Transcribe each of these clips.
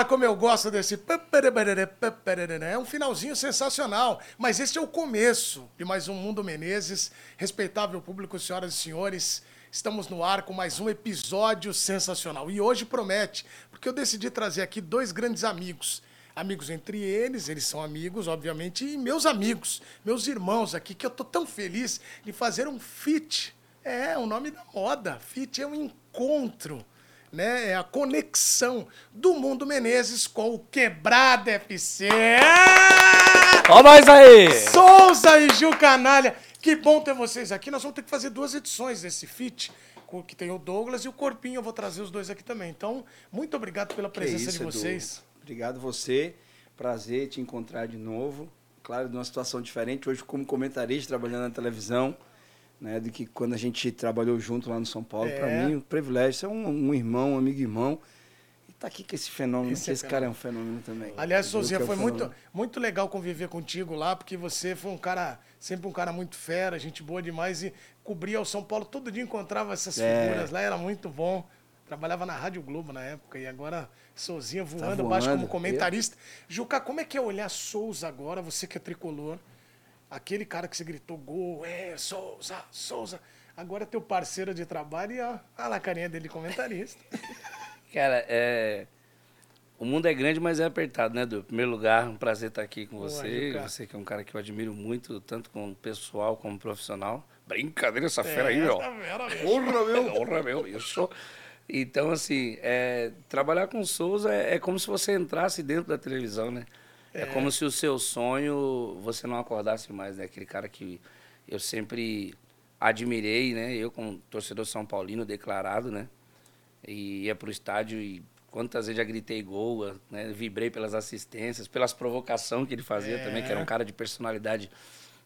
Ah, como eu gosto desse. É um finalzinho sensacional. Mas este é o começo de mais um Mundo Menezes. Respeitável público, senhoras e senhores. Estamos no ar com mais um episódio sensacional. E hoje promete, porque eu decidi trazer aqui dois grandes amigos. Amigos entre eles, eles são amigos, obviamente, e meus amigos, meus irmãos aqui, que eu tô tão feliz de fazer um fit. É, o nome da moda. Fit é um encontro né? É a conexão do Mundo Menezes com o Quebrada FC. Ó nós aí! Souza e Gil Canalha. Que bom ter vocês aqui. Nós vamos ter que fazer duas edições desse feat, que tem o Douglas e o Corpinho. Eu vou trazer os dois aqui também. Então, muito obrigado pela presença isso, de vocês. Edu. Obrigado você. Prazer te encontrar de novo. Claro, numa situação diferente. Hoje, como comentarista, trabalhando na televisão né, do que quando a gente trabalhou junto lá no São Paulo. É. Para mim, um privilégio. Ser um, um, irmão, um amigo irmão. E tá aqui com esse fenômeno, esse, esse cara é um fenômeno também. Aliás, Souzinha, é foi muito, muito legal conviver contigo lá, porque você foi um cara, sempre um cara muito fera, gente boa demais, e cobria o São Paulo, todo dia encontrava essas é. figuras lá, era muito bom. Trabalhava na Rádio Globo na época, e agora Souzinha voando, tá voando. baixo como comentarista. Juca, como é que é olhar Souza agora, você que é tricolor? Aquele cara que você gritou gol, é, Souza, Souza. Agora é teu parceiro de trabalho e ó, olha a carinha dele comentarista. Cara, é. O mundo é grande, mas é apertado, né, Edu? Em primeiro lugar, um prazer estar aqui com você. Boa, você que é um cara que eu admiro muito, tanto como pessoal como profissional. Brincadeira essa fera é, aí, ó. Porra, meu. Porra, meu. Isso. Então, assim, é, trabalhar com Souza é, é como se você entrasse dentro da televisão, né? É. é. como se o seu sonho você não acordasse mais, né? Aquele cara que eu sempre admirei, né? Eu como torcedor São Paulino declarado, né? E ia pro estádio e quantas vezes já gritei gol, né? Vibrei pelas assistências, pelas provocações que ele fazia é. também, que era um cara de personalidade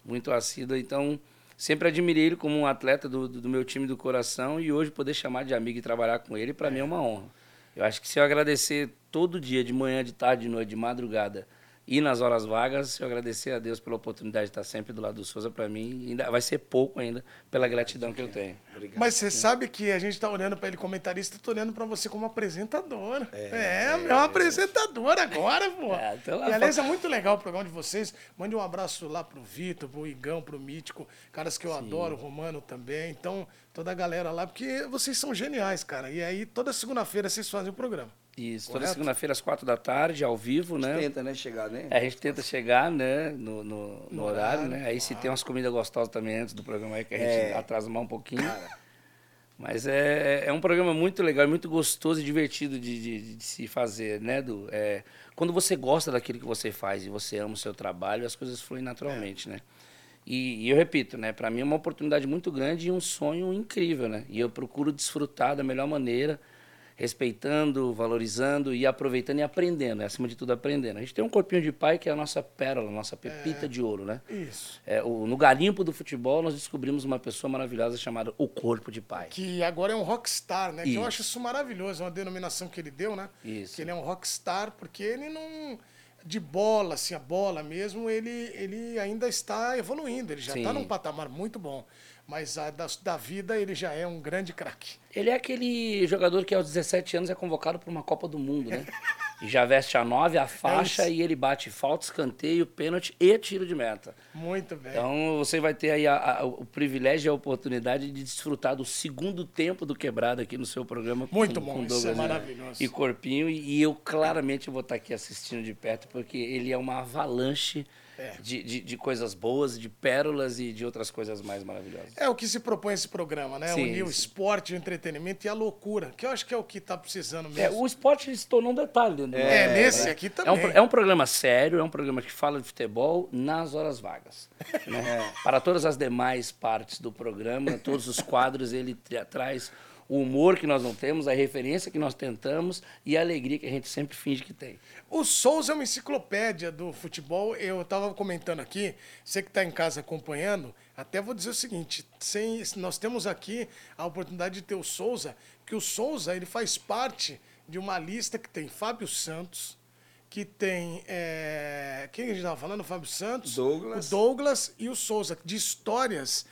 muito assídua. Então, sempre admirei ele como um atleta do, do meu time do coração e hoje poder chamar de amigo e trabalhar com ele, para é. mim é uma honra. Eu acho que se eu agradecer todo dia, de manhã, de tarde, de noite, de madrugada, e nas horas vagas, eu agradecer a Deus pela oportunidade de estar sempre do lado do Souza, para mim, ainda vai ser pouco ainda pela gratidão que eu tenho. Obrigado. Mas você sabe que a gente está olhando para ele comentarista, estou olhando para você como apresentador. É, é, é, é um apresentador agora, pô. É, então lá, e aliás, é muito legal o programa de vocês. Mande um abraço lá pro Vitor, pro Igão, pro Mítico, caras que eu Sim. adoro, o Romano também. Então, toda a galera lá, porque vocês são geniais, cara. E aí, toda segunda-feira vocês fazem o programa. Isso, Correto? toda segunda-feira às quatro da tarde, ao vivo, né? A gente tenta, né, chegar, né? É, a gente tenta chegar, né, no, no, no, no horário, né? Aí se tem umas comidas gostosas também antes do programa aí, que a gente é. atrasa mais um pouquinho. Mas é, é um programa muito legal, muito gostoso e divertido de, de, de se fazer, né, do é, Quando você gosta daquilo que você faz e você ama o seu trabalho, as coisas fluem naturalmente, é. né? E, e, eu repito, né, para mim é uma oportunidade muito grande e um sonho incrível, né? E eu procuro desfrutar da melhor maneira, respeitando, valorizando e aproveitando e aprendendo, né? acima de tudo aprendendo. A gente tem um corpinho de pai que é a nossa pérola, a nossa pepita é, de ouro, né? Isso. É, o, no garimpo do futebol nós descobrimos uma pessoa maravilhosa chamada o corpo de pai. Que agora é um rockstar, né? Isso. Que eu acho isso maravilhoso, é uma denominação que ele deu, né? Isso. Que ele é um rockstar porque ele não de bola, assim, a bola mesmo, ele, ele ainda está evoluindo, ele já está num patamar muito bom. Mas a, da, da vida ele já é um grande craque. Ele é aquele jogador que aos 17 anos é convocado para uma Copa do Mundo, né? e já veste a 9, a faixa, é e ele bate falta, escanteio, pênalti e tiro de meta. Muito bem. Então você vai ter aí a, a, o privilégio e a oportunidade de desfrutar do segundo tempo do quebrado aqui no seu programa. Muito com, bom, com Douglas é maravilhoso. E Corpinho, e, e eu claramente vou estar aqui assistindo de perto, porque ele é uma avalanche é. de, de, de, coisas boas, de pérolas e de outras coisas mais maravilhosas. É o que se propõe esse programa, né? Sim, Unir o esporte, o entretenimento e a loucura, que eu acho que é o que está precisando mesmo. É, o esporte se tornou um detalhe. Né? É, é nesse aqui também. É um, é um, programa sério, é um programa que fala de futebol nas horas vagas. Né? É. Para todas as demais partes do programa, todos os quadros, ele traz o humor que nós não temos, a referência que nós tentamos e a alegria que a gente sempre finge que tem. O Souza é uma enciclopédia do futebol. Eu estava comentando aqui, você que está em casa acompanhando, até vou dizer o seguinte: sem, nós temos aqui a oportunidade de ter o Souza, que o Souza ele faz parte de uma lista que tem Fábio Santos, que tem. É, quem a gente estava falando? Fábio Santos, Douglas. o Douglas e o Souza, de histórias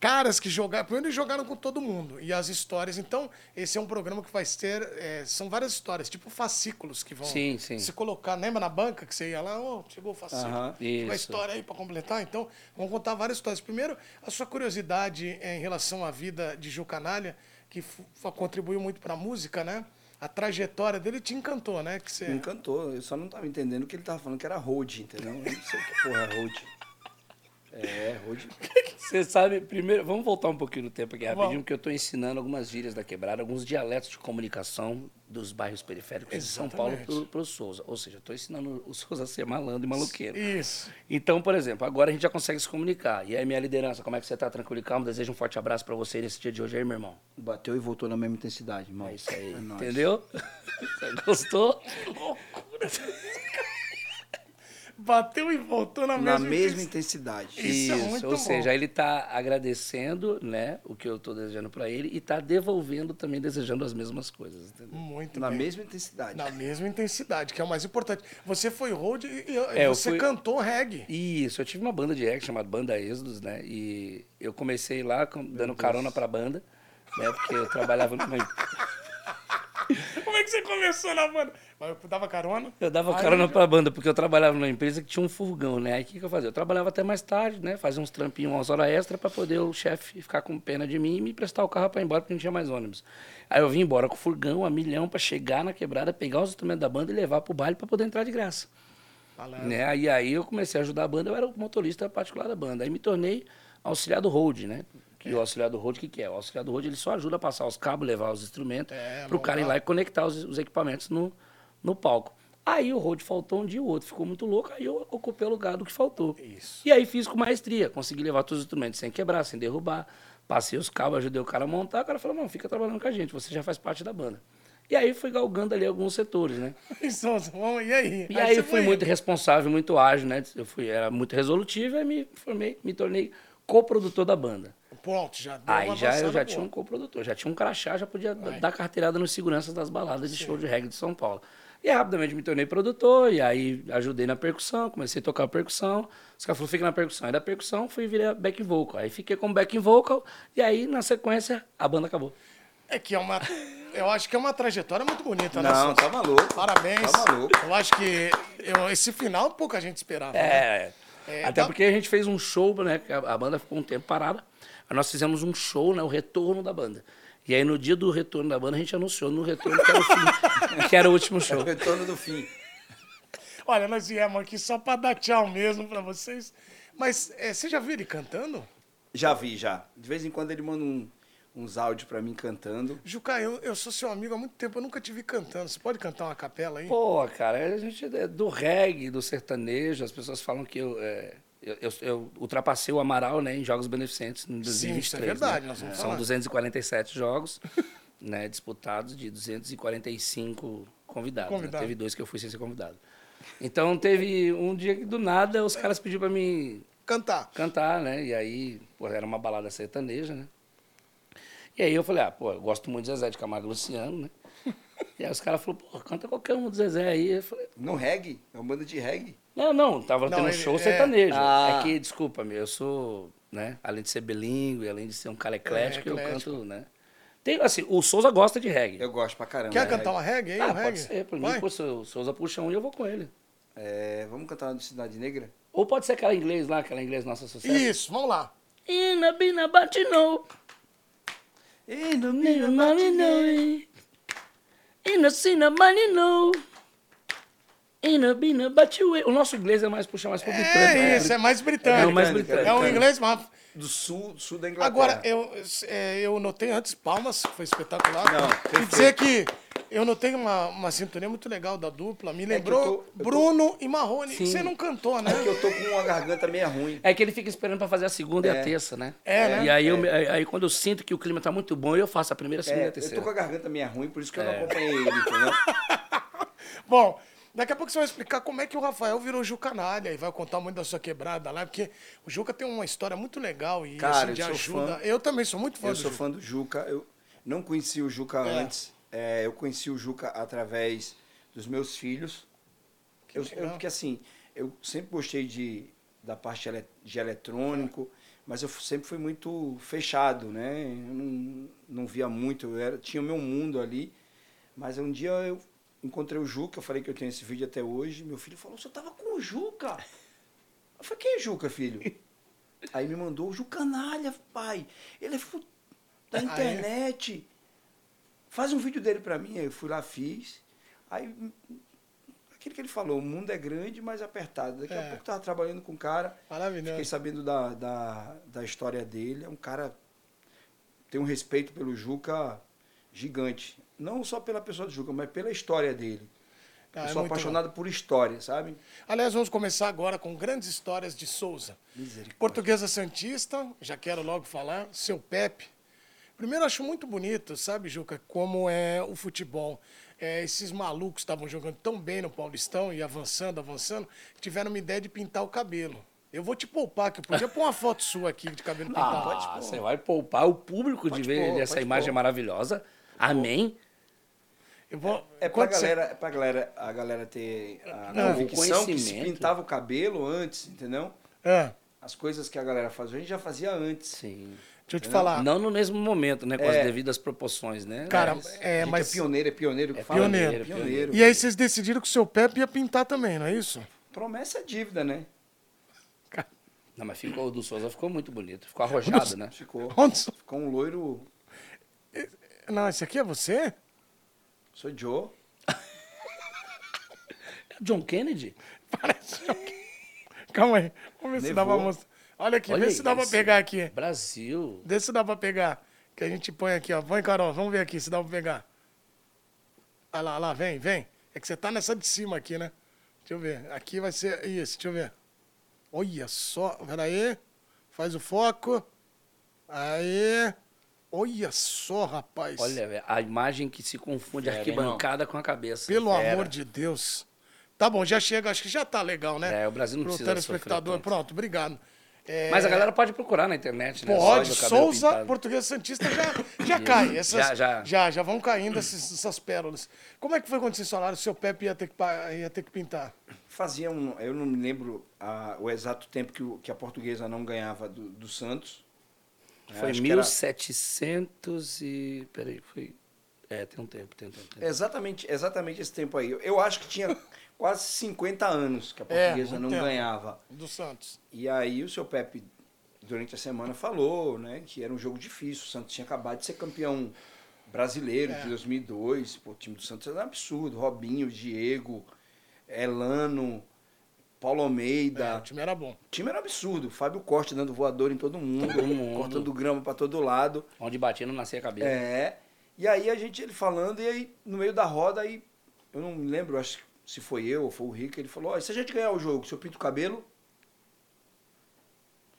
caras que jogaram. Primeiro, eles jogaram com todo mundo. E as histórias. Então, esse é um programa que vai ter. É, são várias histórias, tipo fascículos que vão sim, sim. se colocar. Lembra na banca que você ia lá, oh, chegou o fascículo. Aham, Uma isso. história aí para completar. Então, vamos contar várias histórias. Primeiro, a sua curiosidade é, em relação à vida de Gil Canalha, que contribuiu muito para a música, né? A trajetória dele te encantou, né? Que você... Me encantou, eu só não tava entendendo que ele tava falando que era road, entendeu? Eu não sei o que porra é road. É, road. Você sabe, primeiro, vamos voltar um pouquinho no tempo aqui rapidinho, Vamos. porque eu estou ensinando algumas gírias da quebrada, alguns dialetos de comunicação dos bairros periféricos de São Paulo Exatamente. para o Souza. Ou seja, estou ensinando o Souza a ser malandro e maluqueiro. Isso. Então, por exemplo, agora a gente já consegue se comunicar. E aí, minha liderança, como é que você está? Tranquilo e calmo? Desejo um forte abraço para você nesse dia de hoje aí, meu irmão. Bateu e voltou na mesma intensidade, irmão. É isso aí, É entendeu? Gostou? Bateu e voltou na, Na mesma, mesma intensidade. intensidade. Isso é muito ou bom. seja, ele está agradecendo né, o que eu estou desejando para ele e está devolvendo também desejando as mesmas coisas. Entendeu? Muito Na bem. mesma intensidade. Na mesma intensidade, que é o mais importante. Você foi road e, É, você fui- cantou reggae. Isso, eu tive uma banda de reggae chamada Banda Êxodos, né? E eu comecei lá com- dando carona pra banda, né? Porque eu trabalhava numa... Como é que você começou na banda? Mas eu dava carona? Eu dava carona já- pra banda, porque eu trabalhava numa empresa que tinha um furgão, né? Aí o que, que eu fazia? Eu trabalhava até mais tarde, né? Fazia uns trampinhos, umas horas extra pra poder o chefe ficar com pena de mim e me prestar o carro pra ir embora, porque não tinha mais ônibus. Aí eu vim embora com o furgão, a milhão, pra chegar na quebrada, pegar os instrumentos da banda e levar pro baile pra poder entrar de graça. Né? Aí, aí eu comecei a ajudar a banda, eu era o motorista particular da banda. Aí me tornei auxiliar do road, né? Que o auxiliar do road, o que, que é? O auxiliar do road ele só ajuda a passar os cabos, levar os instrumentos, É, para o cara ir lá e conectar os, os equipamentos no, no palco. Aí o road faltou um dia, o outro ficou muito louco, aí eu ocupei o lugar do que faltou. Isso. E aí fiz com maestria, consegui levar todos os instrumentos sem quebrar, sem derrubar. Passei os cabos, ajudei o cara a montar, o cara falou, não, fica trabalhando com a gente, você já faz parte da banda. E aí fui galgando ali alguns setores, né? Isso, e aí? E aí, eu fui muito responsável, muito ágil, né? Eu fui, era muito resolutivo e me formei, me tornei coprodutor da banda. Pronto, já deu Aí já eu já boa. tinha um coprodutor, já tinha um crachá, já podia dar carteirada nos seguranças das baladas de show de reggae de São Paulo. E rapidamente me tornei produtor, e aí ajudei na percussão, comecei a tocar percussão. Os caras falaram, fica na percussão. Aí da percussão fui virar back vocal. Aí fiquei como back vocal, e aí na sequência a banda acabou. É que é uma. Eu acho que é uma trajetória muito bonita, né? Não, tá maluco. Parabéns. Tá maluco. Eu acho que eu- esse final pouca gente esperava. né? É. É, Até dá- porque a gente fez um show, né? que A, a banda ficou um tempo parada. Aí nós fizemos um show, né? O retorno da banda. E aí no dia do retorno da banda, a gente anunciou no retorno que era o fim, que era o último É show. o retorno do fim. Olha, nós viemos aqui só pra dar tchau mesmo pra vocês. Mas é, você já viu ele cantando? Já vi, já. De vez em quando ele manda um- uns áudios pra mim cantando. Juca, eu, eu sou seu amigo há muito tempo, eu nunca te vi cantando. Você pode cantar uma capela aí? Pô, cara, a gente é do reggae, do sertanejo, as pessoas falam que eu, é, eu, eu- eu ultrapassei o Amaral né, em jogos beneficentes em 2023. isso é verdade, né? nós vamos São falar. 247 jogos né, disputados de 245 convidados. né? Convidado. Teve dois que eu fui sem ser convidado. Então teve um dia que do nada os caras pediram pra mim Cantar. cantar, né? E aí, pô, era uma balada sertaneja, né? E aí eu falei, ah, pô, eu gosto muito de Zezé de Camargo e Luciano, né? E aí os caras falaram, pô, canta qualquer um do Zezé aí. Eu falei, No reggae, é uma banda de reggae. Não, não, tava Não, tendo um show é. sertanejo. Ah. É que, desculpa, meu, eu sou, né, além de ser bilíngue, além de ser um cara eclético, eu É, eclético. canto, né? Tem, assim, o Souza gosta de reggae. Eu gosto pra caramba. Quer é cantar reggae. uma reggae aí? ah, um pode reggae? ser, por Vai. mim, pô, o Souza puxa um e eu vou com ele. É, vamos cantar uma de Cidade Negra? Ou pode ser aquela inglês lá, aquela inglês nossa sucesso. Isso, vamos lá. Ina bina batino. Ina bina batino. Ina sina manino. Ina bina batio. O nosso inglês é mais puxa mais pro britânico. É né? isso, é mais É britânico. o mais britânico. É um inglês, mas... Do sul, sul da Inglaterra. Agora, eu, é, eu notei antes palmas, foi espetacular. Não, e dizer que eu notei uma, uma sintonia muito legal da dupla. Me lembrou É eu tô- eu tô- Bruno e Marrone. Sim. Você não cantou, né? É que eu tô com uma garganta meio ruim. É que ele fica esperando pra fazer a segunda e a É. terça, né? É, né? E aí, eu, aí, quando eu sinto que o clima tá muito bom, eu faço a primeira, a segunda e É, a eu tô terceira. com a garganta meio ruim, por isso que eu não É. acompanhei ele, entendeu? Bom, daqui a pouco você vai explicar como é que o Rafael virou Juca Canalha e vai contar muito da sua quebrada lá, porque o Juca tem uma história muito legal e Cara, assim, de eu sou ajuda. fã. Eu também sou muito fã Eu do sou Juca. fã do Juca. Eu não conheci o Juca É. antes. É, eu conheci o Juca através dos meus filhos. Eu, eu- legal. porque assim, eu sempre gostei de, da parte de eletrônico, mas eu sempre fui muito fechado, né? Eu não, não via muito, eu era, tinha o meu mundo ali. Mas um dia eu encontrei o Juca, eu falei que eu tenho esse vídeo até hoje. Meu filho falou: Você tava com o Juca? Eu falei: Quem é Juca, filho? Aí me mandou o Juca Canalha, pai. Ele é da internet. Faz um vídeo dele pra mim. Aí eu fui lá, fiz. Aí aquilo que ele falou, o mundo é grande, mas apertado. Daqui é. a pouco tava trabalhando com um cara. Maravilhoso. Fiquei sabendo da, da, da história dele. É um cara. Tem um respeito pelo Juca gigante. Não só pela pessoa do Juca, mas pela história dele. Ah, eu é sou apaixonado bom. por história, sabe? Aliás, vamos começar agora com grandes histórias de Souza. Portuguesa Santista, já quero logo falar. Seu Pepe. Primeiro, acho muito bonito, sabe, Juca, como é o futebol. É, esses malucos estavam jogando tão bem no Paulistão e avançando, avançando, que tiveram uma ideia de pintar o cabelo. Eu vou te poupar, que eu podia pôr uma foto sua aqui de cabelo ah, pintado. Ah, você vai poupar o público pode de ver pôr, essa imagem pôr. maravilhosa. Amém? Eu vou, é, é pra galera, é pra galera, a galera ter a não, convicção que se pintava o cabelo antes, entendeu? É. As coisas que a galera faz a gente já fazia antes. Sim. Deixa eu te falar. Não no mesmo momento, né? Com é. as devidas proporções, né? Cara, mas, é, mas... É pioneiro, é pioneiro que é fala. Pioneiro. É pioneiro. E aí vocês decidiram que o seu Pepe ia pintar também, não é isso? Promessa é dívida, né? Não, mas ficou, o do Souza ficou muito bonito. Ficou arrojado, do... né? Ficou. Onde? Ficou um loiro... Não, esse aqui é você? Sou Joe. John Kennedy? Parece John Kennedy. Calma aí. Vamos ver se dá pra mostrar. Olha aqui, Olha vê aí, se dá pra pegar aqui. Brasil. Vê se dá pra pegar. Que a gente põe aqui, ó. Põe, Carol. Vamos ver aqui se dá pra pegar. Olha lá, olha lá, vem, vem. É que você tá nessa de cima aqui, né? Deixa eu ver. Aqui vai ser isso, deixa eu ver. Olha só. Pera aí. Faz o foco. Aí. Olha só, rapaz. Olha, a imagem que se confunde Fera, arquibancada hein, com a cabeça. Pelo Fera. amor de Deus. Tá bom, já chega, acho que já tá legal, né? É, o Brasil não Pro precisa telespectador. Pronto, obrigado. É... Mas a galera pode procurar na internet, né? Pode, Souza, pintado. Português Santista já, já cai. Essas, já, já. já, já vão caindo essas, essas pérolas. Como é que foi quando vocês falaram que o seu Pepe ia ter que, ia ter que pintar? Fazia um. Eu não me lembro a, o exato tempo que, o, que a portuguesa não ganhava do, do Santos. Foi 1700 era... e. Peraí, foi. É, tem um tempo, tem um tempo. Tem um tempo. Exatamente, exatamente esse tempo aí. Eu acho que tinha quase 50 anos que a é, portuguesa é, não tempo. ganhava. Do Santos. E aí o seu Pepe, durante a semana, falou né, que era um jogo difícil. O Santos tinha acabado de ser campeão brasileiro é. de 2002. Pô, o time do Santos era um absurdo. Robinho, Diego, Elano. Paulo Almeida. É, o time era bom. O time era absurdo. Fábio Costa dando voador em todo mundo, todo mundo. cortando grama para todo lado. Onde batia não nascia a cabeça. É. E aí a gente, ele falando, e aí no meio da roda, aí, eu não me lembro, acho se foi eu ou foi o Rico, ele falou, oh, se a gente ganhar o jogo, se eu pinto o cabelo...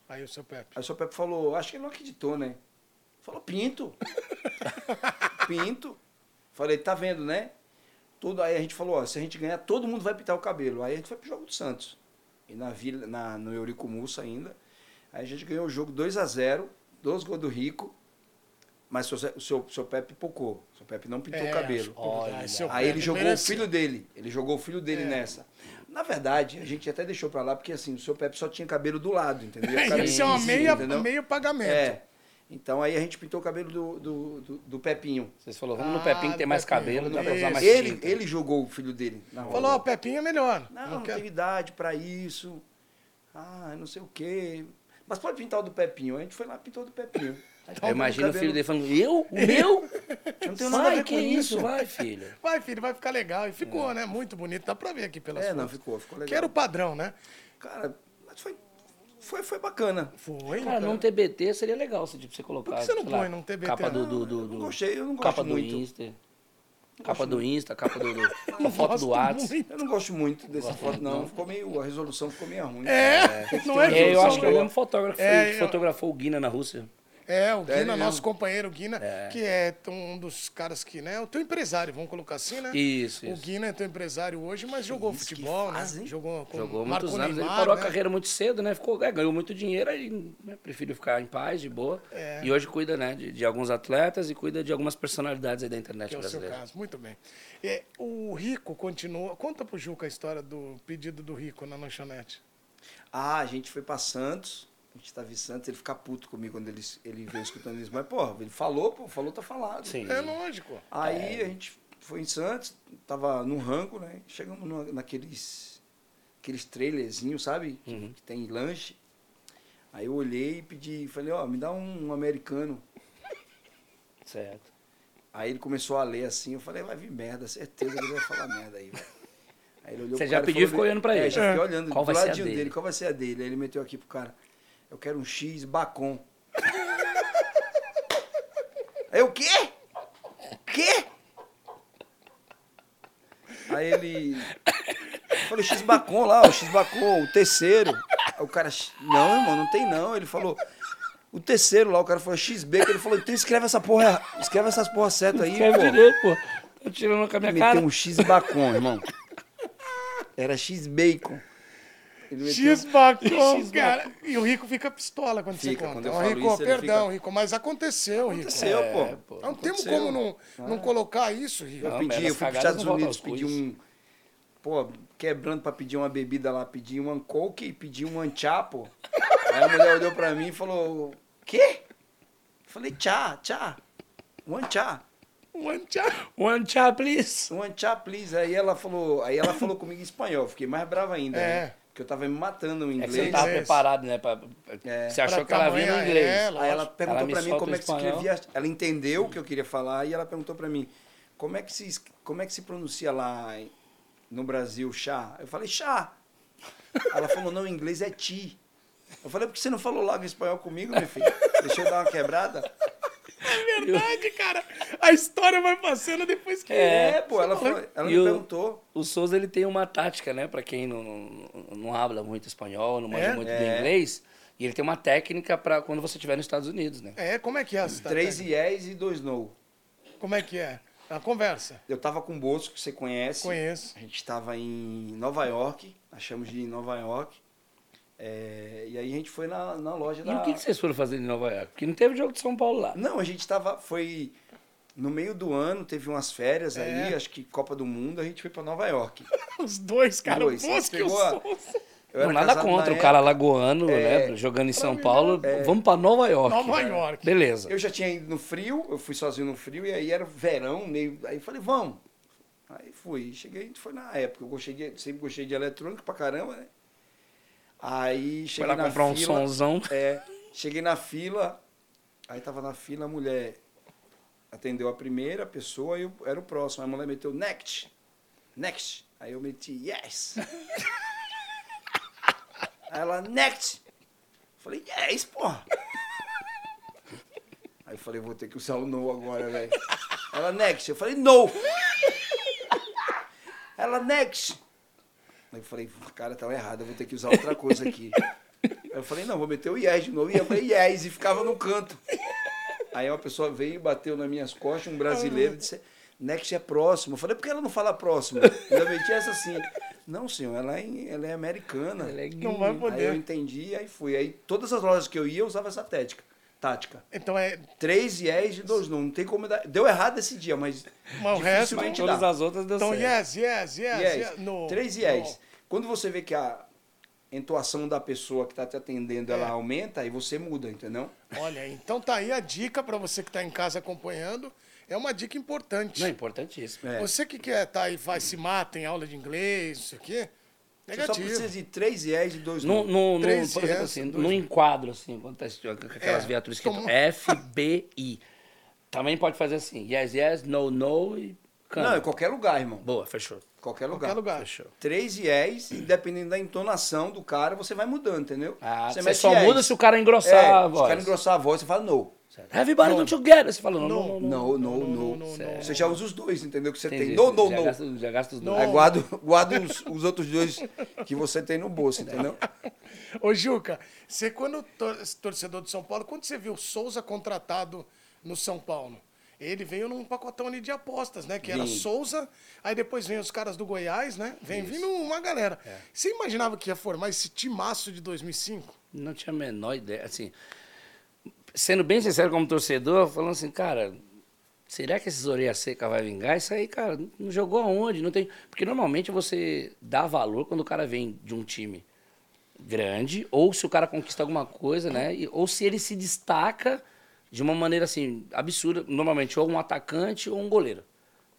Aí o seu Pepe. Aí o seu Pepe falou, acho que ele não acreditou, né? Falou, pinto. pinto. Falei, tá vendo, né? Tudo, aí a gente falou, ó, se a gente ganhar, todo mundo vai pintar o cabelo. Aí a gente foi pro jogo do Santos. E na vila, na, no Eurico Mussa ainda. Aí a gente ganhou o jogo 2 a 0 dois gols do Rico. Mas o seu, o seu, seu Pepe pipocou. O seu Pepe não pintou é, o cabelo. Olha, aí ele jogou merece. o filho dele. Ele jogou o filho dele é. nessa. Na verdade, a gente até deixou pra lá, porque assim, o seu Pepe só tinha cabelo do lado, entendeu? Isso é uma meia, meio pagamento. É. Então aí a gente pintou o cabelo do, do, do, do Pepinho. Vocês falaram, vamos ah, no Pepinho que tem mais Pepinho, cabelo, dá pra usar mais ele, tinta. Ele jogou o filho dele. Falou, ó, o Pepinho é melhor. Não, não, não tem idade pra isso. Ah, não sei o quê. Mas pode pintar o do Pepinho. A gente foi lá e pintou o do Pepinho. Eu imagino o filho dele falando, eu? O meu? Eu não tenho nada vai, a ver com que isso. isso. Vai, filho. Vai, filho, vai ficar legal. E ficou, é. né? Muito bonito. Dá pra ver aqui pelas É, fotos. não, ficou, ficou legal. Que era o padrão, né? Cara, foi, foi bacana. Foi. Cara, num TBT seria legal se tipo, você colocar. Por que você não põe num TBT? Capa do. do, do, do não gostei, eu não gosto capa muito. do Insta. Capa do Insta, capa do. do foto do WhatsApp. Eu não gosto muito dessa foto, não. Ficou meio. A resolução ficou meio ruim. É, é. não é, é Eu acho que é o mesmo fotógrafo é, que fotografou o Guina na Rússia. É, o Guina, é nosso companheiro Guina, é. que é um dos caras que, né? O teu empresário, vamos colocar assim, né? Isso, O Guina é teu empresário hoje, mas jogou isso futebol, faz, né? Hein? Jogou com Jogou muitos Marco anos. Neymar, ele parou né? a carreira muito cedo, né? Ficou, é, ganhou muito dinheiro e né, prefiro ficar em paz, de boa. É. E hoje cuida, né, de, de, alguns atletas e cuida de algumas personalidades aí da internet que é brasileira. o seu caso, muito bem. É, o Rico continua. Conta pro Juca a história do pedido do Rico na lanchonete. Ah, a gente foi pra Santos. A gente tava em Santos, ele fica puto comigo quando ele, ele veio escutando isso. Mas, porra, ele falou, pô, falou, tá falado. Sim. É lógico. Aí a gente foi em Santos, tava no rango, né? Chegamos no- naqueles aqueles trailerzinhos, sabe? Que, Uhum. que tem lanche. Aí eu olhei e pedi, falei, ó, me dá um, americano. Certo. Aí ele começou a ler assim, eu falei, vai vir merda, certeza que ele vai falar merda aí, velho. Aí ele olhou Você já pediu e ficou olhando pra é, ele. já fiquei olhando Qual do vai ser a ladinho dele? dele, qual vai ser a dele? Aí ele meteu aqui pro cara, eu quero um X bacon. Aí eu, o quê? O quê? Aí ele. Falei, X bacon lá, o X bacon, o terceiro. Aí o cara, não, irmão, não tem não. Ele falou, o terceiro lá, o cara falou XB, que ele falou, então escreve essa porra, escreve essas porra certo aí, Escreve pô. direito, pô. Tá tirando com a minha Meteu cara. um X bacon, irmão. Era X bacon. Ele X-Bacon, cara. E o Rico fica pistola quando Fica, você conta. quando eu falo Rico, isso, perdão, fica- Rico, mas aconteceu, Rico. Aconteceu, É, pô. pô. Não temos como não, não Ah. colocar isso, Rico. Eu Não, pedi, eu fui para os Estados Unidos, pedi um. Pô, quebrando pra pedir uma bebida lá, pedi um coke e pedi um anchá, pô. Aí a mulher olhou pra mim e falou: Quê? Eu falei: Tchá, tchá. Um anchá. One tchau. One chop, please. Um anchá, please. Aí ela falou, aí ela falou comigo em espanhol, fiquei mais brava ainda, É. né? Porque eu tava me matando no É que você inglês. não tava Inglês. preparado, né? Pra... É. Você achou Pra que ela vinha no inglês. é, Aí ela perguntou Ela pra mim como é que se escrevia. Ela entendeu o que eu queria falar e ela perguntou pra mim como é que se, como é que se pronuncia lá em- no Brasil chá. Eu falei chá. Ela falou não, em inglês é ti. Eu falei por que você não falou logo em espanhol comigo, meu filho? Deixa eu dar uma quebrada. É verdade, cara. A história vai passando depois que... É, pô, ela, falou, ela E me o- perguntou. O Souza ele tem uma tática, né? Pra quem não, não, não habla muito espanhol, não manja É? muito É. inglês. E ele tem uma técnica pra quando você estiver nos Estados Unidos, né? É, como é que é essa Três yes e dois no. Como é que é? A conversa. Eu tava com o Bosco, que você conhece. Conheço. A gente estava em Nova York, achamos de Nova York. É, e aí a gente foi na, na loja E da. o que, que vocês foram fazer em Nova York? Porque não teve jogo de São Paulo lá. Não, a gente estava. Foi no meio do ano, teve umas férias É. aí, acho que Copa do Mundo, a gente foi para Nova York. Os dois, cara. Dois. O Bosco e o Pegou a-. Eu Não, era nada contra o cara lagoano, É. né? Jogando em São mim, Paulo. Vamos pra Nova York. Nova né? York. Beleza. Eu já tinha ido no frio, eu fui sozinho no frio, e aí era verão, meio. Aí falei, vamos. Aí fui. Cheguei, foi na época. Eu gostei de, sempre gostei de eletrônico pra caramba, né? Aí Foi cheguei lá na comprar um fila. sonzão. É, cheguei na fila, aí tava na fila, a mulher atendeu a primeira pessoa e eu era o próximo. Aí a mulher meteu next, next. Aí eu meti yes. Aí ela, next. Falei, yes, porra. Aí eu falei, vou ter que usar o no agora, velho. Ela, next. Eu falei, no. Ela, next. Aí eu falei, cara, tá errado, eu vou ter que usar outra coisa aqui. Aí eu falei, não, vou meter o yes de novo. E eu falei, yes, e ficava no canto. Aí uma pessoa veio e bateu nas minhas costas, um brasileiro, e disse, next é próximo. Eu falei, por que ela não fala próximo? Ainda meti essa assim. Não, senhor, ela é, ela é americana. Ela é Não vai poder. Aí eu entendi, aí fui. Aí todas as lojas que eu ia, eu usava essa tática. Tática. Então é. Três yes e dois não. Não tem como dar. Deu errado esse dia, mas. Mas o resto. Todas dá. as outras deu Então, certo. yes, yes, yes, Yes. yes. No, Três yes. Quando você vê que a entoação da pessoa que está te atendendo ela É. aumenta, aí você muda, entendeu? no. Olha, então tá aí a dica para você que tá em casa acompanhando. É uma dica importante. Não, importantíssimo. É. Você que quer tá aí, faz, se mata em aula de inglês, isso aqui, Você só negativo. precisa de três yes e dois No, no, no, Três por exemplo, assim, dois- no enquadro, assim, quando tá aquelas É, viaturas escritas como- FBI. Também pode fazer assim, yes, yes, no, no e. Não, em qualquer lugar, irmão. Boa, fechou. Qualquer lugar. Qualquer lugar. Fechou. Três yes, e dependendo da entonação do cara, você vai mudando, entendeu? Ah, você, só yes. muda se o cara engrossar é, a Se o voz. cara engrossar a voz, você fala no. Everybody No. don't together. Você fala, não, não, não. No, no. Você já usa os dois, entendeu? Que você Entendi. tem já no. Gasta, já gasta os dois. Aí guarda, guarda os, os outros dois que você tem no bolso, entendeu? Ô, Juca, você quando tor torcedor de São Paulo, quando você viu o Souza contratado no São Paulo? Ele veio num pacotão ali de apostas, né? Que era Vim. Souza, aí depois vem os caras do Goiás, né? Vem vindo uma galera. É. Você imaginava que ia formar esse timaço de 2005? Não tinha a menor ideia. Assim, sendo bem sincero como torcedor, falando assim, cara, será que esses orelha seca vai vingar? Isso aí, cara, não jogou aonde? Não tem... Porque normalmente você dá valor quando o cara vem de um time grande, ou se o cara conquista alguma coisa, né? Ou se ele se destaca de uma maneira assim, absurda. Normalmente, ou um atacante ou um goleiro.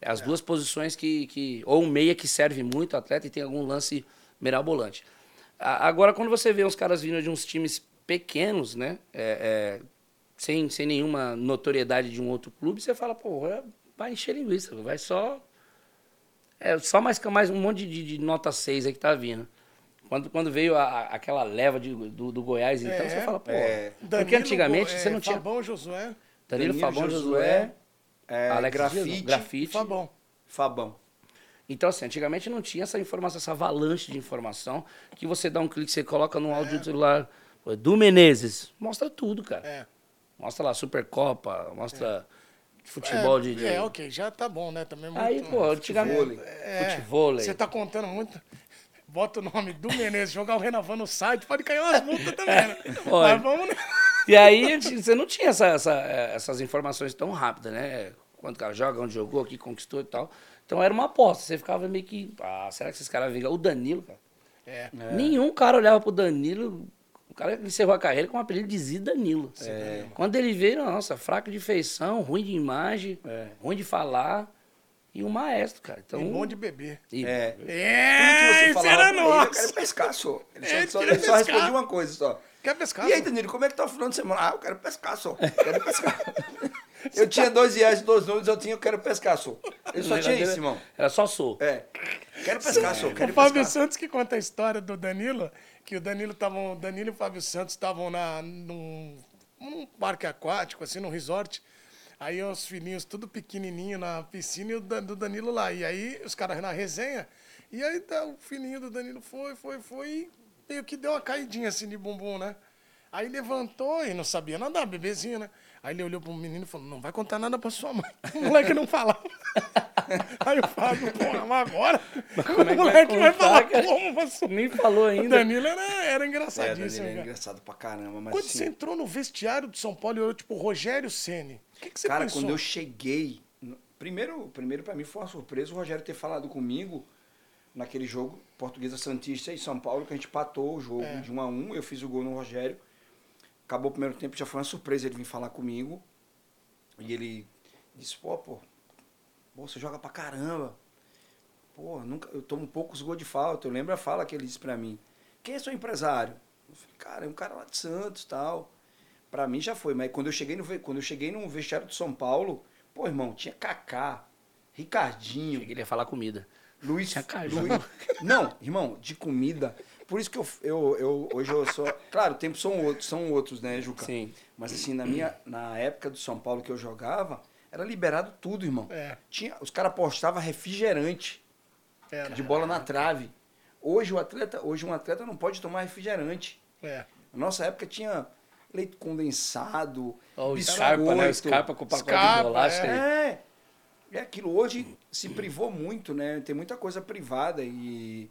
É as é. duas posições que, que. Ou um meia que serve muito o atleta e tem algum lance mirabolante. Agora, quando você vê uns caras vindo de uns times pequenos, né? É, é, sem, sem nenhuma notoriedade de um outro clube, você fala, pô, vai encher linguiça, vai só. É só mais, mais um monte de, de nota 6 aí que tá vindo. Quando, quando veio a, aquela leva de, do, do Goiás, então, é, você fala, pô. É, porque antigamente é, você não tinha. Fabão Josué. Danilo, Danilo Fabão Josué. É, Alex Grafite. Grafite. Fabão. Fabão. Então, assim, antigamente não tinha essa informação, essa avalanche de informação, que você dá um clique, você coloca no áudio do celular do Menezes. Mostra tudo, cara. É. Mostra lá Supercopa, mostra é. futebol é, de, de, É, ok, já tá bom, né? Também muito, Aí, pô, antigamente. É, futebol. Você tá contando muito. Bota o nome do Menezes, jogar o Renavan no site, pode cair umas multas também, né? Mas vamos. Né? E aí, você não tinha essa, essa, essas informações tão rápidas, né? Quando o cara joga, onde jogou, aqui conquistou e tal. Então era uma aposta. Você ficava meio que. Ah, será que esses caras vingam? O Danilo, cara. É. Nenhum cara olhava pro Danilo cara encerrou a carreira com o apelido de Zidanilo. É. Quando ele veio, nossa, fraco de feição, ruim de imagem, é. ruim de falar. E um maestro, cara. Então, e bom de beber. E é. É, Tudo que você falava, nosso. ele, eu quero pescar, só. Ele só, é, só, ele só respondia uma coisa só. Quer pescar? E aí, Danilo, como é que tá o final de semana? Ah, eu quero pescar, só. quero pescar. eu tinha dois reais dois números, eu tinha, eu quero pescar, só. Ele só tinha isso, irmão. Era só sou. É. Quero pescar, só. Quero o Fábio Santos que conta a história do Danilo que o Danilo estavam, Danilo e o Fábio Santos estavam na num, num parque aquático, assim, num resort. Aí os filhinhos tudo pequenininho na piscina e o do Danilo lá. E aí os caras na resenha. E aí tá, o filhinho do Danilo foi, foi, foi e meio que deu uma caidinha assim de bumbum, né? Aí levantou e não sabia nadar, bebezinho, né? Aí ele olhou pro menino e falou: Não vai contar nada pra sua mãe. O moleque não falava. Aí o Fábio, porra, mas agora? Como é o moleque vai, vai falar cara? como? Mas... Nem falou ainda. O Danilo era, era engraçadíssimo. É, Danilo era engraçado pra caramba. Mas quando assim... você entrou no vestiário de São Paulo e olhou, tipo, Rogério Ceni o que, que você cara, pensou? quando eu cheguei. Primeiro, primeiro para mim foi uma surpresa o Rogério ter falado comigo naquele jogo Portuguesa Santista e São Paulo, que a gente patou o jogo é. de 1 a 1 Eu fiz o gol no Rogério. Acabou o primeiro tempo, já foi uma surpresa ele vir falar comigo. E ele disse, pô, pô, você joga pra caramba. Pô, nunca, eu tomo poucos gols de falta. Eu lembro a fala que ele disse pra mim. Quem é seu empresário? Eu falei, cara, é um cara lá de Santos tal. Pra mim já foi, mas quando eu cheguei no, quando eu cheguei no vestiário de São Paulo, pô, irmão, tinha Kaká, Ricardinho. Cheguei a falar comida. Luiz, Luiz. Não, irmão, de comida. Por isso que eu, eu, eu hoje eu sou. Claro, o tempo são outros, são outros, né, Juca? Sim. Mas assim, na minha na época do São Paulo que eu jogava, era liberado tudo, irmão. É. Tinha, os caras postavam refrigerante era. de bola na trave. Hoje o atleta, hoje um atleta não pode tomar refrigerante. É. Na nossa época tinha leite condensado, oh, biscoito. Scarpa, né? Scarpa com pacote Scarpa, de bolacha. É. é. aquilo hoje se privou muito, né? Tem muita coisa privada e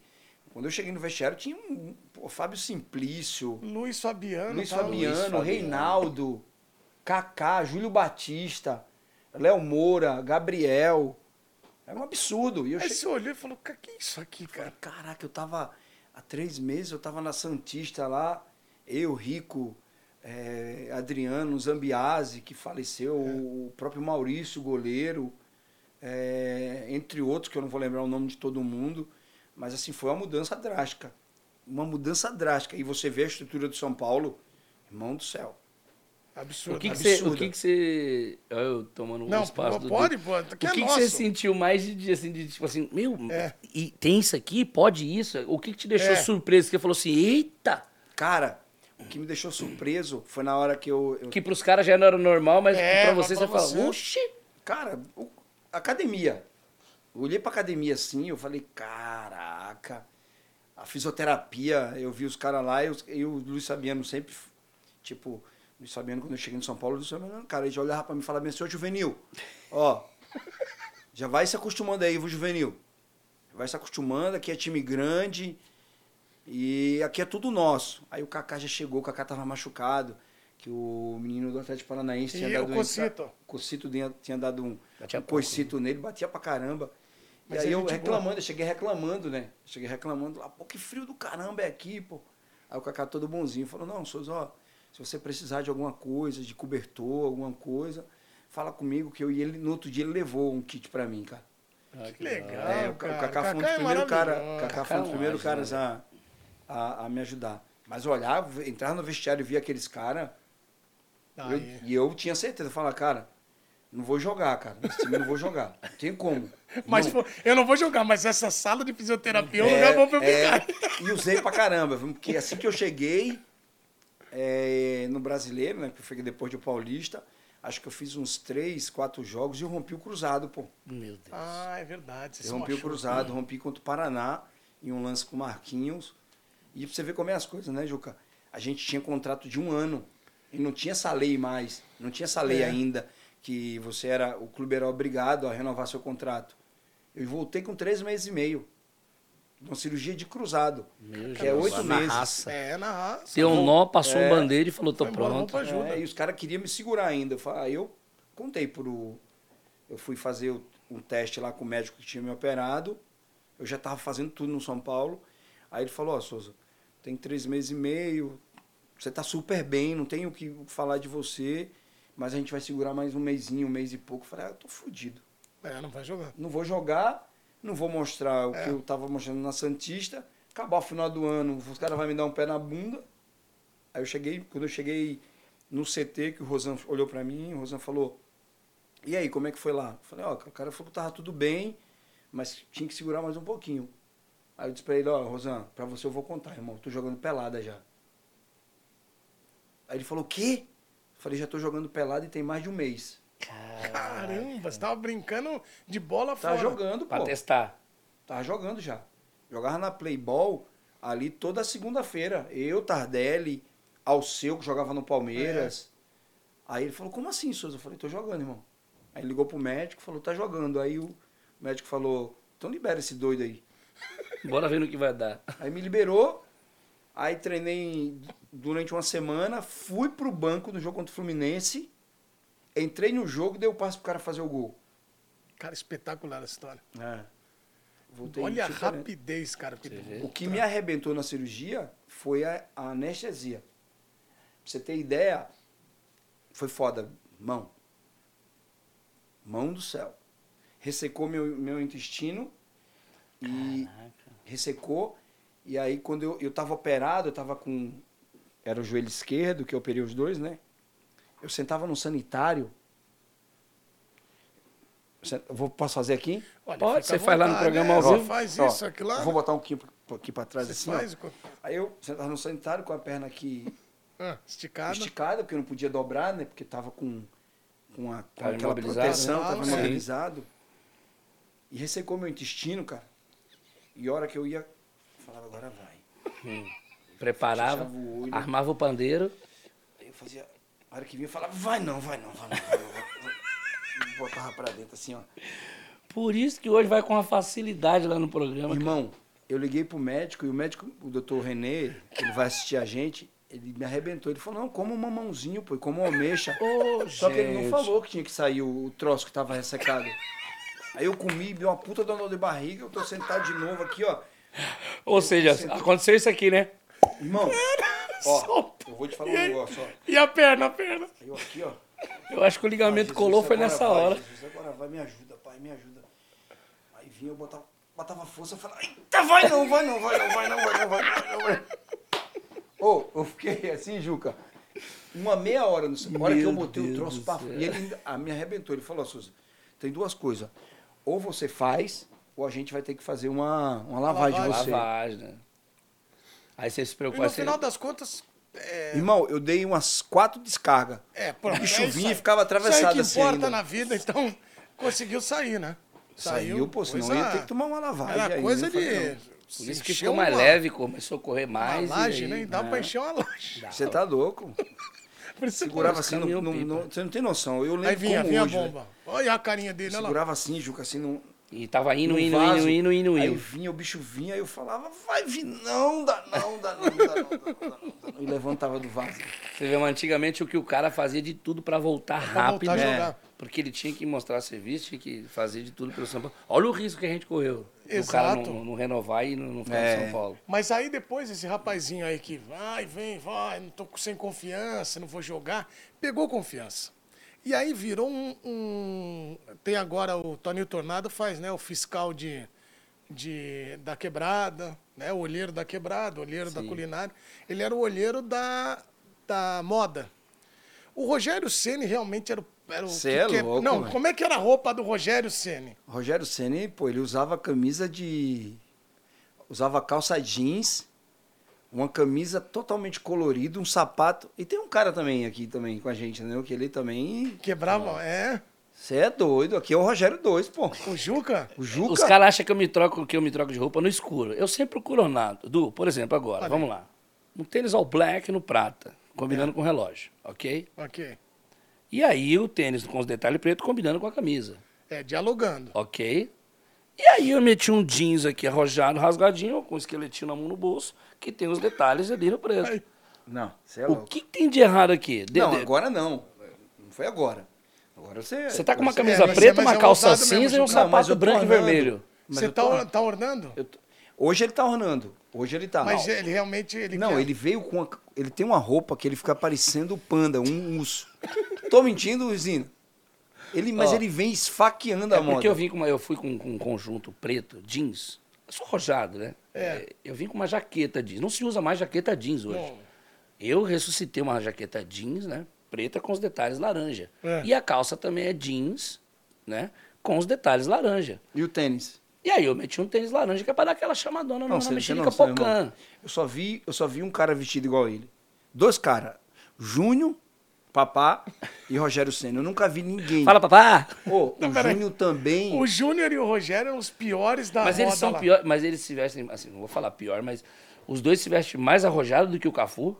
quando eu cheguei no vestiário, tinha um pô, Fábio Simplício. Luiz Fabiano. Luiz Fabiano, Luiz Reinaldo, Kaká, Júlio Batista, Léo Moura, Gabriel. Era um absurdo. E eu Aí cheguei... você olhou e falou, que é isso aqui, cara? Falei, Caraca, eu tava. Há três meses eu tava na Santista lá, eu, Rico, é, Adriano, Zambiase, que faleceu, é. o próprio Maurício, goleiro, é, entre outros, que eu não vou lembrar o nome de todo mundo. Mas assim, foi uma mudança drástica. Uma mudança drástica. E você vê a estrutura do São Paulo, irmão do céu. Absurdo. O que, que você. O que, que você. Eu tomando um não, espaço não, pode, do. Pode, o que, é que você sentiu mais de, assim, de tipo assim, meu, é. e tem isso aqui? Pode isso? O que, que te deixou é. surpreso? Que você falou assim, eita! Cara, o que me deixou surpreso foi na hora que eu. eu... Que pros caras já não era normal, mas é, pra você você fala, oxi! Cara, o, academia. Eu olhei pra academia assim, eu falei, caraca. A fisioterapia, eu vi os caras lá e, e o Luiz Sabiano sempre, tipo, Luiz Fabiano, quando eu cheguei em São Paulo, Luiz Fabiano, cara, ele já olhava pra mim e falava assim, senhor Juvenil, ó, já vai se acostumando aí, viu, Juvenil? Vai se acostumando, aqui é time grande e aqui é tudo nosso. Aí o Kaká já chegou, o Kaká tava machucado, que o menino do Atlético Paranaense tinha dado o Cocito. Um, o Cocito tinha dado um, um coicito nele, batia pra caramba. Mas e aí eu reclamando, boa. eu cheguei reclamando, né? Cheguei reclamando lá, pô, que frio do caramba é aqui, pô. Aí o Kaká todo bonzinho falou, não, Souza, ó, se você precisar de alguma coisa, de cobertor, alguma coisa, fala comigo que eu e ele, no outro dia ele levou um kit pra mim, cara. Ah, que legal, É, o cara. Kaká foi um dos é primeiros. Kaká foi um é dos primeiros anjo, caras a, a, a me ajudar. Mas olhar, entrar no vestiário e ver aqueles caras, eu- Aí. e eu tinha certeza, falar, cara, não vou jogar, cara. Nesse time eu não vou jogar. Não tem como. Mas Não. pô, eu não vou jogar, mas essa sala de fisioterapia é um lugar bom pra eu é, ficar. e usei pra caramba, porque assim que eu cheguei é, no brasileiro, né? Que foi depois do Paulista, acho que eu fiz uns três, quatro jogos e eu rompi o cruzado, pô. Meu Deus. Ah, é verdade. você Eu rompi o cruzado, rompi contra o Paraná em um lance com o Marquinhos. E pra você ver como é as coisas, né, Juca? A gente tinha contrato de um ano. E não tinha essa lei mais. Não tinha essa lei É. ainda que você era. O clube era obrigado a renovar seu contrato. Eu voltei com três meses e meio. Uma cirurgia de cruzado. Meu que é Jesus, oito na meses. raça. É, na raça. Deu um nó, passou É. um bandeira e falou, tô embora, pronto. ajuda. É, e os caras queriam me segurar ainda. Eu, falei, aí eu contei pro. Eu fui fazer o- um teste lá com o médico que tinha me operado. Eu já estava fazendo tudo no São Paulo. Aí ele falou, ó, Souza, tem três meses e meio, você tá super bem, não tenho o que falar de você, mas a gente vai segurar mais um mêsinho, um mês e pouco. Eu falei, ah, eu tô fudido. É, não vai jogar. Não vou jogar, não vou mostrar o É. que eu tava mostrando na Santista. Acabar o final do ano, os caras vão me dar um pé na bunda. Aí eu cheguei, quando eu cheguei no CT, que o Rosan olhou pra mim, o Rosan falou, e aí, como é que foi lá? Eu falei, ó, o cara falou que tava tudo bem, mas tinha que segurar mais um pouquinho. Aí eu disse pra ele, ó, Rosan, pra você eu vou contar, irmão, tô jogando pelada já. Aí ele falou, o quê? Eu falei, já tô jogando pelada e tem mais de um mês. Caramba, você tava brincando de bola Tava fora. jogando, Pra pô. testar. Tava jogando já. Jogava na Playball ali toda segunda-feira. Eu, Tardelli, Alceu, que jogava no Palmeiras. Aí ele falou, como assim, Souza? Eu falei, tô jogando, irmão. Aí ele ligou pro médico, falou, tá jogando. Aí o médico falou, então libera esse doido aí. Bora ver no que vai dar. Aí me liberou, aí treinei durante uma semana, fui pro banco no jogo contra o Fluminense, entrei no jogo e dei o passo pro cara fazer o gol. Cara, espetacular a história. É. Voltei Olha a rapidez, cara. porque- vê? O que me arrebentou na cirurgia foi a, a anestesia. Pra você ter ideia, foi foda. Mão. Mão do céu. Ressecou meu, meu intestino e Caraca. ressecou. E aí, quando eu, eu tava operado, eu tava com. Era o joelho esquerdo, que eu operei os dois, né? Eu sentava no sanitário. Eu Vou, posso fazer aqui? Olha, Pode, você faz lá no programa né? ao Você vivo? faz Ó, isso, aquilo lá. Vou botar um aqui, aqui pra trás Você assim, ó. faz com- Aí eu sentava no sanitário com a perna aqui ah, esticado. esticada, porque eu não podia dobrar, né? Porque tava com, com, a, com Tava aquela imobilizado, proteção, né? tava Sim. imobilizado. E ressecou meu intestino, cara. E a hora que eu ia, eu falava, agora vai. Preparava, o armava o pandeiro. Aí eu fazia, a hora que vinha, eu falava, vai não, vai não, vai não, vai não. Vai, Botava pra dentro assim, ó. Por isso que hoje vai com uma facilidade lá no programa. Irmão, eu liguei pro médico e o médico, o doutor Renê, que ele vai assistir a gente, ele me arrebentou. Ele falou, não, como um mamãozinho, pô, como uma ameixa. Ô, Só que ele não gente. falou que tinha que sair o, troço que tava ressecado. Aí eu comi, deu uma puta dor de barriga, eu tô sentado de novo aqui, ó. Ou seja, aconteceu isso aqui, né? Irmão, ó, solta. eu vou te falar um negócio, ó. E a perna, a perna. Eu aqui, ó. Eu acho que o ligamento ah, colou foi agora, nessa pai, hora. Jesus, agora vai, me ajuda, pai, me ajuda. Aí vinha, eu botava, botava força, eu falava, eita, vai não, vai não, vai não, vai não, vai não, vai não, vai Ô, oh, eu fiquei assim, Juca, uma meia hora, na hora que eu botei Deus o troço pra frente, E ele a, ah, me arrebentou, ele falou, Suzy, tem duas coisas, ou você faz, ou a gente vai ter que fazer uma, uma lavagem, lavagem de você. Lavagem, né? Aí você se E preocupou no final das contas. É, Irmão, eu dei umas quatro descargas. é pronto. É isso e aí. ficava Isso aí atravessado assim importa ainda. na vida, então conseguiu sair, né? Saiu, pô, senão coisa- ia ter que tomar uma lavagem. Era aí, coisa falei, de. Por isso que ficou mais uma- leve, começou a correr Uma mais. laje, e aí, né? E dava né? pra encher uma laje. Dá. Você tá louco? Isso Segurava assim, não- pipa. não- você não tem noção. Eu lembro Aí vinha, como vinha hoje, a velho. bomba. Olha a carinha dele, olha lá. Segurava assim, Juca, assim, não, E tava indo, no indo, vaso. indo, indo, indo, Aí indo. vinha, o bicho vinha, aí eu falava, vai vir, não, dá não, dá não, dá não, dá não, dá não, dá não. E levantava do vaso. Você vê, mas antigamente o que o cara fazia de tudo pra voltar Pra rápido. voltar a né? jogar. Porque ele tinha que mostrar serviço, tinha que fazer de tudo pelo São Paulo. Olha o risco que a gente correu. O cara Exato. não, não renovar e não, não ficar É. em São Paulo. Mas aí depois esse rapazinho aí que vai, vem, vai, não tô sem confiança, não vou jogar, pegou confiança. E aí virou um, um- Tem agora o Toninho Tornado faz, né? O fiscal de, de, da quebrada, né? O olheiro da quebrada, o olheiro da Sim. culinária. Ele era o olheiro da, da moda. O Rogério Ceni realmente era o. Era o Cê é louco, Não, velho. como é que era a roupa do Rogério Ceni? Rogério Ceni, pô, ele usava camisa de. Usava calça jeans, uma camisa totalmente colorida, um sapato. E tem um cara também aqui também com a gente, né? Que ele também. Quebrava. É. Você é doido, aqui é o Rogério 2, pô. O Juca? O Juca. Os caras acham que eu me troco que eu me troco de roupa no escuro. Eu sempre procuro ornado. Du, por exemplo, agora, Olha. vamos lá. Um tênis all black no prata, combinando com o relógio, ok? Ok. E aí o tênis com os detalhes preto combinando com a camisa, É, dialogando. ok? E aí eu meti um jeans aqui arrojado, rasgadinho, com um esqueletinho na mão no bolso, que tem os detalhes ali no preto. Aí. Não, você é O louco. que tem de errado aqui? De- Não, de- agora não. Não foi agora. Agora você. Você tá com uma camisa mas é- preta, mas uma é calça cinza e um. Não, sapato branco e ornando. vermelho. Mas Você tá, tô- or- tá ornando? tô- Hoje ele tá ornando. Hoje ele tá. Mas Não. ele realmente. Ele Não, quer- ele veio com. a- ele tem uma roupa que ele fica parecendo o panda, um urso. Tô mentindo, Zino? Ele, mas Ó, ele vem esfaqueando a É moda. porque eu vim com uma, eu fui com, com um conjunto preto, jeans. Eu sou rojado, né? É. Eu vim com uma jaqueta jeans. Não se usa mais jaqueta jeans hoje. Não. Eu ressuscitei uma jaqueta jeans, né? Preta com os detalhes laranja. É. E a calça também é jeans, né? Com os detalhes laranja. E o tênis? E aí eu meti um tênis laranja que é pra dar aquela chamadona Não, na tem mexerica pocã. Eu só vi, eu só vi um cara vestido igual ele. Dois caras. Júnior, Papá e Rogério Senna. Eu nunca vi ninguém. Fala, papá! Ô, Não, o peraí. Júnior também. O Júnior e o Rogério eram os piores da Mas roda eles são lá. piores, mas eles se vestem, assim, não vou falar pior, mas os dois se vestem mais arrojados do que o Cafu,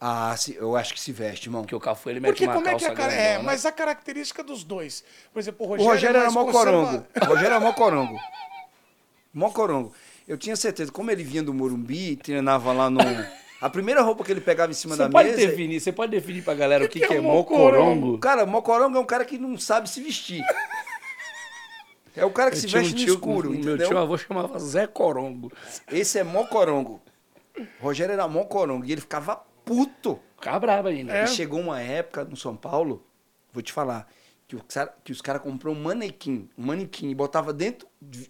Ah, se- eu acho que se veste, irmão. porque o Cafu ele mete Porque uma como é que calça é a cara... É, mas a característica dos dois. Por exemplo, o O Rogério, Rogério é era mais mó corongo. conserva- O Rogério era mó corongo. Mó corongo. Eu tinha certeza, como ele vinha do Morumbi, treinava lá no. A primeira roupa que ele pegava em cima Você da pode mesa. definir, você pode definir pra galera o que, que que é é mocorongo? mocorongo? Cara, mocorongo é um cara que não sabe se vestir. É o cara que Eu se tinha um veste no tio- escuro, Meu entendeu? tio avô chamava Zé Corongo. Esse é mocorongo. Rogério era mocorongo e ele ficava puto. Ficava bravo ainda. É. E chegou uma época no São Paulo, vou te falar, que, o que os caras comprou um manequim, um manequim, e botava dentro,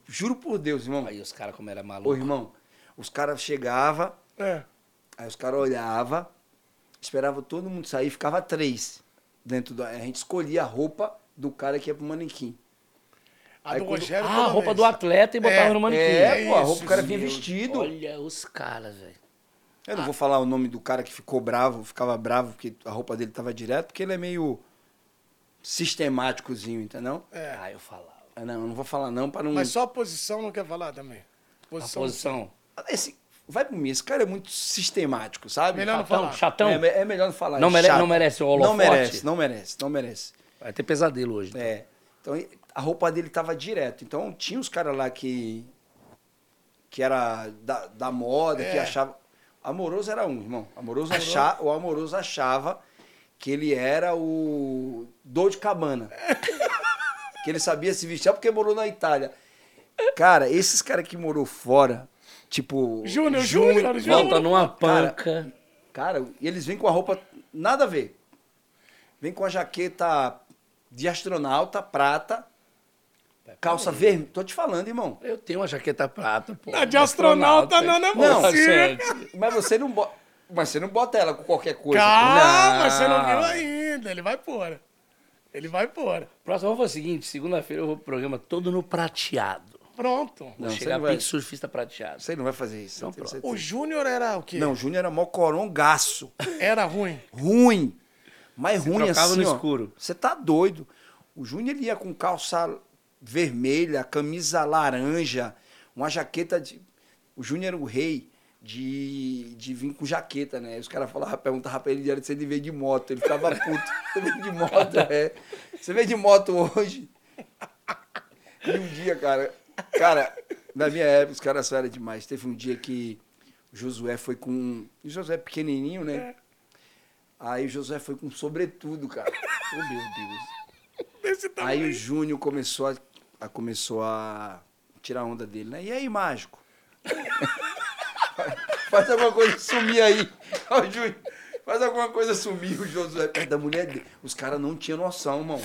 juro por Deus, irmão. Aí os caras como era Ô, maluco. irmão, os caras chegavam, É. aí os caras olhavam, esperavam todo mundo sair, ficava três dentro da. A gente escolhia a roupa do cara que ia pro manequim. A Aí do quando- Rogério ah, a roupa do atleta e botava É, no manequim. É, pô, a roupa o cara vinha vestido. Olha os caras, velho. Eu não vou falar o nome do cara que ficou bravo, ficava bravo porque a roupa dele tava direto, porque ele é meio sistemáticozinho, entendeu? É. Ah, eu falava. Ah, Não, eu não vou falar não para não. Mas só a posição não quer falar também. A Posição. posição. Esse, vai por mim, esse cara é muito sistemático, sabe? Melhor não Chatão, falar. chatão. É, me- é melhor não falar. Não mere- não merece o Não holofote? merece, não merece, não merece. Vai ter pesadelo hoje. então. É. Então a roupa dele tava direto. Então tinha os caras lá que. que era da, da moda, que É. achava. Amoroso era um, irmão. Amoroso acha, o Amoroso achava que ele era o Dor de Cabana. que ele sabia se vestir porque morou na Itália. Cara, esses caras que morou fora, tipo. Júnior, Júnior. Volta numa Cara, panca. Cara, e eles vêm com a roupa nada a ver. Vem com a jaqueta de astronauta, prata, calça vermelha. Tô te falando, irmão. Eu tenho uma jaqueta prata, pô. A de astronauta não, não é Não, possível. gente. Mas você não bota, mas você não bota ela com qualquer coisa. Calma, Não. você não viu ainda. Ele vai pôr. Ele vai pôr. Próximo vamos fazer o seguinte: segunda-feira eu vou pro programa todo no prateado. Pronto. Vou Não, você chegar não vai- surfista prateado. Você não vai fazer isso. Então pronto. O Júnior era o quê? Não, o Júnior era mó corongaço. Era ruim. ruim. Mais ruim assim, no ó. escuro. Você tá doido. O Júnior ele ia com calça vermelha, camisa laranja, uma jaqueta de... O Júnior era o rei de, de vir com jaqueta, né? Os caras falavam, perguntavam pra ele se ele veio de moto. Ele ficava puto. Você veio de moto, é. Você veio de moto hoje. E um dia, cara, cara, na minha época, os caras eram demais. Teve um dia que o Josué foi com. O Josué é pequenininho, né? Aí o Josué foi com sobretudo, cara. Oh, meu Deus. Desse Aí o. Júnior começou a, a- começou a tirar onda dele, né? E aí, mágico? Faz alguma coisa sumir aí. Ó, Júnior, faz alguma coisa sumir o Josué perto da mulher dele. Os caras não tinham noção, irmão.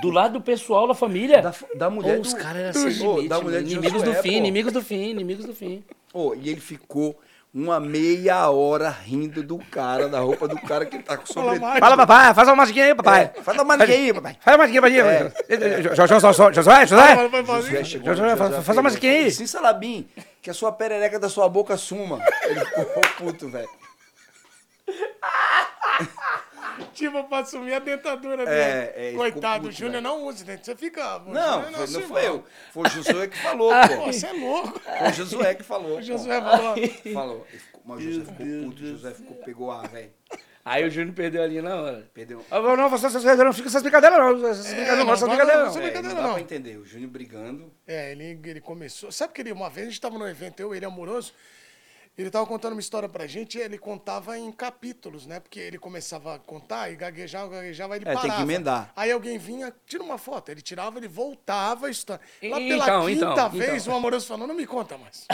Do lado do pessoal da família. Da, da mulher Ô, os caras eram do- Ô, limite, da mulher Inimigos Josué, do fim, pô. inimigos do fim, inimigos do fim. Ô, e ele ficou uma meia hora rindo do cara, da roupa do cara que tá com mais. Fala, papai, faz uma magiquinha aí, papai. É, faz uma maniquinha aí, papai. Faz uma magiquinha pra É. gente. Jo- jo- jo- jo- Josué, Vai, Josué. Josué faz- uma musiquinha e aí. Sim, Salabim, que a sua perereca da sua boca suma. Ele ficou puto, velho. Tipo, pra assumir a dentadura dele. É, é, Coitado, o Júnior não usa dente. Você fica. o Não, Júnior foi- não foi eu. Foi o Josué que falou, Pô, pô. você é louco. Foi o Josué que falou. O Josué falou. pô. Falou. Mas o Josué ficou puto, o Josué ficou, pegou ar, velho. Aí o Júnior perdeu a linha na hora. Perdeu. Ah, Não, você você- não fica essas brincadeiras, não. Essas brincadeiras, não, não, essas não, brincadeiras, não, não. não. É, não dá não. pra entender. O Júnior brigando. É, ele, ele começou. Sabe que ele, uma vez a gente estava no evento, eu, ele amoroso, ele estava contando uma história pra gente e ele contava em capítulos, né? Porque ele começava a contar e gaguejava, gaguejava, ele É, tem que parava. emendar. Aí alguém vinha, tira uma foto, ele tirava, ele voltava a história. Lá pela então, quinta então, vez, então. o amoroso falou, não me conta mais.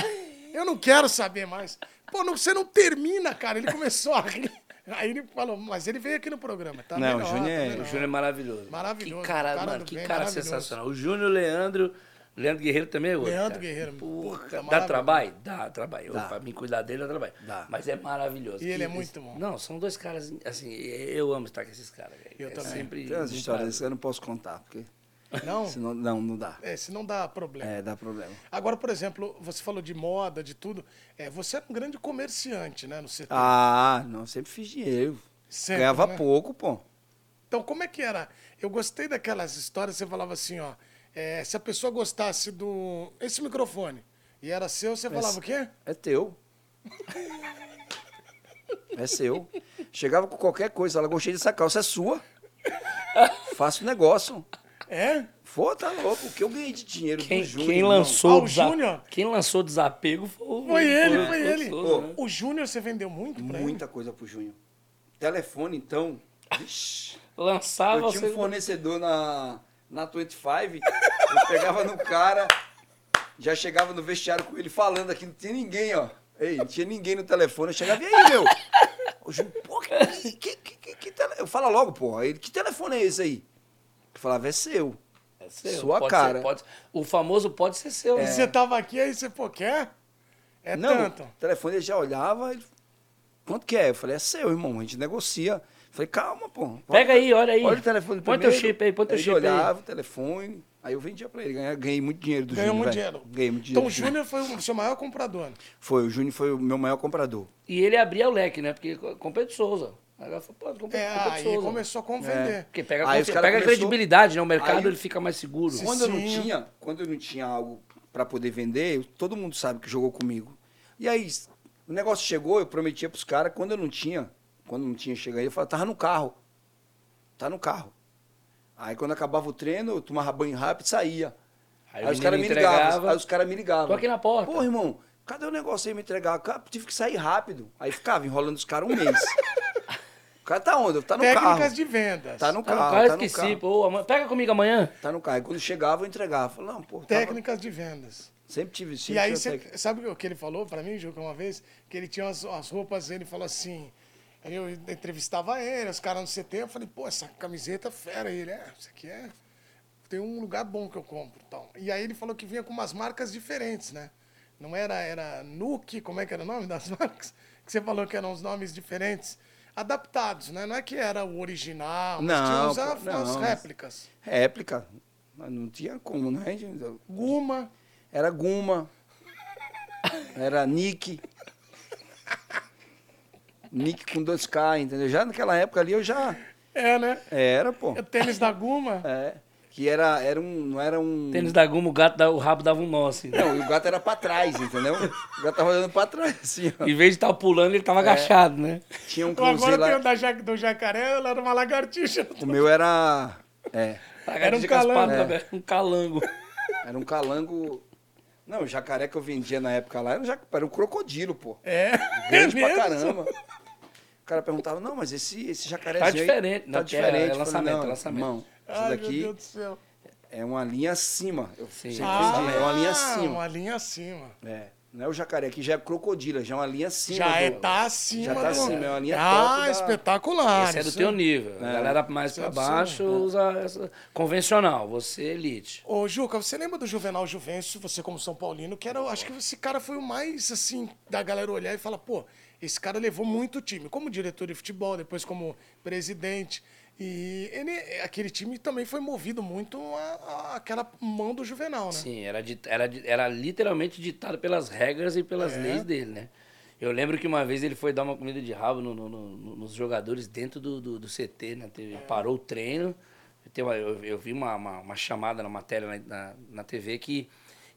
Eu não quero saber mais. Pô, não, você não termina, cara. Ele começou a rir. Aí ele falou, mas ele veio aqui no programa, tá Não, o melhor, Júnior tá é-. O Júnior é maravilhoso. Maravilhoso, Que cara, cara mano, que bem, cara sensacional. O Júnior, Leandro. Leandro Guerreiro também é outro. Leandro cara. Guerreiro, Porra, dá trabalho? Dá trabalho. Dá. Pra mim cuidar dele, dá trabalho. Dá. Mas é maravilhoso. E ele é muito bom. Não, são dois caras, assim, eu amo estar com esses caras, velho. Eu é também. Sempre Tem umas um histórias que eu não posso contar, porque Não? senão não, não dá. É, se não dá problema. É, dá problema. Agora, por exemplo, você falou de moda, de tudo. É, você era um grande comerciante, né, no setor. Ah, não, sempre fiz dinheiro. Sempre, Ganhava né? pouco, pô. Então, como é que era? Eu gostei daquelas histórias, você falava assim, ó. É, se a pessoa gostasse do. Esse microfone e era seu, você falava o quê? É teu. É seu. Chegava com qualquer coisa, ela gostei dessa calça, é sua. Faço negócio. É? Pô, tá louco. O que eu ganhei de dinheiro Quem, do Júnior, quem irmão? lançou Ah, o o desa- Júnior? Quem lançou o desapego foi, o- Foi ele, o- foi o ele. Né? O Júnior você vendeu muito pra ele? Muita coisa pro Júnior. Telefone, então. Lançava Eu tinha você. um fornecedor na, na 25, eu pegava no cara, já chegava no vestiário com ele falando aqui, não tinha ninguém, ó. Ei, não tinha ninguém no telefone. Eu chegava, e aí, meu? Ô, Júnior, pô, que, que, que, que, que tele... Eu falo logo, pô. Aí ele, que telefone é esse aí? Eu falava, é seu. É seu, Sua pode cara. ser- pode- o famoso pode ser seu. E né? você tava aqui, aí você, pô, quer? É não, tanto. o telefone ele já olhava, ele, quanto que é? Eu falei, é seu, irmão, a gente negocia. Falei, calma, pô. Pega aí, olha aí. Olha o telefone Põe primeiro. teu chip aí, põe teu Ele chip aí. olhava o telefone, aí eu vendia pra ele. Ganhei, ganhei muito dinheiro do Ganhou Júnior, muito dinheiro. Ganhei muito dinheiro. Então o Júnior. Foi o seu maior comprador. Foi, o Júnior foi o meu maior comprador. E ele abria o leque, né? Porque comprei de Souza. Aí ela falou, pô, comprei, É, comprei de aí Souza. começou a convender. Porque pega, Aí pega começou- credibilidade, né? O mercado Aí- ele fica mais seguro. Quando eu não tinha, quando eu não tinha algo pra poder vender, eu- todo mundo sabe que jogou comigo. E aí, o negócio chegou, eu prometia pros caras, quando eu não tinha, quando não tinha chegado aí, eu falava, tava no carro. Tá no carro. Aí quando acabava o treino, eu tomava banho rápido e saía. Aí Aí, os caras me ligavam. Aí os caras me ligavam. Tô aqui na porta. Pô, irmão, cadê o negócio aí me entregar? Cara, tive que sair rápido. Aí ficava enrolando os caras um mês. o cara tá onde? Tá no Técnicas carro. de vendas. Tá no Tá no carro, carro, tá no esqueci. carro. Pô, amanhã- pega comigo amanhã. Tá no carro. Aí quando chegava, eu entregava. Falei, não, pô, tava- Técnicas de vendas. sempre tive sempre E aí, você, sabe o que ele falou pra mim, Juca, uma vez? Que ele tinha as, as roupas, ele falou assim. Aí Eu entrevistava ele, os caras no CT, eu falei, pô, essa camiseta é fera. Ele, é, isso aqui é. Tem um lugar bom que eu compro. Tal. E aí ele falou que vinha com umas marcas diferentes, né? Não era, era Nuke, como é que era o nome das marcas? Que você falou que eram os nomes diferentes. Adaptados, né? Não é que era o original, tinha Não, pô, as réplicas. Réplica. Mas não tinha como, né, gente? Guma. Era Guma. Era Nick. Nick com 2K, entendeu? Já naquela época ali eu já. É, né? Era, pô. O tênis da Guma. É. Que era, era um. Não era um. Tênis da guma, o gato, o rabo dava um nó, assim. Não, e o gato era pra trás, entendeu? O gato tava olhando pra trás, assim, ó. Em vez de estar pulando, ele É. tava agachado, né? Tinha um Agora cruzeiro tem o da ja- do jacaré, ela era uma lagartixa. O meu era. É. Era um calango. abertas, Um calango. Era um calango. Não, o jacaré que eu vendia na época lá era um, jac... era um crocodilo, pô. É. Grande é pra caramba. O cara perguntava, não, mas esse, esse jacaré Tá diferente, Tá não, é- diferente. é Eu falei, lançamento, não, é lançamento. Irmão, isso Ai, meu daqui Deus do céu. é uma linha acima. Eu Sim. Ah, é uma linha Ah, acima. Uma linha acima. É. Não é o jacaré, que já é crocodilo, já é uma linha acima. Já é, do- tá acima. Já tá do- acima, é uma linha Ah, top da- espetacular. Esse é do isso teu nível. A É. galera mais Isso é pra baixo usa essa convencional. Você é elite. Ô, Juca, você lembra do Juvenal Juvencio, você como São Paulino, que era, acho que esse cara foi o mais, assim, da galera olhar e falar, pô, esse cara levou muito time, como diretor de futebol, depois como presidente. E ele, aquele time também foi movido muito a, a- aquela mão do Juvenal, né? Sim, era, era, era literalmente ditado pelas regras e pelas É. leis dele, né? Eu lembro que uma vez ele foi dar uma comida de rabo no- no- no- nos jogadores dentro do, do, do CT, né? Teve- Parou o treino. Uma- eu, eu vi uma, uma, uma chamada na matéria na, na, na TV que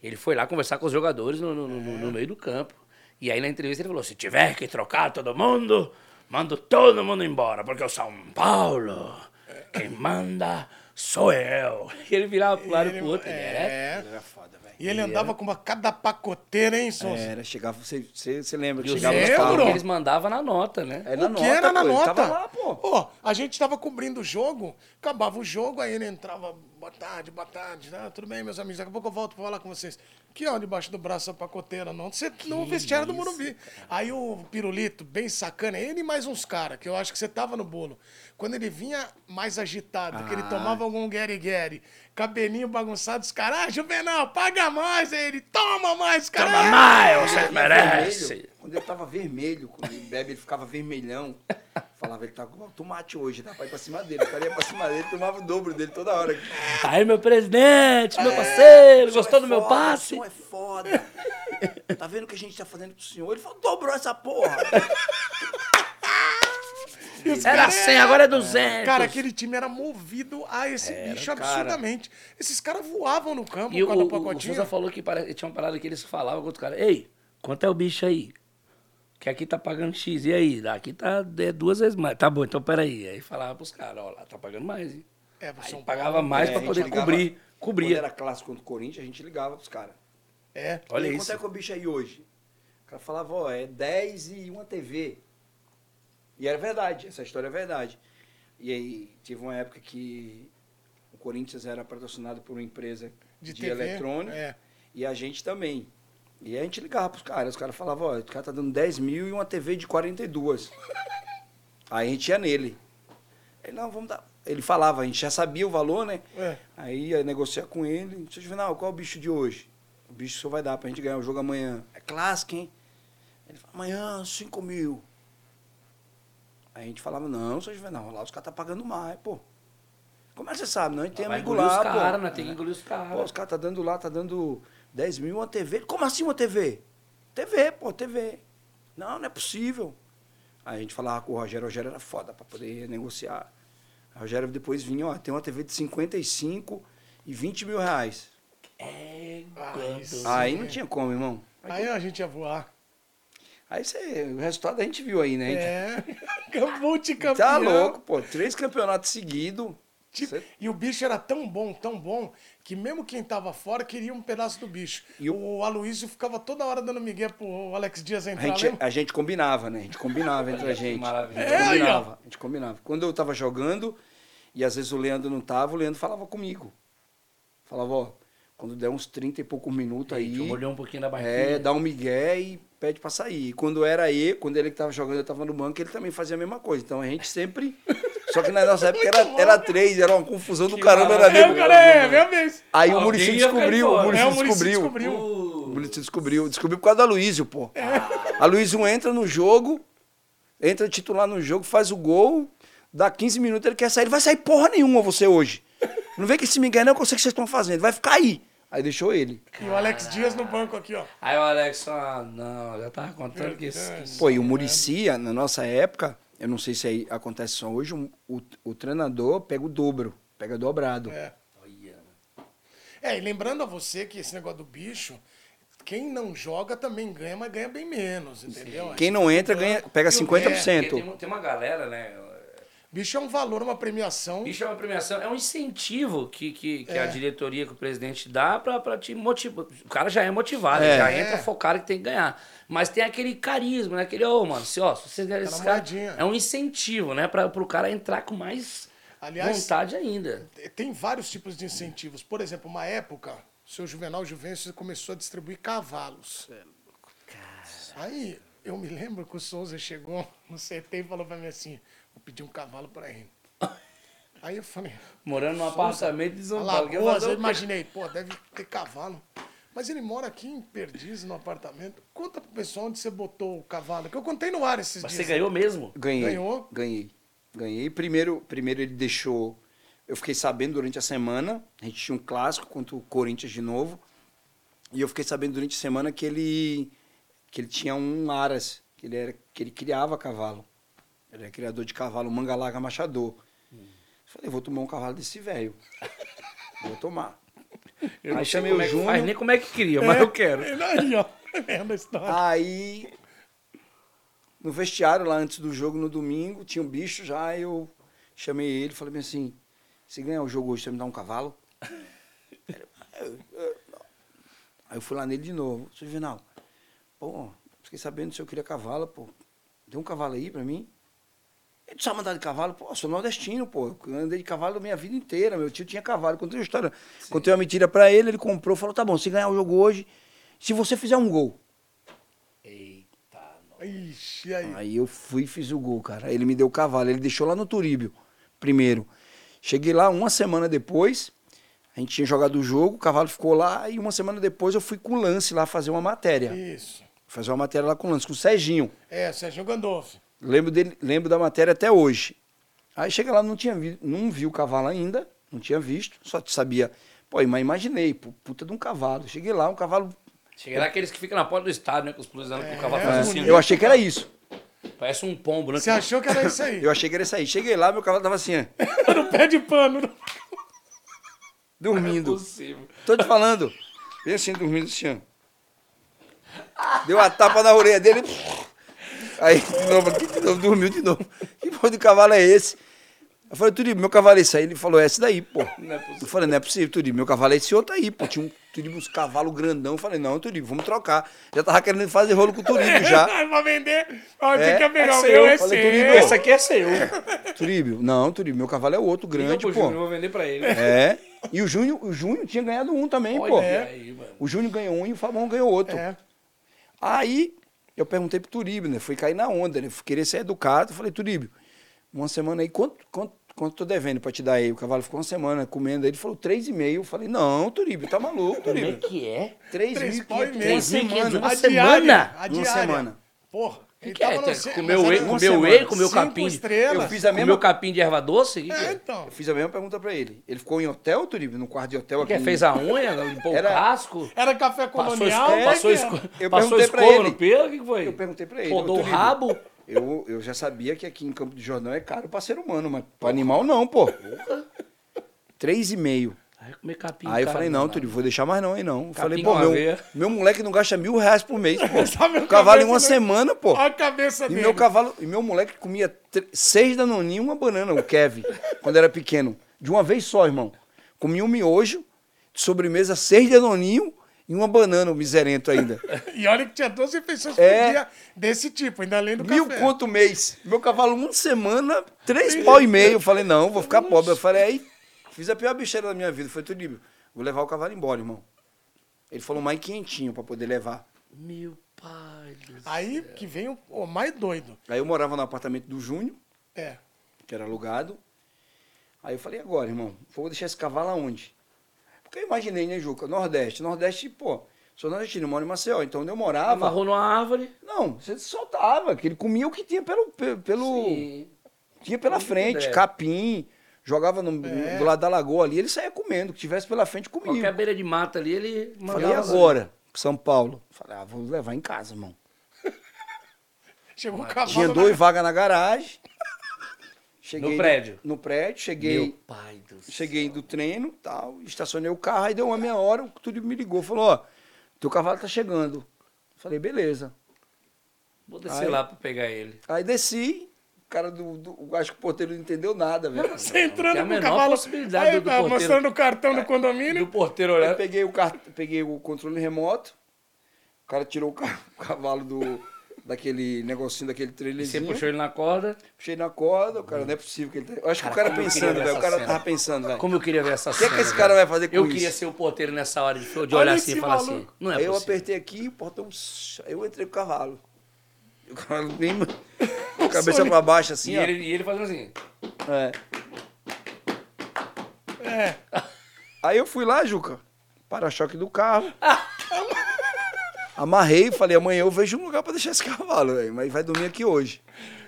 ele foi lá conversar com os jogadores no, no, no- no meio do campo. E aí na entrevista ele falou: se tiver que trocar todo mundo, mando todo mundo embora, porque o São Paulo, quem manda sou eu. E ele virava pro lado e pro outro. Ele era é. Ele era foda, velho. E ele andava com uma cada pacoteira, hein, Souza? Era, chegava, você, você, você lembra que E os chegava Lembro. carros. que eles mandavam na nota, né? É na nota, era na pô, ele nota? Tava lá, pô. Ó, a gente tava cobrindo o jogo, acabava o jogo, aí ele entrava, boa tarde, boa tarde, ah, tudo bem, meus amigos, daqui a pouco eu volto pra falar com vocês. Aqui, ó, debaixo do braço a pacoteira, não, você no vestiário do Morumbi. Aí o Pirulito, bem sacana, ele e mais uns caras, que eu acho que você tava no bolo. Quando ele vinha mais agitado, que ele Ah. tomava algum gueri-gueri, cabelinho bagunçado, os caras, ah, Juvenal, paga mais, aí ele, toma mais, cara. Toma mais, você Ele merece. vermelho, Quando ele tava vermelho, quando ele bebe, ele ficava vermelhão. Falava, ele tá com tomate hoje, dá pra ir pra cima dele. O cara ia pra cima dele, tomava o dobro dele toda hora. Aí, meu presidente, meu parceiro, O senhor gostou é do meu foda, passe? O senhor é foda. Tá vendo o que a gente tá fazendo com o senhor? Ele falou, dobrou essa porra. E Era caras- 100, agora é 200. Cara, aquele time era movido a esse bicho cara. absurdamente. Esses caras voavam no campo E o, o, o pacotinho. Souza falou que pare- tinha uma parada que eles falavam com outros caras. Ei, quanto é o bicho aí? Que aqui tá pagando X. E aí? Aqui tá é, duas vezes mais. Tá bom, então peraí. Aí falava pros caras, ó, lá tá pagando mais, hein? É, Aí São pagava Paulo. mais É, pra poder ligava- cobrir. Quando Cobria. era clássico contra o Corinthians, a gente ligava pros caras. É. Olha "E isso. Quanto é que é o bicho aí hoje? O cara falava, ó, é 10 e uma TV. E era verdade, essa história é verdade. E aí, tive uma época que o Corinthians era patrocinado por uma empresa De de, TV, eletrônica é. e a gente também. E aí a gente ligava pros caras, os caras falavam, ó, o cara tá dando 10 mil e uma TV de 42. aí a gente ia nele. Ele, não, vamos dar. Ele falava, a gente já sabia o valor, né? É. Aí ia negociar com ele. Seu Juvenal, qual é o bicho de hoje? O bicho só vai dar pra gente ganhar o jogo amanhã. É clássico, hein? Ele fala, amanhã, 5 mil. Aí a gente falava, não, seu Juvenal, lá os caras tá pagando mais, pô. Como é que você sabe? Não, a gente tem Vai amigo engolir lá, os pô. caras, nós tem que engolir os Pô, caras. os caras tá dando lá, tá dando 10 mil uma TV. Como assim uma TV? TV, pô, TV. Não, não é possível. Aí a gente falava com o Rogério, o Rogério era foda pra poder negociar. O Rogério depois vinha, ó, tem uma TV de 55 e 20 mil reais. É, Aí sim. Aí não tinha como, irmão. Aí a gente ia voar. Aí você, o resultado a gente viu aí, né? É. Multicampeão. Tá louco, pô. Três campeonatos seguidos. Tipo, Cê- E o bicho era tão bom, tão bom, que mesmo quem tava fora queria um pedaço do bicho. E o- o... Aloysio ficava toda hora dando migué pro Alex Dias A entrar. gente, lembra? a gente combinava, né? A gente combinava entre a gente. Maravilha. A gente É, aí, combinava. A gente combinava. Quando eu tava jogando, e às vezes o Leandro não tava, o Leandro falava comigo. Falava, ó, quando der uns 30 e poucos minutos aí, Molhou um pouquinho da barriga. é, dá um migué e pede pra sair. E quando era ele, quando ele que tava jogando, eu tava no banco, ele também fazia a mesma coisa. Então a gente sempre. Só que na nossa época era, era três, era uma confusão do Que caramba, era. É, o dele. cara é, minha vez. Aí o Alguém Muricy ia cair descobriu, o É, o Muricy descobriu. O Muricy descobriu. Descobriu por causa do Aloysio, pô. A Aloysio entra no jogo, entra titular no jogo, faz o gol, dá 15 minutos, ele quer sair. Ele vai sair porra nenhuma você hoje. Não vem que esse Miguel não consegue o que vocês estão fazendo. Vai ficar aí. Aí deixou ele. E o Alex Dias no banco aqui, ó. Aí o Alex, ah, não, já tava contando que Pô, e o Muricy, na nossa época, eu não sei se aí acontece só hoje, o, o, o treinador pega o dobro, pega dobrado. É. Olha. É, e lembrando a você que esse negócio do bicho, quem não joga também ganha, mas ganha bem menos, entendeu? Quem não entra, ganha, pega E o- Porque 50%. tem, tem uma galera, né? Bicho é um valor, uma premiação. Bicho é uma premiação, é um incentivo que, que, que É. a diretoria, que o presidente dá pra, pra te motivar. O cara já é motivado, É. já É. entra focado que tem que ganhar. Mas tem aquele carisma, né? Aquele, ô, mano, se, ó, se você ganhar esse cara, é um incentivo, né? Pra, pro cara entrar com mais Aliás, vontade ainda. tem vários tipos de incentivos. Por exemplo, uma época, o seu Juvenal Juvencio começou a distribuir cavalos. Aí, eu me lembro que o Souza chegou no CT e falou pra mim assim, vou pedir um cavalo pra ele. Aí eu falei, Morando num apartamento de São Paulo. Alagoas, eu imaginei, pô, deve ter cavalo. Mas ele mora aqui em Perdiz, no apartamento. Conta pro pessoal onde você botou o cavalo, que eu contei no ar esses Mas dias. você ganhou mesmo? Ganhei. Ganhou? Ganhei. Ganhei. Primeiro, primeiro ele deixou. Eu fiquei sabendo durante a semana. A gente tinha um clássico contra o Corinthians de novo. E eu fiquei sabendo durante a semana que ele que ele tinha um aras, que ele era que ele criava cavalo. Ele é criador de cavalo, mangalaga machador. Falei, vou tomar um cavalo desse velho. Vou tomar. Eu Aí chamei o é que Júnior. faz, nem como é que queria, mas eu quero. Aí, ó, vendo a história. Aí, no vestiário lá antes do jogo, no domingo, tinha um bicho já, eu chamei ele, falei bem assim, se ganhar o jogo hoje, você me dá um cavalo? Aí eu fui lá nele de novo, seu Juvenal, pô, fiquei sabendo se eu queria cavalo, pô, dê um cavalo aí pra mim. Ele não sabe andar de cavalo, pô, eu sou nordestino, pô, eu andei de cavalo a minha vida inteira, meu tio tinha cavalo, contei uma história, contei uma mentira pra ele, ele comprou, falou, tá bom, se ganhar o jogo hoje, se você fizer um gol, Eita, Ixi, e aí? Aí eu fui e fiz o gol, cara. Aí ele me deu o cavalo, ele deixou lá no Turíbio, primeiro. Cheguei lá uma semana depois, a gente tinha jogado o jogo, o cavalo ficou lá, e uma semana depois eu fui com o Lance lá fazer uma matéria. Isso. Fazer uma matéria lá com o Lance, com o Serginho. É, Sérgio Gandolfo. Lembro, dele, lembro da matéria até hoje. Aí chega lá, não tinha vi, não vi o cavalo ainda, não tinha visto, só sabia. Pô, mas imaginei, puta de um cavalo. Cheguei lá, um cavalo. Cheguei lá aqueles que ficam na porta do estádio, né? Com os cruzando com o cavalo É, fazendo bonito. assim. Eu achei que era isso. Parece um pombo, né? Você achou que era isso aí? Eu achei que era isso aí. Cheguei lá, meu cavalo tava assim, ó, no pé de pano. dormindo. Impossível. Tô te falando. Bem assim, dormindo assim, ó. Deu uma tapa na orelha dele. Aí, de novo, aqui, de novo, dormiu de novo. Que porra de cavalo é esse? Eu falei, Turibo, meu cavalo é esse aí. Ele falou, é esse daí, pô. Não é possível. Eu falei, não é possível, Turibo, meu cavalo é esse outro aí, pô. Tinha um, Turibo, uns cavalos grandão. Eu falei, não, Turibo, vamos trocar. Já tava querendo fazer rolo com o Turibo já. pra vender. Ó, É, você quer pegar é meu? É Falei, seu. Turibo, Esse aqui é seu. Turibo, não, Turibo, meu cavalo é outro, Liga grande, pro Júnior, eu pô. vou vender pra ele. É. E o Júnior, o Júnior tinha ganhado um também, Olha pô. aí, mano. O Júnior ganhou um e o Fabão ganhou outro. É. Aí eu perguntei pro Turíbio, né? Fui cair na onda, né? Fui querer ser educado. Falei, Turíbio, uma semana aí, quanto, quanto, quanto tô devendo pra te dar aí? O cavalo ficou uma semana comendo. Aí ele falou, três e meio. Eu falei, não, Turíbio, tá maluco, Como é Turíbio. que é? Três Três mil e meio. três mil e quinhentos, semanas. uma A semana? Uma semana. Porra. O que, que é? tava no ce- Comeu whey, uma comeu whey, comeu capim? estrelas. Eu fiz a Comeu mesma, capim de erva doce? Que É, é? então. eu fiz a mesma pergunta pra ele. Ele ficou em hotel, Turíbio, num quarto de hotel O aqui. que é? Fez a unha, limpou Era- o casco? Era café Passou, colonial. esco passou, é, esco Eu passou perguntei pra escova ele. no pelo? O que foi? Eu perguntei pra ele. Rodou "Ô, o rabo? Eu, eu já sabia que aqui em Campo do Jordão é caro pra ser humano, mas pra animal não, pô. Três e meio. Aí comer capim. Aí eu cara, falei, não. Turíbio, vou deixar mais não, hein, não. Falei, pô, meu, meu moleque não gasta mil reais por mês, pô. Cavalo em uma semana, pô. Olha a cabeça E dele. meu cavalo, e meu moleque comia tr- seis danoninhos e uma banana, o Kevin, quando era pequeno. De uma vez só, irmão. Comia um miojo, de sobremesa, seis danoninhos e uma banana, o miserento ainda. E olha que tinha duas refeições É. por dia desse tipo, ainda além do Mil café. conto mês. Meu cavalo, uma semana, três pau e meio. Eu falei, não, vou ficar pobre. Eu falei, aí, fiz a pior besteira da minha vida. Foi tudo vou levar o cavalo embora, irmão. Ele falou mais quentinho pra poder levar. Meu pai do céu. Aí que vem o, o mais doido. Aí eu morava no apartamento do Júnior, É. que era alugado. Aí eu falei, agora, irmão, vou deixar esse cavalo aonde? Porque eu imaginei, né, Juca? Nordeste. Nordeste, pô, sou nordestino, moro em Maceió. Então onde eu morava. Amarrou numa árvore. Não, você soltava, que ele comia o que tinha pelo. pe- pelo Sim. tinha pela Muito frente, ideia. capim, jogava no- É. do lado da lagoa ali, ele saía comendo. O que tivesse pela frente comia. Qualquer beira de mata ali, ele Falei, mandava- agora? São Paulo. Falei, ah, vou levar em casa, irmão. Chegou o cavalo. Tinha na- dois vagas na garagem. Cheguei No prédio? No prédio, cheguei. Meu pai do céu. Cheguei do treino, tal, estacionei o carro, aí deu uma meia hora, o tudo me ligou, falou, ó, teu cavalo tá chegando. Falei, beleza. Vou descer Aí- lá pra pegar ele. Aí desci, cara do, do- Acho que o porteiro não entendeu nada, velho. Você entrando com o cavalo. possibilidade Aí, do tá, porteiro- mostrando o cartão do Do condomínio. porteiro Eu olhando. peguei o, car... peguei o controle remoto, o cara tirou o, ca- o cavalo do, daquele negocinho, daquele Você trailerzinho. puxou ele na corda. Puxei na corda, o cara, não é possível que ele tá... Eu acho que o Cara, cara como eu pensando, velho. O cara cena. tava pensando, velho. Como eu queria ver essa O que, cena. é que esse cara velho. vai fazer com Eu isso? queria ser o porteiro nessa hora de, de Olha olhar assim e falar assim. maluco. Não é Aí eu possível. apertei aqui, o portão. Eu entrei com o cavalo. O cavalo bem. Cabeça pra baixo, assim, E ó. ele, e ele fazendo assim. É. É. Aí eu fui lá, Juca, para-choque do carro. Amarrei e falei, amanhã eu vejo um lugar pra deixar esse cavalo, velho. Mas vai dormir aqui hoje.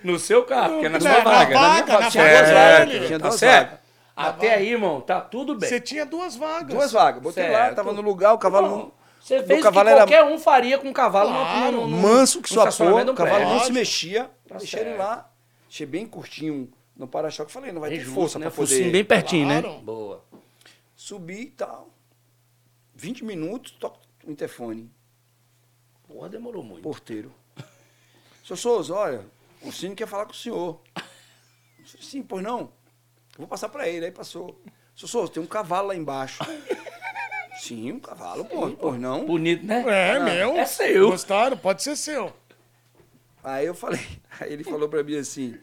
No seu carro, porque é na Na- sua na vaga. vaga, na Tinha vaga duas vagas. Tinha Tá duas vagas. Até aí, irmão, tá tudo bem. Você tinha duas vagas. Duas vagas. Botei lá, Certo. tava no lugar, o cavalo. Bom, não- Você fez o que cavalo era- qualquer um faria com um cavalo no- Claro, no, no, manso que no sua porra, o cavalo prédio. não se mexia. Tá deixei ele lá. Deixei bem curtinho no para-choque. Falei, não vai Bem ter justo, força né? pra Focinho poder bem pertinho, Claro. né? Boa. subir e tal. 20 minutos, toca o interfone. Porra, demorou muito. Porteiro. Seu Souza, olha, o Cine quer falar com o senhor. Eu falei, Sim, pois não. Eu vou passar pra ele. Aí passou. Seu Souza, tem um cavalo lá embaixo. Sim, um cavalo, pô, pois não. Bonito, né? É, meu. É seu. Gostaram? Pode ser seu. Aí eu falei, aí ele falou pra mim assim,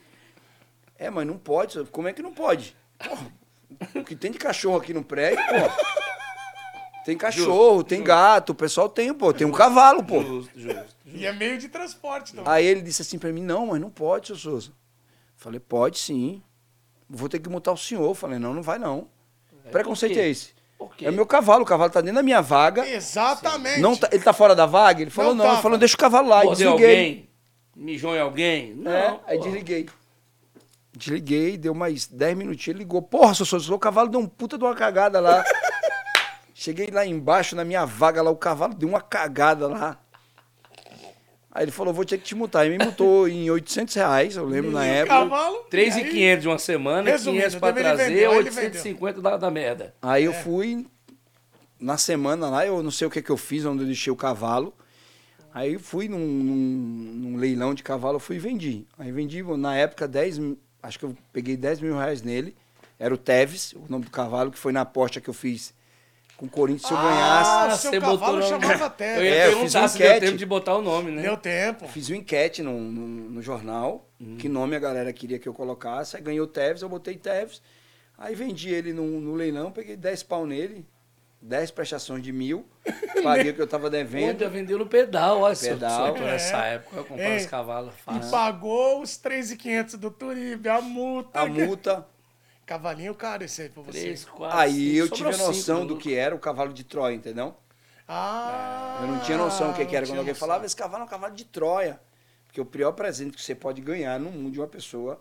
é, mas não pode, como é que não pode? Porra, o que tem de cachorro aqui no prédio, pô. Tem cachorro, tem gato, o pessoal tem, pô, tem um cavalo, pô. Justo, justo. E é meio de transporte também. Aí ele disse assim pra mim, não, mas não pode, seu Souza. Falei, pode sim. Vou ter que multar o senhor. Falei, não, não vai não. Preconceito por quê? é esse. É o meu cavalo, o cavalo tá dentro da minha vaga. Exatamente. Não tá- ele tá fora da vaga? Ele falou, Não não. Ele tava. falou, deixa o cavalo lá. E Mordeu desliguei. alguém? Mijou em alguém? Não. É, aí desliguei. Desliguei, deu mais 10 minutinhos, ele ligou. Porra, seu Souza, o cavalo deu um puta de uma cagada lá. Cheguei lá embaixo, na minha vaga lá, o cavalo deu uma cagada lá. Aí ele falou, vou ter que te multar. Aí me multou em 800 reais, eu lembro na E o época. cavalo. 3,500 de uma semana, Resumindo, 500 pra trazer, ele 850 da, da merda. Aí É. eu fui na semana lá, eu não sei o que, que eu fiz, onde eu deixei o cavalo. Aí fui num, num- num leilão de cavalo, eu fui e vendi. Aí vendi, na época, 10, mil- acho que eu peguei 10 mil reais nele. Era o Teves, o nome do cavalo, que foi na aposta que eu fiz com o Corinthians. Se eu ganhasse, Ah, seu cavalo o nome. chamava Eu Teve. ia É, eu fiz deu enquete. tempo de botar o nome, né? Deu tempo. fiz uma enquete no, no, no jornal, que nome a galera queria que eu colocasse. Aí ganhou o Teves, eu botei Teves. Aí vendi ele no, no leilão, peguei 10 pau nele, 10 prestações de mil, paguei o que eu tava devendo. Onde vendeu no pedal, olha, eu- Pedal. se eu É. nessa época, eu comprava É. os cavalos E pagou os 3,500 do Turibe, a multa. A multa. Cavalinho caro esse aí pra você. 3, 4, Aí eu cinco, tive a noção cinco, do que era o cavalo de Troia, entendeu? Ah. Eu não tinha noção do que, que era. Quando alguém tinha falava, noção. esse cavalo é um cavalo de Troia. Porque o pior presente que você pode ganhar no mundo de uma pessoa,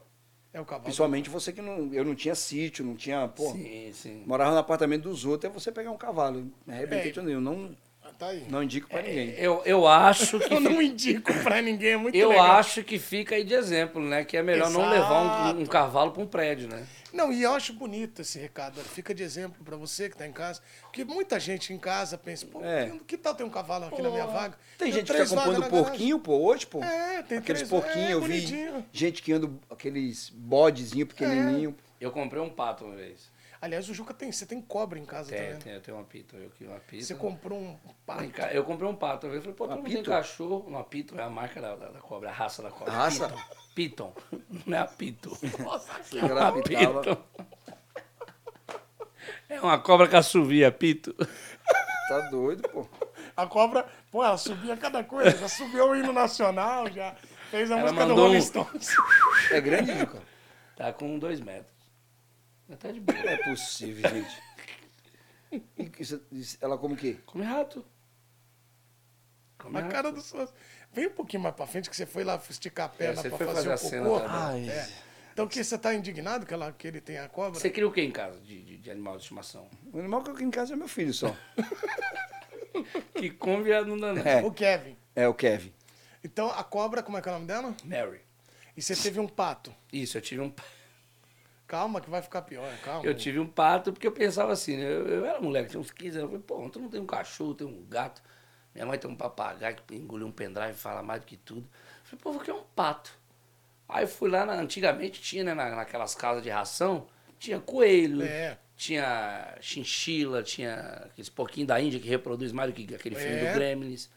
É o cavalo. principalmente você que não. Eu não tinha sítio, não tinha. Pô, Sim, sim. morava no apartamento dos outros, é você pegar um cavalo. Me arrebentei É. tudo. Eu não, Ah, Tá aí. não indico pra ninguém. Eu, eu acho que Eu não indico pra ninguém, é muito Eu legal. acho que fica aí de exemplo, né? Que é melhor não levar um, um Exato. cavalo para um prédio, né? Não, e eu acho bonito esse recado. Fica de exemplo pra você que tá em casa. Porque muita gente em casa pensa, pô, É. que tal ter um cavalo aqui na minha vaga? Tem Eu gente que tá comprando garagem. porquinho, pô, hoje, pô. É, tem Aqueles três- porquinhos, é, eu vi bonitinho. gente que anda aqueles bodezinho pequenininho. Eu comprei um pato uma vez. Aliás, o Juca tem, você tem cobra em casa Tem, também. tem, eu tenho uma pita, eu queria uma pita. Você comprou um pato. Eu comprei um pato. Eu falei, pô, tu não tem Apito? cachorro? Uma pito é a marca da, da, da cobra, a raça da cobra. A raça? Piton. Não é apito. Nossa, apitava. Piton. É uma cobra que assovia, pito. Tá doido, pô. A cobra, pô, ela subia cada coisa. Já subiu o hino nacional, já fez a Ela música do mandou Rolling um- Stones. É grande, Juca? Tá com dois metros. Tá de boa. Não é possível, gente. E isso- isso- ela como o quê? Come rato. Come A rato. cara do Souza. Vem um pouquinho mais pra frente que você foi lá esticar a perna você pra foi fazer, fazer a o cena cocô. também. É. Então o que você tá indignado que, ela, que ele tem a cobra? Você cria o que em casa de, de, de animal de estimação? O animal que eu aqui em casa é meu filho só. Que come viado não dá. É. O Kevin. É o Kevin. Então a cobra, como é que é o nome dela? Mary. E você teve um pato. Isso, eu tive um Calma que vai ficar pior, calma. Eu tive um pato porque eu pensava assim, né? Eu, eu era moleque, tinha uns 15 anos. Eu falei, pô, tu não tem um cachorro, tem um gato. Minha mãe tem um papagaio que engoliu um pendrive e fala mais do que tudo. Eu falei, pô, que é um pato? Aí fui lá, na- antigamente tinha, né, na- naquelas casas de ração, tinha coelho, É. tinha chinchila, tinha aqueles pouquinho da Índia que reproduz mais do que aquele filme É. do Gremlins.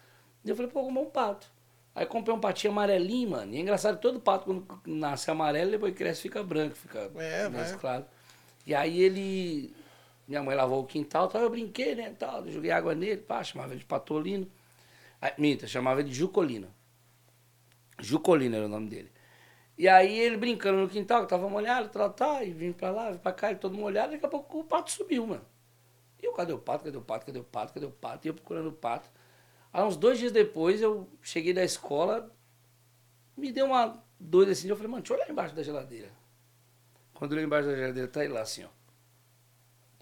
E eu falei, pô, vou comprar um pato. Aí comprei um patinho amarelinho, mano. E é engraçado todo pato, quando nasce amarelo, depois cresce fica branco, fica É, mais claro. E aí ele. Minha mãe lavou o quintal, tal, eu brinquei, né? Tal, joguei água nele, pá, chamava ele de patolino. Aí, minta, chamava ele de Jucolino. Jucolino era o nome dele. E aí ele brincando no quintal, que tava molhado, tal, tal, e vim pra lá, vim pra cá, e todo molhado, daqui a pouco o pato subiu, mano. E eu, cadê o pato, cadê o pato, cadê o pato, cadê o pato? E eu procurando o pato. Aí uns dois dias depois eu cheguei da escola, me deu uma doida assim, eu falei, mano, deixa eu olhar embaixo da geladeira. Quando eu olhei embaixo da geladeira, tá ele lá assim, ó.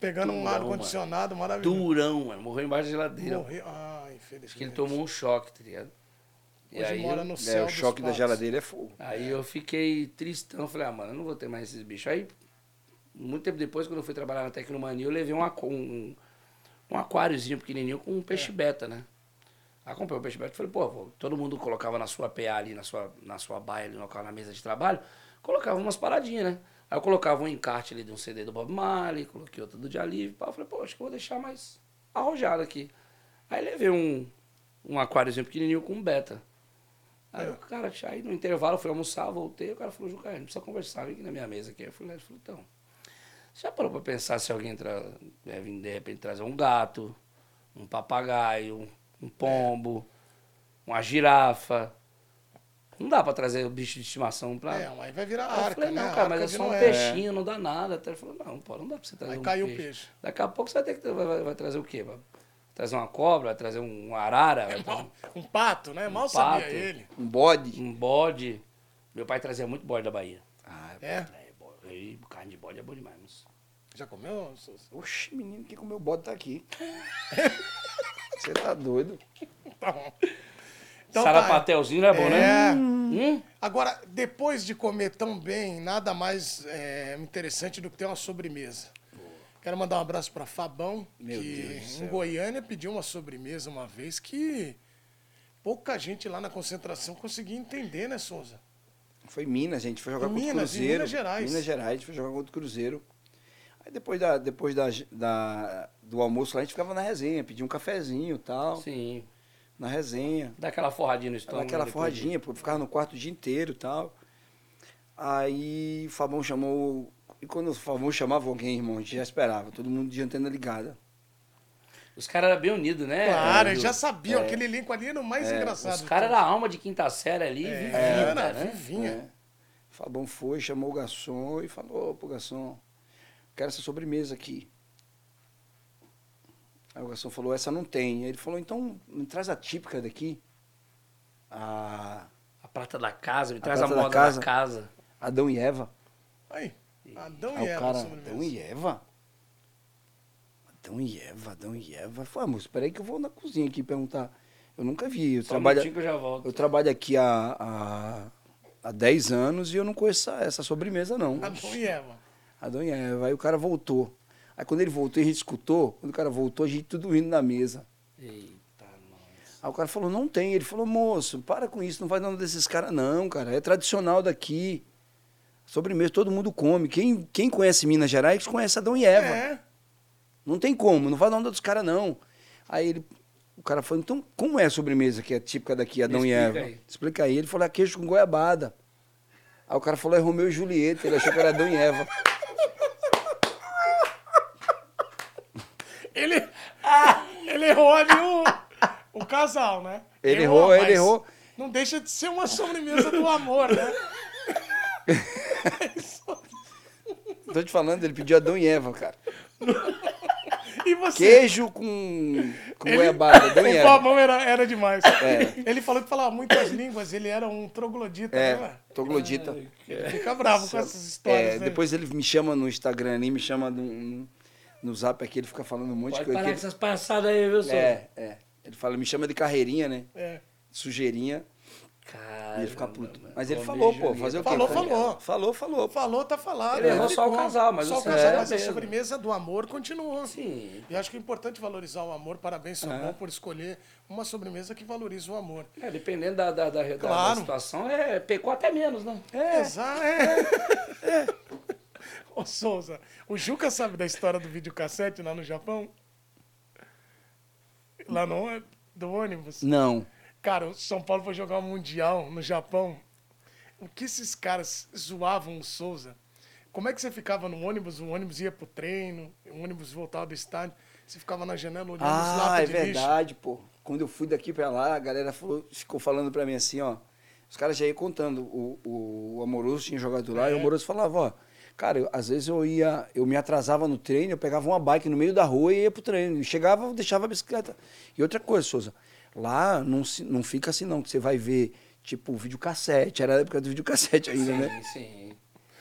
Pegando um Durão, ar-condicionado maravilhoso. Durão, mano, morreu embaixo da geladeira. Morreu. Ah, Acho que ele infelizmente. tomou um choque, tá ligado? E Hoje aí mora eu- no É, céu o dos choque da geladeira é fogo. Aí eu fiquei tristão, falei, ah, mano, eu não vou ter mais esses bichos. Aí, muito tempo depois, quando eu fui trabalhar na Tecnomania, eu levei um, aqu- um, um aquáriozinho pequenininho com um peixe beta, né? Comprei o peixe e falei, pô, todo mundo colocava na sua PA ali, na sua, na sua baia ali, no local, na mesa de trabalho, colocava umas paradinhas, né? Aí eu colocava um encarte ali de um CD do Bob Marley, coloquei outro do Dialive, pá, eu falei, pô, acho que eu vou deixar mais arrojado aqui. Aí levei um, um aquáriozinho pequenininho com um beta. Aí o cara, aí no intervalo, eu fui almoçar, voltei, o cara falou, Juca, gente precisa conversar, vem aqui na minha mesa aqui. Eu fui lá e falei, então, já parou pra pensar se alguém tra... é, vir de repente trazer um gato, um papagaio, um pombo, uma girafa? Não dá pra trazer o bicho de estimação pra... É, aí vai virar Aí eu arca, falei, né? não, cara, mas Arca é só um Noé. peixinho, não dá nada. Até ele falou, não, pô, não dá pra você trazer Aí um caiu o peixe. peixe. Daqui a pouco você vai ter que vai, vai- vai trazer o quê? Vai trazer uma cobra, vai trazer um arara, vai trazer Mal- Um pato, né? Mal Um sabia pato. ele. Um bode. um bode. Meu pai trazia muito bode da Bahia. Ah, É? É, bode, carne de bode é bom demais. Mas... Já comeu? Souza? Oxe, menino, quem comeu bode tá aqui. Você tá doido? Tá bom. Então Sarapatelzinho não é bom, É. né? Hum? Agora, depois de comer tão bem, nada mais é, interessante do que ter uma sobremesa. Quero mandar um abraço para Fabão, Meu que Deus em céu. Goiânia pediu uma sobremesa uma vez que pouca gente lá na concentração conseguia entender, né, Souza? Foi em Minas, a gente foi jogar Em contra o Minas, Cruzeiro. Minas Gerais. Minas Gerais, a gente foi jogar contra o Cruzeiro. Aí depois, da, depois da, da- do almoço lá, a gente ficava na resenha, pedia um cafezinho e tal, Sim. na resenha. Dá aquela forradinha no estômago. Aquela né, depois forradinha, pô, ficava no quarto o dia inteiro e tal. Aí o Fabão chamou. E quando o Fabão chamava alguém, irmão, a gente já esperava, todo mundo de antena ligada. de- Os caras eram bem unidos, né? Claro, É, eles já sabiam, É. aquele elenco ali era o mais engraçado. Os de caras eram a alma de quinta série ali, É, vivida, era, né? vivinha. É. O Fabão foi, chamou o garçom e falou, ô, pro garçom, quero essa sobremesa aqui. Aí o garçom falou, essa não tem. Aí ele falou, então me traz a típica daqui. A A prata da casa, me A traz a prata da moda casa. da casa. Adão e Eva. Aí, Adão Aí e o Eva, cara. Adão e Eva? Adão e Eva, Adão e Eva. Falei, ah, moço, peraí que eu vou na cozinha aqui perguntar. Eu nunca vi. Eu, Só trabalho, eu já volto. eu trabalho aqui há, há, há 10 anos e eu não conheço essa, essa sobremesa, não. Adão e Eva. Adão e Eva. Aí o cara voltou. Aí quando ele voltou, a gente escutou. Quando o cara voltou, a gente tudo rindo na mesa. Eita, nós. Aí o cara falou, não tem. Ele falou, moço, para com isso, não vai nome desses caras, não, cara. É tradicional daqui. Sobremesa, todo mundo come. Quem, quem conhece Minas Gerais conhece Adão e Eva. É. Não tem como, não vai dar onda dos caras, não. Aí ele, o cara falou, então, como é a sobremesa que é típica daqui, Adão e Eva? aí. Explica aí. Ele falou, é queijo com goiabada. Aí o cara falou, é Romeu e Julieta. Ele achou que era Adão e Eva. Ele, ele errou ali o, o casal, né? Ele errou, ele errou. Não deixa de ser uma sobremesa do amor, né? Tô te falando, ele pediu Adão e Eva, cara. E você? Queijo com, com Ele- goiabada, Adão e o Eva. Era, era demais. É. Ele falou que falava muitas línguas, ele era um troglodita, É, né? troglodita. Ele fica bravo com essas histórias. É, né? depois ele me chama no Instagram ali, me chama no, no zap aqui, ele fica falando um monte Pode de coisa. parar com essas palhaçadas aí, viu, senhor? ele, é, é. Ele fala, me chama de carreirinha, né? É. Sujeirinha. Cara, Ia ficar puto. Mas ele falou, pô, fazer o quê? Falou, Falou, falou. Falou, falou. Tá falado. Ele errou só o casal, mas Só o o casal, mas a mesmo. sobremesa do amor continuou. Sim. E acho que é importante valorizar o amor. Parabéns, seu É. irmão, por escolher uma sobremesa que valoriza o amor. É, dependendo da, da, da, da- Claro. da situação, é, pecou até menos, né? É, Exato. É. Ô, Souza, o Juca sabe da história do videocassete lá no Japão? Lá no do ônibus? Não. Cara, o São Paulo foi jogar o Mundial no Japão. O que esses caras zoavam o Souza? Como é que você ficava no ônibus? O ônibus ia pro treino, o ônibus voltava do estádio. Você ficava na janela olhando os Ah, latas é de lixo. verdade, pô. Quando eu fui daqui pra lá, a galera falou- ficou falando pra mim assim, ó. Os caras já iam contando. O, o, o Amoroso tinha jogado lá É. e o Amoroso falava, ó. Cara, eu- às vezes eu ia, eu me atrasava no treino, eu pegava uma bike no meio da rua e ia pro treino. E chegava, eu deixava a bicicleta. E outra coisa, Souza, lá não, se- não fica assim não, que você vai ver, tipo, videocassete. Era a época do videocassete ainda, né? Sim, sim.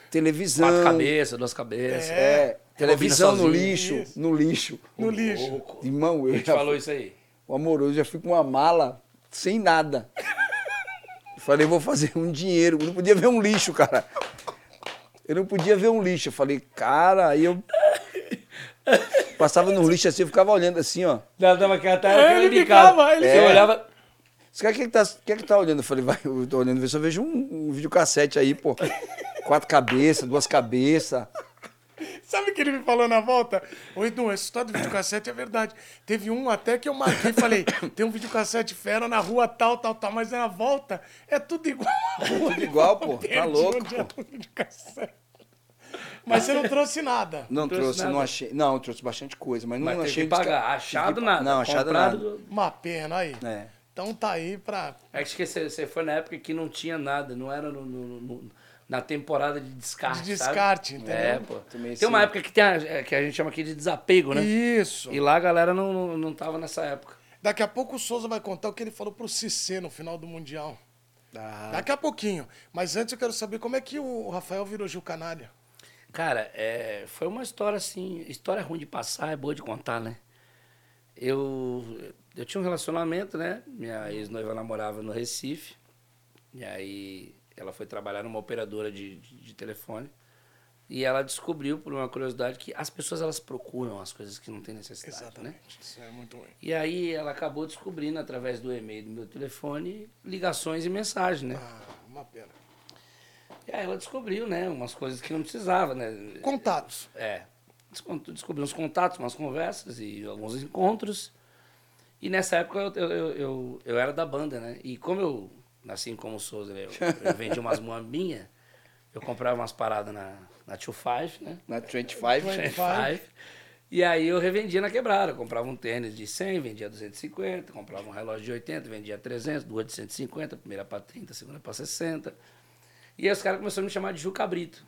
Televisão. Quatro cabeças, duas cabeças. É, televisão no lixo, Isso. no lixo. No lixo. Louco. Irmão, A eu gente já falou isso aí. o amoroso já fui com uma mala sem nada. Eu Falei, vou fazer um dinheiro. Eu não podia ver um lixo, cara. Eu não podia ver um lixo. Eu falei, cara, aí eu passava no lixo assim, eu ficava olhando assim, ó. Cara, tá, É, ele ficava, ele ficava. olhava. Você quer que tá, quer que tá olhando? Eu falei, vai, eu tô olhando, eu vejo um, um videocassete aí, pô. Quatro cabeças, duas cabeças. Sabe o que ele me falou na volta? Ô, Edu, essa história do videocassete é verdade. Teve um até que eu marquei e falei, tem um videocassete fera na rua tal, tal, tal, mas na volta é tudo igual. Tudo igual, pô. Tá louco, pô. videocassete. Mas você não trouxe nada. Não trouxe trouxe, não nada. achei. Não, eu trouxe bastante coisa, mas não Mas teve achei que pagar. desca- Achado nada. Não, achado Comprado, nada. Uma pena aí. É. Então tá aí pra. É que você, você foi na época que não tinha nada, não era no, no- no- na temporada de descarte. De sabe? descarte, entendeu? É, pô. Tem uma época que, tem a, é, que a gente chama aqui de desapego, né? Isso. E lá a galera não, não, não tava nessa época. Daqui a pouco o Souza vai contar o que ele falou pro Cissé no final do Mundial. Ah, Daqui a pouquinho. Mas antes eu quero saber como é que o Rafael virou Gil Canalha. Cara, é, foi uma história assim. História ruim de passar, é boa de contar, né? Eu, eu tinha um relacionamento, né? Minha ex-noiva namorava no Recife. E aí ela foi trabalhar numa operadora de, de, de telefone. E ela descobriu, por uma curiosidade, que as pessoas elas procuram as coisas que não têm necessidade, né? Exatamente. Isso é muito ruim. E aí ela acabou descobrindo, através do e-mail do meu telefone, ligações e mensagens, né? Ah, uma pena. E aí ela descobriu, né? Umas coisas que não precisava, né? Contatos. É. Descon- Descobri uns contatos, umas conversas e alguns encontros. E nessa época eu, eu, eu, eu era da banda, né? E como eu, assim como o Souza, né? eu, eu vendia umas moambinhas, eu comprava umas paradas na, na 25, né? na 25. 25. E aí eu revendia na quebrada. Eu comprava um tênis de 100, vendia 250. Comprava um relógio de 80, vendia 300. Duas de 150, primeira para 30, segunda para 60. E aí os caras começaram a me chamar de Ju Cabrito.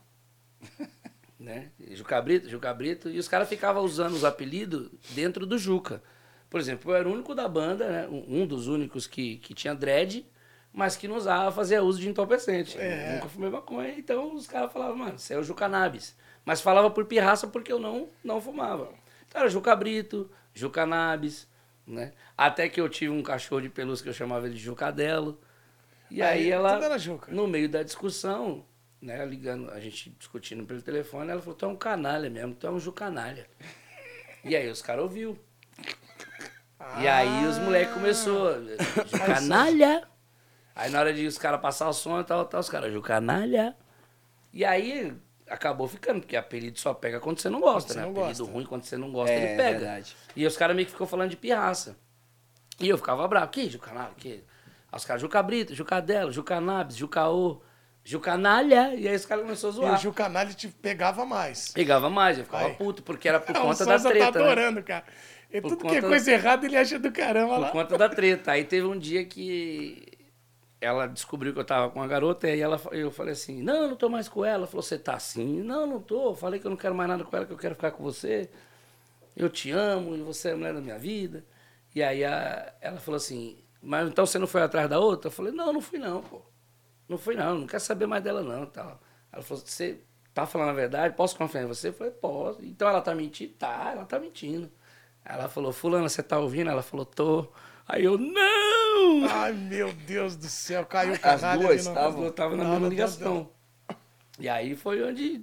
né? Ju Cabrito, Ju Cabrito. E os caras ficavam usando os apelidos dentro do Juca. Por exemplo, eu era o único da banda, né? um um dos únicos que, que tinha dread, mas que não usava, fazia uso de entorpecente. Eu nunca fumei maconha, então os caras falavam, mano, você é o Ju Cannabis. Mas falava por pirraça porque eu não, não fumava. Então era Ju Cabrito, Ju Cannabis, né? Até que eu tive um cachorro de pelúcia que eu chamava ele de Jucadelo. E aí, Aí, ela, Juca. no meio da discussão, né, ligando, a gente discutindo pelo telefone, ela falou, tu é um canalha mesmo, tu é um Ju Canalha. E aí os caras ouviu. E aí os moleques começou, Ju Canalha. Aí na hora de os caras passar o som e tal, tal, os caras, Ju Canalha. E aí acabou ficando, porque apelido só pega quando você não gosta, você né? não apelido gosta. ruim, quando você não gosta, É, ele pega. verdade. E os caras meio que ficou falando de pirraça. E eu ficava bravo. Que Jucanalha? Que? Aí os caras, Jucabrito, Jucadelo, Jucanabis, Jucaô, Jucanalha. E aí os caras começaram a E zoar. o Gil Canalha te pegava mais. Pegava mais, eu ficava puto, porque era por Ah, o conta da treta, tá né? adorando, cara. E Por tudo que é coisa errada ele acha do caramba Por lá. conta da treta. Aí teve um dia que ela descobriu que eu tava com uma garota, e aí ela, eu falei assim, não, não tô mais com ela. Falou, você tá assim? Não, não tô. Falei que eu não quero mais nada com ela, que eu quero ficar com você. Eu te amo, e você é a mulher da minha vida. E aí a- ela falou assim, mas então você não foi atrás da outra? Eu falei, não, não fui não, pô. Não fui não, não quero saber mais dela não, tal. Ela falou, você tá falando a verdade? Posso confiar em você? Eu falei, posso. Então ela tá mentindo? Tá, ela tá mentindo. Ela falou, fulana, você tá ouvindo? Ela falou, tô. Aí eu, não! Ai, meu Deus do céu, caiu o As canalha duas estavam- Eu tava na Não, mesma ligação. E aí foi onde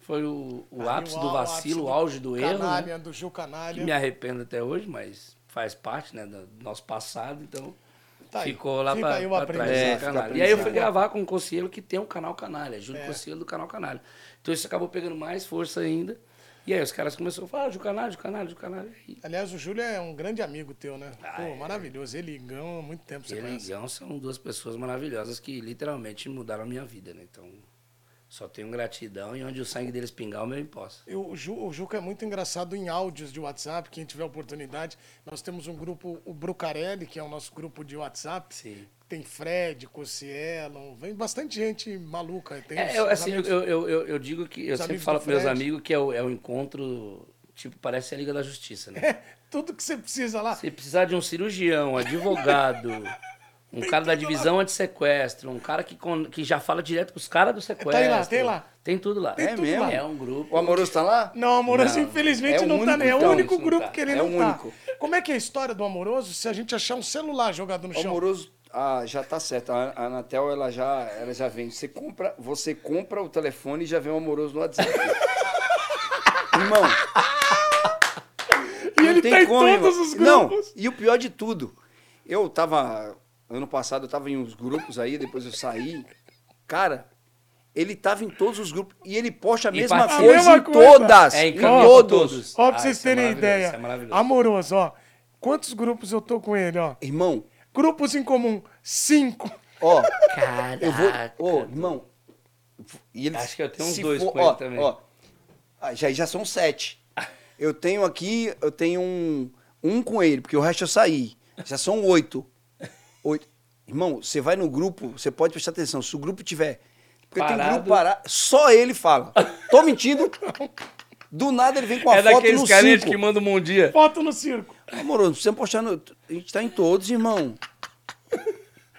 foi o, o Aí ápice o do vacilo, o auge do erro, Canalha, né? do Gil Que Canalha. me arrependo até hoje, mas faz parte, né, do nosso passado, então Tá aí. ficou lá Fica pra, aí o pra trás. É, Canalha. E aí eu fui gravar com um Cossielo que tem um canal Canalha, Júlio É. Cossielo do canal Canalha. Então isso acabou pegando mais força ainda. E aí os caras começaram a falar, Canalha, Júlio Canalha. E Aliás, o Júlio é um grande amigo teu, né? Ah, Pô, é. maravilhoso. Ele e Igão há muito tempo você ele e conhece. Igão são duas pessoas maravilhosas que literalmente mudaram a minha vida, né? Então, só tenho gratidão e onde o sangue deles pingar, o meu imposto. Eu- o, Ju, o Juca é muito engraçado em áudios de WhatsApp. Quem tiver oportunidade, nós temos um grupo, o Brucarelli, que é o nosso grupo de WhatsApp. Sim. Tem Fred, Cossielo, vem bastante gente maluca. Tem É, eu, assim, eu, amigos- eu, eu, eu digo que eu sempre falo para meus amigos que é o, é o encontro, tipo, parece a Liga da Justiça, né? É, tudo que você precisa lá. Se precisar de um cirurgião, advogado, um cara da divisão anti-sequestro, um cara que, con- que já fala direto com os caras do sequestro. Tem lá, tem lá. Tem tudo lá. Tem É tudo mesmo? lá. É um grupo. O Amoroso tá lá? Não, Amoroso, Não, infelizmente é o não tá único, nem. É o então, único grupo tá. que ele É não o tá. único. Como é que é a história do Amoroso se a gente achar um celular jogado no O chão? Amoroso ah, já tá certo. A a Anatel ela já, ela já vem. Você compra, você compra o telefone e já vem o Amoroso no WhatsApp. Irmão, E não ele tem tá em como, todos irmão. os Não, grupos. e o pior de tudo, eu tava. Ano passado eu tava em uns grupos aí, depois eu saí. Cara, ele tava em todos os grupos e ele posta a mesma participa. coisa A mesma em coisa. todas. É, em todos. todos. Ó, pra Ah, vocês isso é terem ideia. isso é maravilhoso. Amoroso, ó. Quantos grupos eu tô com ele, ó? Irmão, Grupos em comum, cinco. ó, Caraca. eu vou. Ô, irmão. E ele, Acho que eu tenho uns se dois for- com ele também. Ó, ah, já, já são sete. Eu tenho aqui, eu tenho um, um com ele, porque o resto eu saí. Já são oito. Oito. Irmão, você vai no grupo, você pode prestar atenção. Se o grupo tiver. Porque tem Parado. grupo parado. Só ele fala. Tô mentindo. Do nada ele vem com a É foto daqueles no carinhas cinco. que mandam um bom dia. Foto no circo. Amoroso, você postar no. A gente tá em todos, irmão.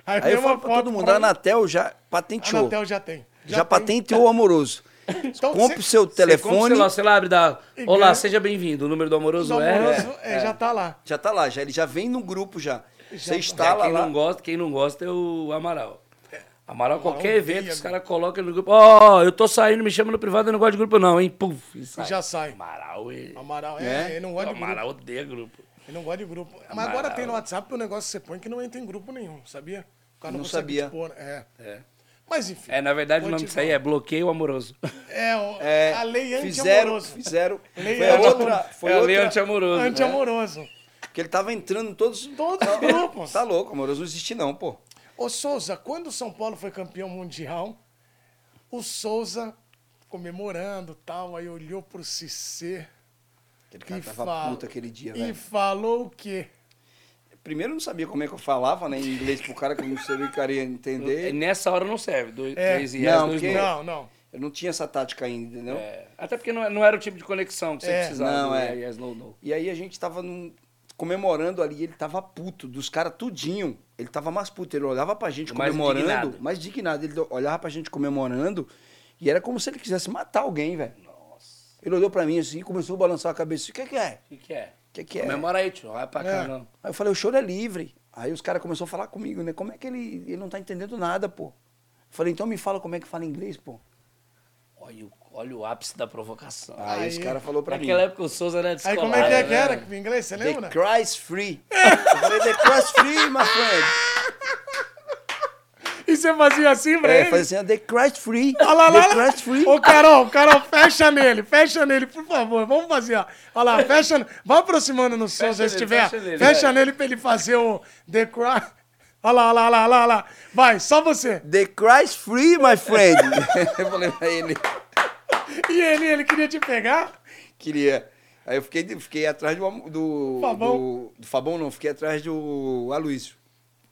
Aí vem eu uma falo pra foto todo mundo, pra- a Anatel já patenteou. Anatel já tem. Já, tem. patenteou o amoroso. Então, Compre o seu Você compra telefone. celular, você lá abre dá. E Olá, seja bem-vindo. O número do amoroso, O é. Amoroso é, já tá lá. Já tá lá, já, ele já vem no grupo já. Já Você tá. É, instala quem lá. não gosta, quem não gosta é o Amaral. Amaral, qualquer evento, os viu? caras colocam no grupo. Ó, eu tô saindo, me chama no privado, eu não gosto de grupo, não, hein? Puf, e sai. já sai. Amaral, ele. Amaral, é, É? ele não gosta de grupo. Amaral odeia grupo. Ele não gosta de grupo. Mas Amaral. agora tem no WhatsApp o negócio que você põe que não entra em grupo nenhum, sabia? O cara Não consegue sabia. é. É. Mas enfim. É, na verdade, o nome disso aí é bloqueio amoroso. É, o- É, a lei fizeram, anti-amoroso. fizeram. Lei Foi a anti-amoroso. outra, foi é a lei outra, anti-amoroso. Anti-amoroso. porque ele tava entrando em todos. Todos os grupos. Tá louco, amoroso não existe não, pô. Ô Souza, quando o São Paulo foi campeão mundial, o Souza comemorando tal, aí olhou pro Cissé Aquele cara e, tava fal- puto aquele dia, e velho. falou o quê? Primeiro eu não sabia como é que eu falava, né, em inglês pro cara que eu não sabia que o cara ia E entender. Nessa hora não serve. Dois, É. Três yes, Não, dois porque-. Não, não. Eu não tinha essa tática ainda, entendeu? É, Até porque não, não era o tipo de conexão que você É. precisava. Não, do é. Yes, no, no. E aí a gente tava num- comemorando ali, ele tava puto, dos caras tudinho. Ele tava mais puto, ele olhava pra gente Mais comemorando, indignado. mais indignado. Ele olhava pra gente comemorando e era como se ele quisesse matar alguém, velho. Ele olhou pra mim assim, começou a balançar a cabeça. O que que é? O que, que é? O que que é? Comemora aí, tio. Vai pra cá, É. não. Aí eu falei, o choro é livre. Aí os caras começaram a falar comigo, né? Como é que ele, ele não tá entendendo nada, pô? Eu falei, então me fala como é que fala inglês, pô. Olha o, olha o ápice da provocação. Aí, Aí- os caras falaram pra mim. Naquela época o Souza era Aí descolado. como é que, é que né? era em inglês, você The lembra? Christ free. Eu falei, the Christ free, my friend. E você fazia assim pra É, ele? fazia assim, the Christ free. Olha lá, the lá, lá. Christ free. Ô, Carol, Carol, fecha nele, fecha nele, por favor. Vamos fazer, ó. Olha lá, fecha. Vai aproximando no Souza, se nele, tiver. fecha nele, Fecha nele pra ele fazer o The Cry. Olha lá, olha lá, olha lá, olha lá. Vai, só você. The Christ free, my friend. eu falei pra ele, E ele, ele queria te pegar? queria. Aí eu fiquei, fiquei atrás do, do, Fabão. do, do Fabão, não, fiquei atrás do Aloysio,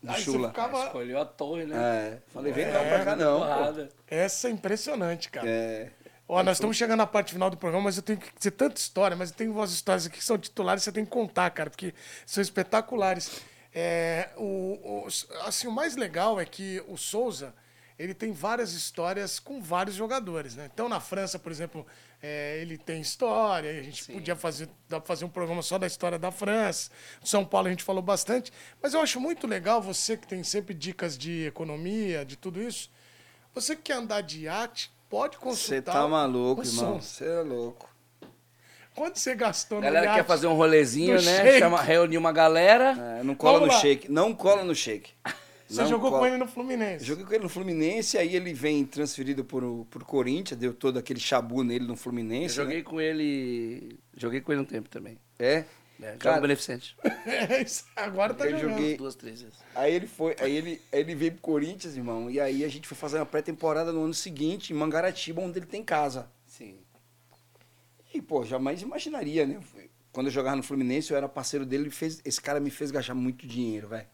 do Aí você Chula. ficava- Escolheu a torre, né? É, falei, vem cá pra cá não. Porrada. Essa é impressionante, cara. É, Ó, nós estamos chegando na parte final do programa, mas eu tenho que dizer tanta história, mas eu tenho umas histórias aqui que são titulares, você tem que contar, cara, porque são espetaculares. É, o, o- assim, o mais legal é que o Souza, ele tem várias histórias com vários jogadores, né? Então, na França, por exemplo, é, ele tem história, a gente podia fazer, dá fazer um programa só da história da França. São Paulo a gente falou bastante, mas eu acho muito legal você que tem sempre dicas de economia, de tudo isso. Você que quer andar de iate, pode Você consultar. tá maluco, o irmão. Você é louco. Quanto você gastou A no galera quer fazer um rolezinho, né? shake. Chama, reunir uma galera. É, não cola Vamos no lá. shake. Não cola no shake. Você Não jogou cola. com ele no Fluminense. Joguei com ele no Fluminense, aí ele vem transferido pro, pro Corinthians, deu todo aquele chabu nele no Eu Fluminense. joguei com ele. Joguei com ele um tempo também. Né? É. É, Cara, beneficente. É isso, Agora tá Eu jogando. joguei- Duas, três vezes. Aí ele foi, aí ele, aí ele veio pro Corinthians, irmão, e aí a gente foi fazer uma pré-temporada no ano seguinte, em Mangaratiba, onde ele tem casa. Sim. E, pô, jamais imaginaria, né? Quando eu jogava no Fluminense, eu era parceiro dele, ele fez, esse cara me fez gastar muito dinheiro, velho.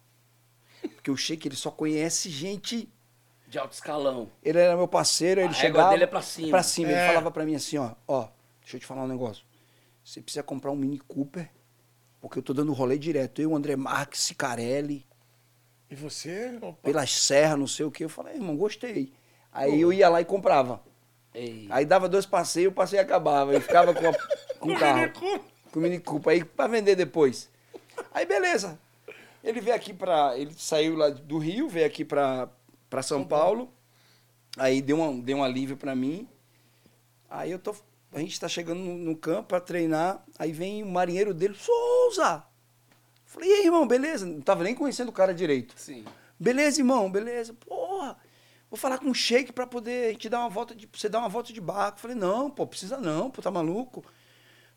Porque o Sheik, ele só conhece gente De alto escalão. Ele era meu parceiro, A ele régua chegava... dele é pra cima. Pra cima. É. Ele falava pra mim assim, ó, ó, deixa eu te falar um negócio. Você precisa comprar um Mini Cooper, porque eu tô dando rolê direto. Eu, André Marques, Cicarelli, E você? Opa. pelas serras, não sei o quê. Eu falei, irmão, gostei. Aí eu ia lá e comprava. Ei. Aí dava dois passeios, o passeio acabava. E ficava com, a, com o carro. Com o Mini Cooper. Aí pra vender depois. Aí beleza. Ele veio aqui pra. Ele saiu lá do Rio, veio aqui pra, pra São Paulo. Aí deu, uma, deu um alívio pra mim. Aí eu tô. A gente tá chegando no, no campo pra treinar. Aí vem o marinheiro dele, Souza! Falei, e aí, irmão, beleza? Não tava nem conhecendo o cara direito. Sim. Beleza, irmão, beleza. Porra, vou falar com o Sheik pra poder a gente dar uma volta de. Você dar uma volta de barco. Falei, não, pô, precisa não, pô, tá maluco?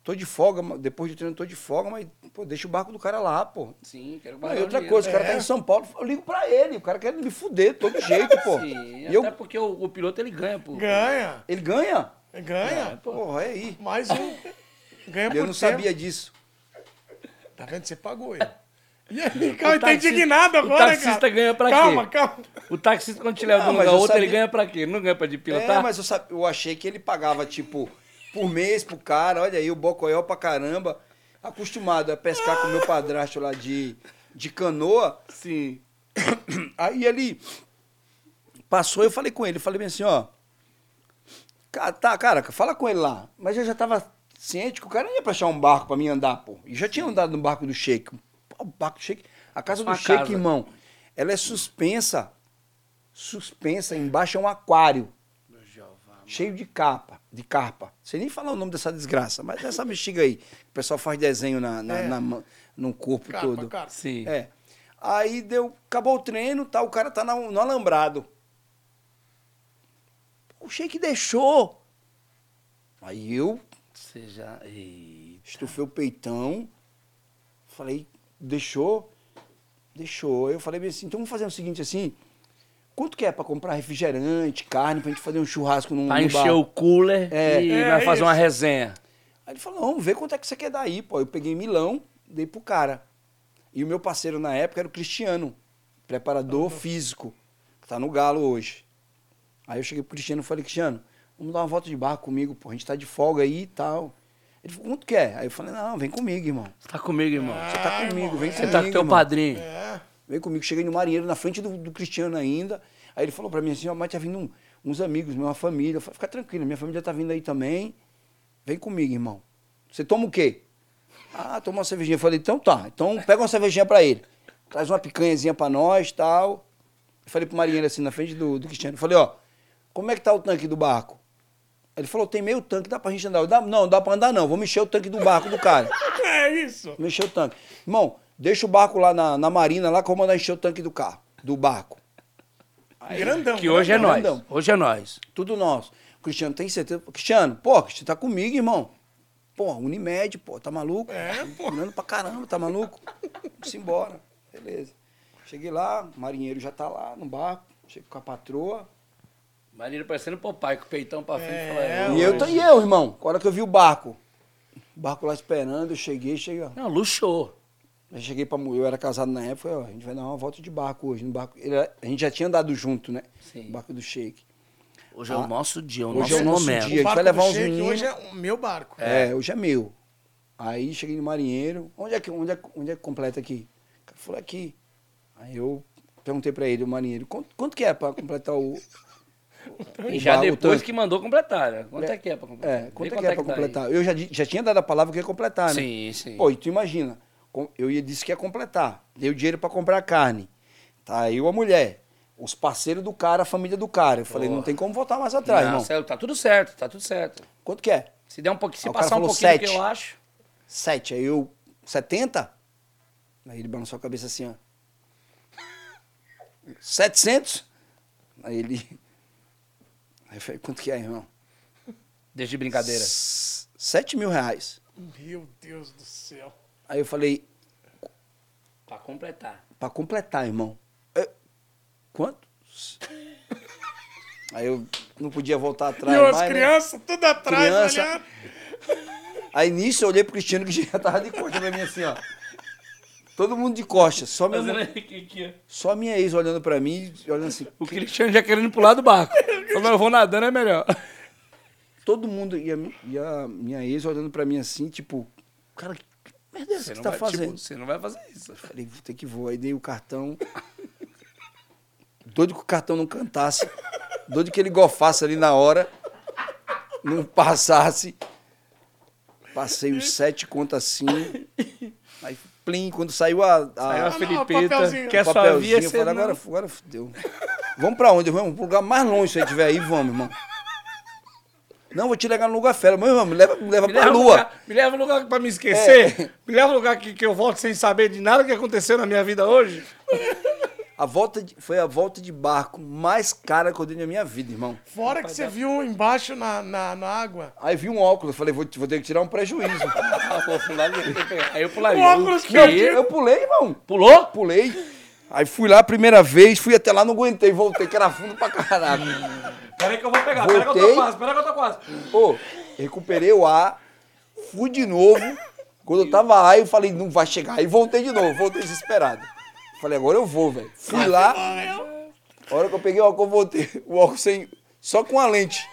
Tô de folga, depois do treino tô de folga, mas, pô, deixa o barco do cara lá, pô. Sim, quero Aí guardar outra o dinheiro. coisa, o cara É. tá em São Paulo, eu ligo pra ele, o cara quer me fuder de todo jeito, pô. Sim, E até eu, porque o, o piloto ele ganha, pô. Ganha. ele ganha? Ganha. Porra, é aí. Mais um. Ganha E por eu não tempo. sabia disso. Tá vendo? Você pagou ele. E aí, calma, ele tá indignado o agora, taxista cara. ganha pra calma, quê? Calma, O taxista, quando te leva de Não, um mas lugar outro, ele sabia- ganha pra quê? Ele não ganha pra de pilotar? É, mas eu, sab- eu achei que ele pagava, tipo, por mês pro cara, olha aí, o Bocoió pra caramba, acostumado a pescar com o meu padrasto lá de, de canoa. Sim. Aí ele passou, eu falei com ele, falei bem assim, ó. "Ca- Tá, cara, fala com ele lá. Mas eu já tava ciente que o cara não ia pra achar um barco pra mim andar, pô. E já tinha andado no barco do Sheik. O barco do Sheik. A casa do Sheik, irmão, ela é suspensa. Suspensa. Embaixo é um aquário. Cheio de capa, de carpa. Sei nem falar o nome dessa desgraça, mas essa bexiga aí. O pessoal faz desenho na, na, É. na no corpo Carpa, todo. carpa. Sim. É. Aí deu, acabou o treino, tá, o cara tá na- no alambrado. O Sheik deixou. Aí eu Você já... Eita. estufei o peitão, falei, deixou? Deixou. Eu falei bem assim, então vamos fazer o seguinte assim, quanto que é pra comprar refrigerante, carne, pra gente fazer um churrasco num, Pra no encher bar? o cooler É. e É, vai fazer uma isso. resenha. Aí ele falou, não, vê quanto é que você quer dar aí, pô. Eu peguei milão, dei pro cara. E o meu parceiro na época era o Cristiano, preparador físico, que tá no Galo hoje. Aí eu cheguei pro Cristiano e falei, Cristiano, vamos dar uma volta de barco comigo, pô. A gente tá de folga aí e tal. Ele falou, quanto quer? Aí eu falei, não, vem comigo, irmão. Você tá comigo, irmão. Você tá comigo, vem é. Você comigo, tá com teu irmão. padrinho. É. Vem comigo, cheguei no marinheiro, na frente do, do Cristiano ainda. Aí ele falou pra mim assim, ó, mas tá vindo um- uns amigos, uma família. Eu falei, fica tranquilo, minha família tá vindo aí também. Vem comigo, irmão. Você toma o quê? Ah, toma uma cervejinha. Eu falei, então tá, então pega uma cervejinha pra ele. Traz uma picanhazinha pra nós tal. Eu falei pro marinheiro assim, na frente do, do Cristiano. Eu falei, ó, como é que tá o tanque do barco? Ele falou, tem meio tanque, dá pra gente andar. Eu, "Dá- não, dá pra andar não, vamos encher o tanque do barco do cara. É isso. Vamos encher o tanque. Irmão, deixa o barco lá na, na marina, lá mandar encher o tanque do carro, do barco. grandão. Que hoje é grandão, nós. grandão. Hoje é nós. Tudo nosso. O Cristiano tem certeza. Cristiano, pô, você tá comigo, irmão. Pô, Unimed, pô, tá maluco? É, pô. Ganhando pra caramba, tá maluco? Vamos embora. Beleza. Cheguei lá, o marinheiro já tá lá no barco. Cheguei com a patroa. Marinheiro parecendo Popeye, com o peitão pra frente. É, é, e eu, e eu, irmão. Na hora que eu vi o barco. O barco lá esperando, eu cheguei, cheguei, ó. Não, luxou. Eu cheguei pra mulher, eu era casado na época, falei, ó, a gente vai dar uma volta de barco hoje. No barco, era- a gente já tinha andado junto, né? Sim. No barco do Sheik. Hoje é o Ah, nosso dia, o hoje nosso é o nosso momento. dia. O barco vai levar uns Sheik meninos. Hoje é o meu barco. É, hoje é meu. Aí cheguei no marinheiro. Onde é que, onde é, onde é que completa aqui? O cara falou aqui. Aí eu perguntei pra ele, o marinheiro, quanto, quanto que é pra completar o. E já depois que mandou completar, né? Quanto é, que é pra completar? É, Vê quanto é que é pra dá aí. completar? Eu já, já tinha dado a palavra que ia completar, né? Sim, sim. Pô, e tu imagina, eu ia disse que ia completar. Dei o dinheiro pra comprar carne. Tá eu a mulher. Os parceiros do cara, a família do cara. Eu falei, não tem como voltar mais atrás, Não, irmão. Céu, tá tudo certo, tá tudo certo. Quanto que é? Se der um pouquinho, se Aí passar um pouquinho do que sete. eu acho. Sete. Aí eu, 70? Aí ele balançou a cabeça assim, ó. 700? Aí ele... Aí eu falei, quanto que é, irmão? Deixa de brincadeira. S- Sete mil reais. Meu Deus do céu. Aí eu falei, Pra completar. pra completar, irmão. É, quanto? Aí eu não podia voltar atrás e as mais, né? crianças tudo atrás Criança. olhando. Aí nisso eu olhei pro Cristiano que já tava de costas pra mim assim, ó. Todo mundo de costas, só minha, Fazendo que- só minha ex olhando pra mim, olhando assim. O Cristiano já querendo pular do barco. Falou, eu vou nadando, é melhor. Todo mundo e a, e a minha ex olhando pra mim assim, tipo, cara, que merda é essa que você tá vai, fazendo? tipo, você não vai fazer isso. Eu falei, vou ter que vou. Aí dei o cartão. Doido que o cartão não cantasse. Doido que ele gofasse ali na hora. Não passasse. Passei os sete contas assim. Aí, plim, quando saiu a. a Aí a Ah, Felipeta, papelzinho. que é sua via, eu você falei, não... agora, agora fudeu. Vamos pra onde? Vamos pro lugar mais longe se aí tiver aí, vamos, irmão. Não, vou te levar no lugar fera. Meu irmão, me leva, me leva Me pra leva, lua. lugar, me leva um lugar pra me esquecer. É. Me leva um lugar que, que eu volto sem saber de nada que aconteceu na minha vida hoje. A volta de- foi a volta de barco mais cara que eu dei na minha vida, irmão. Fora que você viu embaixo na, na, na água. Aí vi um óculos, eu falei, vou, vou ter que tirar um prejuízo. Aí eu pularia. O óculos O que eu eu pulei, irmão. Pulou? Pulei. Aí fui lá a primeira vez, fui até lá, não aguentei, voltei, que era fundo pra caraca. Peraí que eu vou pegar. Pera que eu tô quase, pera que eu tô quase. Pô, recuperei o ar, fui de novo. Quando eu tava lá, eu falei, não vai chegar. Aí voltei de novo, voltei desesperado. Falei, agora eu vou, velho. Fui lá, a hora que eu peguei o óculos, eu voltei. O óculos sem, só com a lente.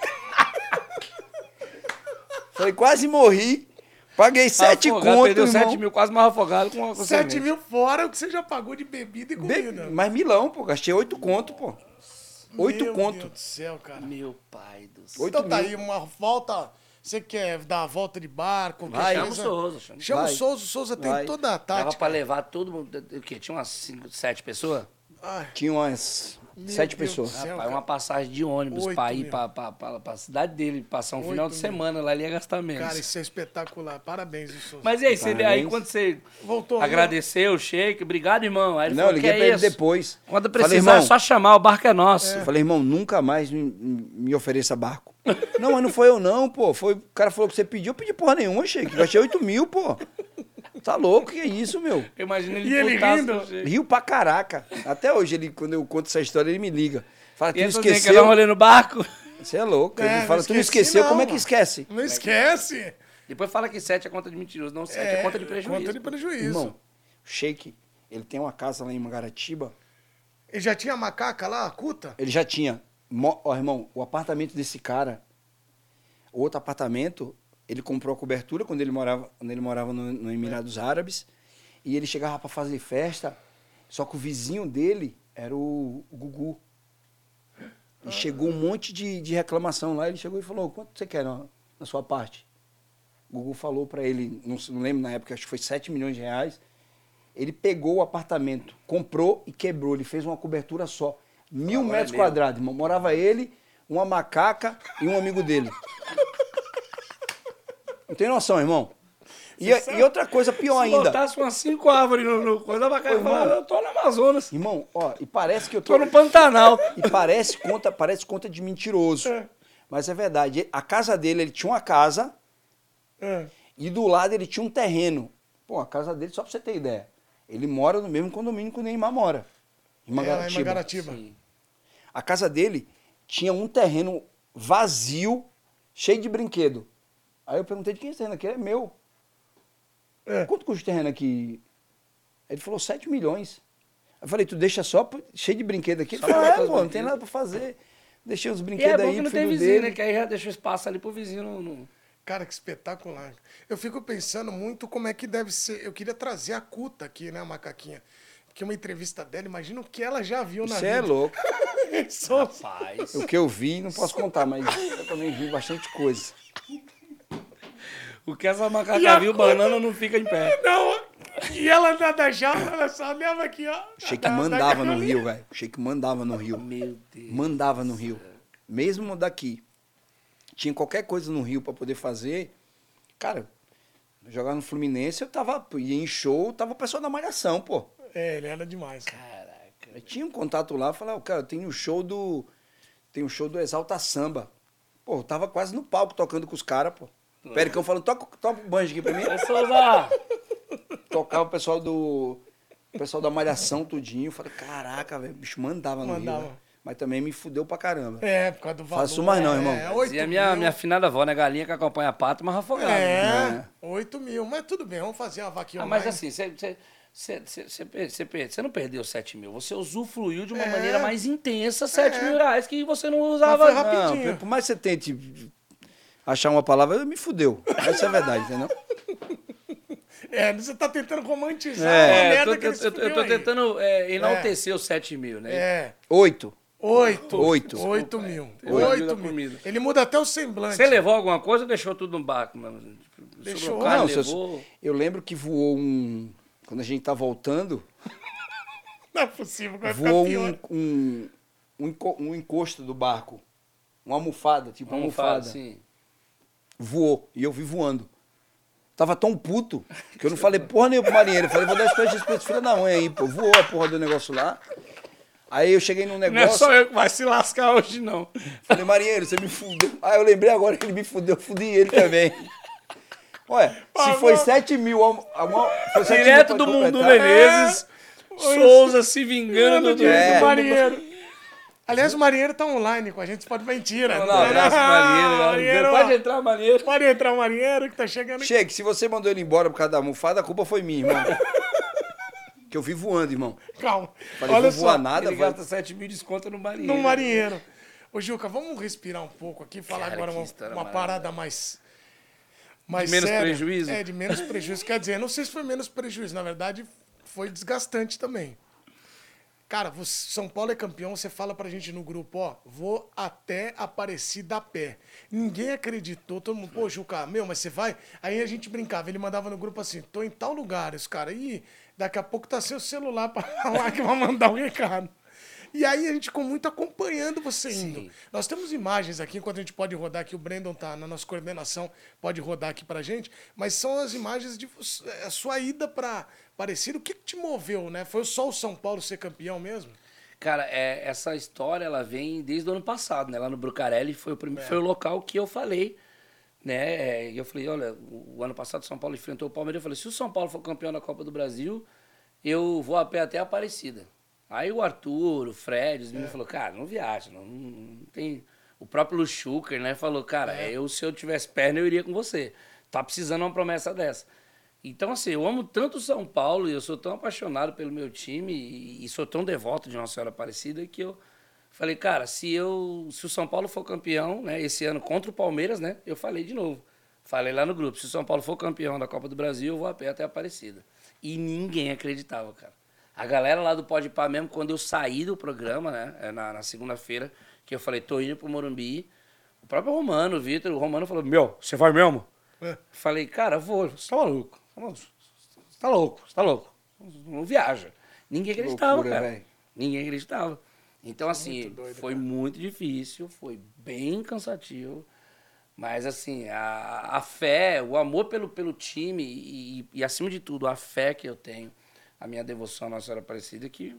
Falei, quase morri. Paguei sete Afogado, conto, Perdeu irmão. 7 mil, quase mais afogado com a com 7 semente. mil fora o que você já pagou de bebida e Be- comida. Mas milão, pô. Gastei oito conto, pô. Oito Meu conto. Deus do céu, cara. Meu pai do céu. Oito Então tá mil. aí, uma volta. Você quer dar a volta de barco? Vai. Chama o Souza. Chama. Chama o. Souza. O Souza tem Vai. toda a Dava tática. pra levar todo mundo. O quê? Tinha umas 5, 7 pessoas? Ai, Tinha umas Meu sete Deus pessoas. céu. Rapaz, uma passagem de ônibus pra ir mil. pra, pra, pra, pra cidade dele, passar um final Oito de mil. semana lá, ele ia gastar menos. cara, isso é espetacular. Parabéns, Souza. Mas e aí, você, aí quando você Voltou, agradeceu o shake, obrigado, irmão. Aí ele Não, eu falou, liguei que pra é ele isso? depois. Quando Falei, precisar, é irmão, só chamar, o barco é nosso. Eu falei, irmão, nunca mais me, me ofereça barco. não, mas não foi eu não, pô. Foi, o cara falou que você pediu, eu pedi porra nenhuma, achei que gastei 8 mil, pô. Tá louco, que é isso, meu? Eu imagino ele E ele putaço rindo? shake. Rio pra caraca. Até hoje, ele, quando eu conto essa história, ele me liga. Fala, tu quer dar esqueceu. um rolê no barco? Você é louco. É, ele fala, tu não esqueceu, não, como é que esquece? Não esquece. Depois fala que 7 é conta de mentiroso, não 7 é, conta de prejuízo. Conta de prejuízo. Irmão, o Sheik, ele tem uma casa lá em Mangaratiba. Ele já tinha macaca lá, a cuta? Ele já tinha. Ó, irmão, o apartamento desse cara, outro apartamento, ele comprou a cobertura quando ele morava, quando ele morava no, no Emirados Árabes. E ele chegava pra fazer festa, só que o vizinho dele era o, o Gugu. E chegou um monte de, de reclamação lá. Ele chegou e falou: quanto você quer na, na sua parte? O Gugu falou pra ele, não, não lembro na época, acho que foi 7 milhões de reais. Ele pegou o apartamento, comprou e quebrou. Ele fez uma cobertura só. Mil Agora é metros meu. quadrados, irmão. Morava ele, uma macaca e um amigo dele. Não tem noção, irmão. E, e outra coisa pior Se ainda. botasse umas 5 árvores no, no coisa, vai cair. Irmão. Eu tô no Amazonas. Irmão, ó, e parece que eu tô. Tô no Pantanal. E parece conta, parece conta de mentiroso. Mas é verdade. A casa dele, ele tinha uma casa É. e do lado ele tinha um terreno. Pô, a casa dele, só pra você ter ideia. Ele mora no mesmo condomínio que o Neymar mora. Em É, lá em Mangaratiba. Mangaratiba. Sim. A casa dele tinha um terreno vazio, cheio de brinquedo. Aí eu perguntei de quem é esse terreno aqui? É meu. É. Quanto custa o terreno aqui? Ele falou 7 milhões. Eu falei, tu deixa só cheio de brinquedo aqui? Ele falou, é, pô, não tem brinquedos. nada pra fazer. Deixei os E é brinquedos bom aí que não tem vizinho, dele. né? Que aí já deixa o espaço ali pro vizinho. Não- Cara, que espetacular. Eu fico pensando muito como é que deve ser. Eu queria trazer a cuta aqui, né, a macaquinha. Porque uma entrevista dela, imagina o que ela já viu na Você é vida. louco. Só- Rapaz. O que eu vi, não posso contar, mas eu também vi bastante coisa. O que essa E macaca viu, banana não fica em pé. Não, e ela nada já, ela só leva aqui, ó. Achei que Da- da mandava no. Rio, velho. Achei que mandava no Rio. Meu Deus. Mandava no Rio. Mesmo daqui. Tinha qualquer coisa no Rio pra poder fazer. Cara, jogar no Fluminense, eu tava. Ia em show, tava o pessoal da Malhação, pô. É, ele era demais. Caraca. Eu tinha um contato lá, falava, cara, tem um show do. Tem um show do Exalta Samba. Pô, eu tava quase no palco tocando com os caras, pô. Pericão falando, toca, toca o banjo aqui pra mim. Souza! Tocava o pessoal do. O pessoal da Malhação tudinho. Eu Falei, caraca, velho, o bicho mandava no Mandava. Rio. velho. Mas também me fudeu pra caramba. É, por causa do valor. Faço mais não, irmão. É, 8 E a minha, mil. minha afinada avó, né? Galinha que acompanha a pata, mas afogada. né? É, 8 mil. Mas tudo bem, vamos fazer uma vaquinha Ah, mas assim, você, você, não perdeu 7 mil. Você usufruiu de uma É. maneira mais intensa 7 É. mil reais que você não Mas usava. foi Não, rapidinho. Não, por mais que você tente achar uma palavra, me fudeu. Essa é a verdade, entendeu? É, você tá tentando romantizar É, É, eu merda tô, que eles eu, eu fuderam tô aí. tentando é, enaltecer os 7 mil, né? É, Oito. 8. Oito. 8 mil. Oito 8 da mil. Ele muda até o semblante. Você levou alguma coisa ou deixou tudo no barco? Mano? Deixou. Carne, Não, eu- levou... eu lembro que voou um. Quando a gente tá voltando, Não é possível, vai ficar voou pior. um, um, um, enco- encosto do barco. Uma almofada, tipo uma almofada. assim. Voou. E eu vi voando. Tava tão puto que eu não falei porra nenhuma pro marinheiro. Eu falei, vou dar esse peixe pra esse filho da mãe aí, pô. Voou a porra do negócio lá. Aí eu cheguei num Não é negócio. só eu que vai se lascar hoje, não. Falei, marinheiro, você me fudeu. Ah, eu lembrei agora que ele me fudeu, eu fudi ele também. Ué, se Ah, foi não. 7 mil. a- a uma- foi 7 mil Direto pra do Mundo. Menezes, É. Souza se vingando do... É. do marinheiro. Aliás, o marinheiro tá online com a gente, pode mentira. Um abraço, Marinheiro. Marinheiro, Pode entrar, Marinheiro. Pode entrar o marinheiro que tá chegando. Chega, se você mandou ele embora por causa da almofada, a culpa foi minha, irmão. que eu vi voando, irmão. Calma. Falei, Olha vou voar nada. Ele vai- gasta 7 mil de desconto no Marinheiro. no marinheiro. Ô, Juca, vamos respirar um pouco aqui e falar Cara, agora uma, uma parada mais. mais menos séria. prejuízo? É, de menos prejuízo. Quer dizer, não sei se foi menos prejuízo, na verdade, foi desgastante também. Cara, você- São Paulo é campeão, você fala pra gente no grupo, ó, vou até Aparecida a pé. Ninguém acreditou, todo mundo, pô, Juca, meu, mas você vai? Aí a gente brincava, ele mandava no grupo assim, tô em tal lugar, os caras, ih, daqui a pouco tá seu celular pra falar que vai mandar um recado. E aí a gente ficou muito acompanhando você indo. Sim. Nós temos imagens aqui, enquanto a gente pode rodar aqui, o Brandon tá na nossa coordenação, pode rodar aqui pra gente, mas são as imagens de você- a sua ida pra Aparecida. O que, que te moveu, né? Foi só o São Paulo ser campeão mesmo? Cara, é, essa história ela vem desde o ano passado, né? Lá no Brucarelli foi o, prim... É. foi o local que eu falei, né? É, E eu falei, olha, o, ano passado o São Paulo enfrentou o Palmeiras. Eu falei, se o São Paulo for campeão da Copa do Brasil, eu vou a pé até a Aparecida. Aí o Arthur, o Fred, os meninos falaram, cara, não viaja, não, não tem... O próprio Luchuker, né, falou, cara, eu se eu tivesse perna eu iria com você. Tá precisando de uma promessa dessa. Então, assim, eu amo tanto o São Paulo e eu sou tão apaixonado pelo meu time e, e sou tão devoto de Nossa Senhora Aparecida que eu falei, cara, se eu se o São Paulo for campeão, né, esse ano contra o Palmeiras, né, eu falei de novo. Falei lá no grupo, se o São Paulo for campeão da Copa do Brasil, eu vou a pé até a Aparecida. E ninguém acreditava, cara. A galera lá do Pode Pá mesmo, quando eu saí do programa, né, é, na, na segunda-feira, que eu falei, tô indo pro Morumbi, o próprio Romano, o Vitor, o Romano falou, meu, você vai mesmo? É. Falei, cara, vou. Você tá maluco? Tá maluco? Você tá louco? Você tá louco? Não viaja. Ninguém acreditava, loucura, cara. velho. Ninguém acreditava. Então, assim, Muito doido, foi cara. muito difícil, foi bem cansativo. Mas, assim, a, a fé, o amor pelo, pelo time e, e, acima de tudo, a fé que eu tenho, a minha devoção à Nossa Senhora Aparecida, que,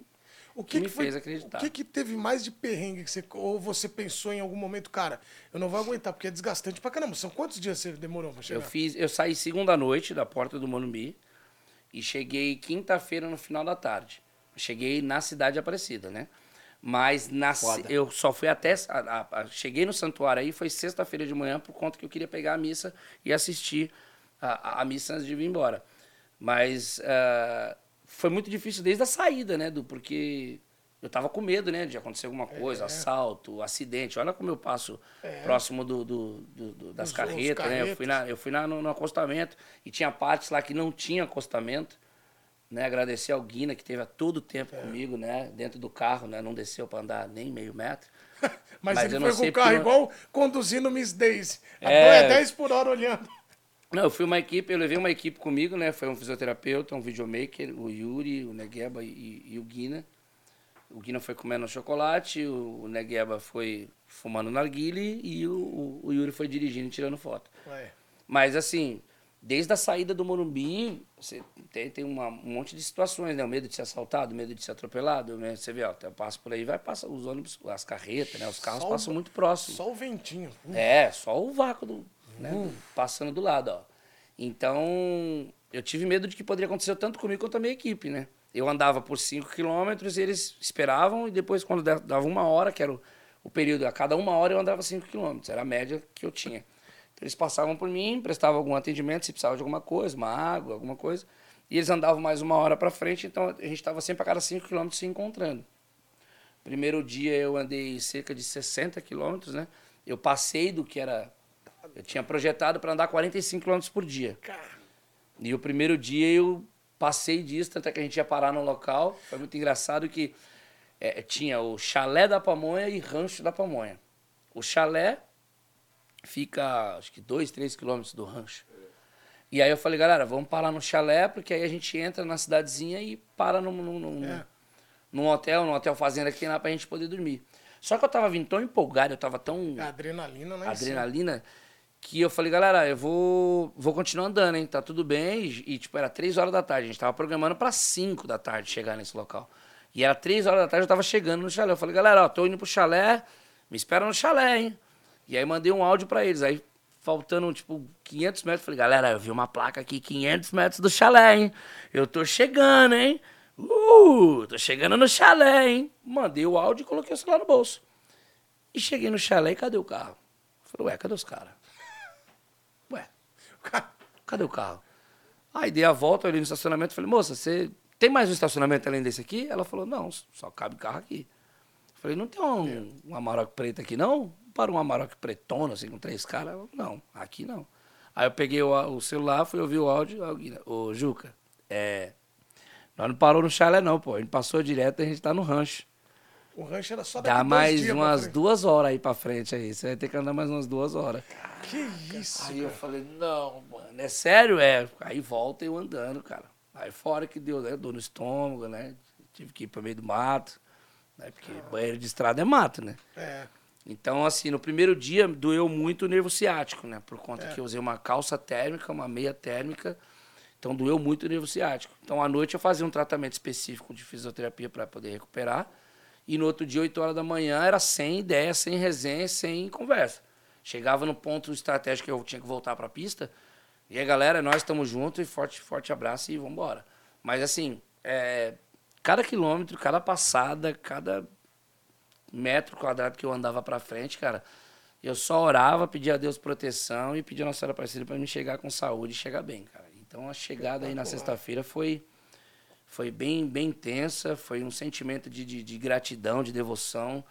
O que me fez acreditar. O que, que teve mais de perrengue que você. Ou você pensou em algum momento, cara, eu não vou aguentar, porque é desgastante pra caramba. São quantos dias você demorou pra Eu chegar? fiz, eu saí segunda noite da porta do Morumbi e cheguei quinta-feira no final da tarde. Cheguei na cidade de Aparecida, né? Mas na, eu só fui até. a- a- cheguei no santuário aí, foi sexta-feira de manhã, por conta que eu queria pegar a missa e assistir a, a- missa antes de vir embora. Mas ah, foi muito difícil desde a saída, né? Do, porque eu tava com medo, né? De acontecer alguma É. coisa, assalto, acidente. Olha como eu passo próximo do, do- do- do- das os carretas, né? Eu fui, na, eu fui na, no, no acostamento e tinha partes lá que não tinha acostamento. né? Agradecer ao Guina, que teve a todo tempo comigo, né? Dentro do carro, né? Não desceu para andar nem meio metro. Mas, Mas eu ele não foi com o carro por- igual conduzindo Miss Daisy. A É. é 10 por hora olhando. Não, eu fui uma equipe, eu levei uma equipe comigo, né? Foi um fisioterapeuta, um videomaker, o Yuri, o Negueba e, e o Guina. O Guina foi comendo chocolate, o, o Negueba foi fumando narguile e o, o, o Yuri foi dirigindo e tirando foto. Ué. Mas assim, desde a saída do Morumbi, você tem, tem uma- um monte de situações, né? O medo de ser assaltado, o medo de ser atropelado, né? Você vê, ó, eu passo por aí, vai passar os ônibus, as carretas, né? Os carros Só o- passam muito próximo. Só o ventinho. É, só o vácuo do, né, passando do lado, ó. Então, eu tive medo de que poderia acontecer tanto comigo quanto a minha equipe, né? Eu andava por 5 quilômetros e eles esperavam e depois, quando da- dava uma hora, que era o, o período, a cada uma hora eu andava 5 quilômetros, era a média que eu tinha. Então, eles passavam por mim, prestavam algum atendimento, se precisava de alguma coisa, uma água, alguma coisa, e eles andavam mais uma hora para frente, então a gente estava sempre a cada 5 quilômetros se encontrando. Primeiro dia eu andei cerca de 60 quilômetros, né? Eu passei do que era. Eu tinha projetado para andar 45 quilômetros por dia. E o primeiro dia eu passei disso, tanto é que a gente ia parar no local. Foi muito engraçado que eh, tinha o chalé da Pamonha e rancho da Pamonha. O chalé fica, acho que 2, 3 quilômetros do rancho. E aí eu falei, galera, vamos parar no chalé, porque aí a gente entra na cidadezinha e para num, num, num, É. num hotel, num hotel fazenda que tem lá pra gente poder dormir. Só que eu tava vindo tão empolgado, eu tava tão A adrenalina, né? adrenalina, que eu falei, galera, eu vou, vou continuar andando, hein? Tá tudo bem. E, tipo, era três horas da tarde. A gente tava programando pra 5 da tarde chegar nesse local. E era três horas da tarde, eu tava chegando no chalé. Eu falei, galera, ó, tô indo pro chalé, me espera no chalé, hein? E aí mandei um áudio pra eles. Aí, faltando, tipo, 500 metros, falei, galera, eu vi uma placa aqui, 500 metros do chalé, hein? Eu tô chegando, hein? Uh, tô chegando no chalé, hein? Mandei o áudio e coloquei o celular no bolso. E cheguei no chalé e cadê o carro? Falei, ué, cadê os caras? Cadê o carro? Aí dei a volta, olhei no estacionamento e falei, moça, você tem mais um estacionamento além desse aqui? Ela falou, não, só cabe carro aqui. Falei, não tem um, um Amarok preto aqui, não? Para um Amarok pretona, assim, com três caras? Ela, Não, aqui não. Aí eu peguei o, o celular, fui ouvir o áudio, ô Juca, é... Nós não parou no chalé não, pô. A gente passou direto e a gente tá no rancho. O rancho era só daqui Dá mais pra umas duas horas aí pra frente aí. Você vai ter que andar mais umas duas horas. Que isso, Aí eu cara. falei, não, mano, é sério? É. Aí volta eu andando, cara. Aí fora que deu, né? Dor no estômago, né? Tive que ir pro meio do mato. Né? Porque banheiro de estrada é mato, né? É. Então, assim, no primeiro dia doeu muito o nervo ciático, né? Por É. conta que eu usei uma calça térmica, uma meia térmica. Então, doeu muito o nervo ciático. Então, à noite eu fazia um tratamento específico de fisioterapia para poder recuperar. E no outro dia, 8 horas da manhã, era sem ideia, sem resenha, sem conversa. Chegava no ponto estratégico que eu tinha que voltar para a pista. E aí, galera, nós estamos juntos e forte, forte abraço e vamos embora. Mas, assim, é, cada quilômetro, cada passada, cada metro quadrado que eu andava pra frente, cara, eu só orava, pedia a Deus proteção e pedia a Nossa Senhora Aparecida pra me chegar com saúde e chegar bem, cara. Então a chegada aí na sexta-feira foi foi bem bem intensa, foi um sentimento de, de, de gratidão, de devoção,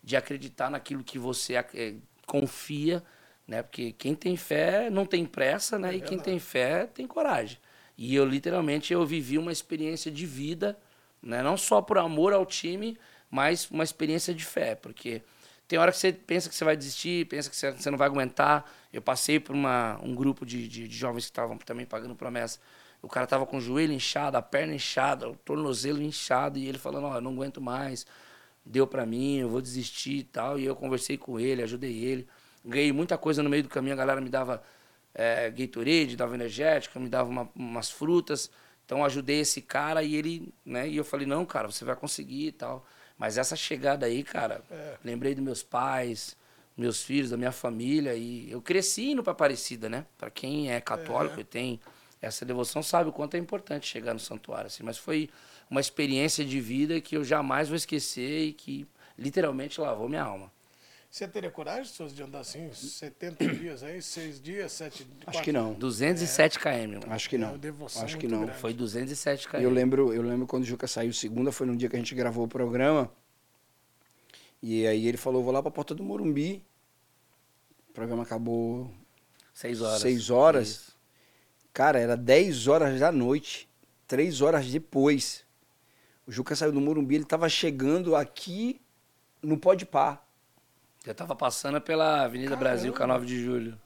de acreditar naquilo que você eh, confia, né? Porque quem tem fé não tem pressa, né? e quem tem fé tem coragem. E eu literalmente eu vivi uma experiência de vida, né? Não só por amor ao time, mas uma experiência de fé, porque tem hora que você pensa que você vai desistir, pensa que você você não vai aguentar. Eu passei por uma, um grupo de, de, de jovens que estavam também pagando promessa. O cara tava com o joelho inchado, a perna inchada, o tornozelo inchado, e ele falando, ó, eu não aguento mais, deu pra mim, eu vou desistir e tal. E eu conversei com ele, ajudei ele. Ganhei muita coisa no meio do caminho, a galera me dava é, Gatorade, dava energética, me dava uma- umas frutas. Então eu ajudei esse cara e ele, né? E eu falei, não, cara, você vai conseguir e tal. Mas essa chegada aí, cara, lembrei dos meus pais, meus filhos, da minha família. E eu cresci indo pra Aparecida, né? Pra quem é católico e tem essa devoção, sabe o quanto é importante chegar no santuário. Assim. Mas foi uma experiência de vida que eu jamais vou esquecer e que literalmente lavou minha alma. Você teria coragem, senhor, de andar assim 70 dias aí, 6 dias, 7 Acho que não. 207 km, mano. Acho que É não. uma devoção Acho que não. grande. Foi 207 km. Eu lembro, eu lembro quando o Juca saiu segunda, foi no dia que a gente gravou o programa. E aí ele falou, vou lá pra porta do Morumbi. O programa acabou 6 horas. Seis horas? Isso. Cara, era 10 horas da noite. três horas depois. O Juca saiu do Morumbi, ele tava chegando aqui no Pode Par. Eu tava passando pela Avenida Brasil, com a 9 de julho.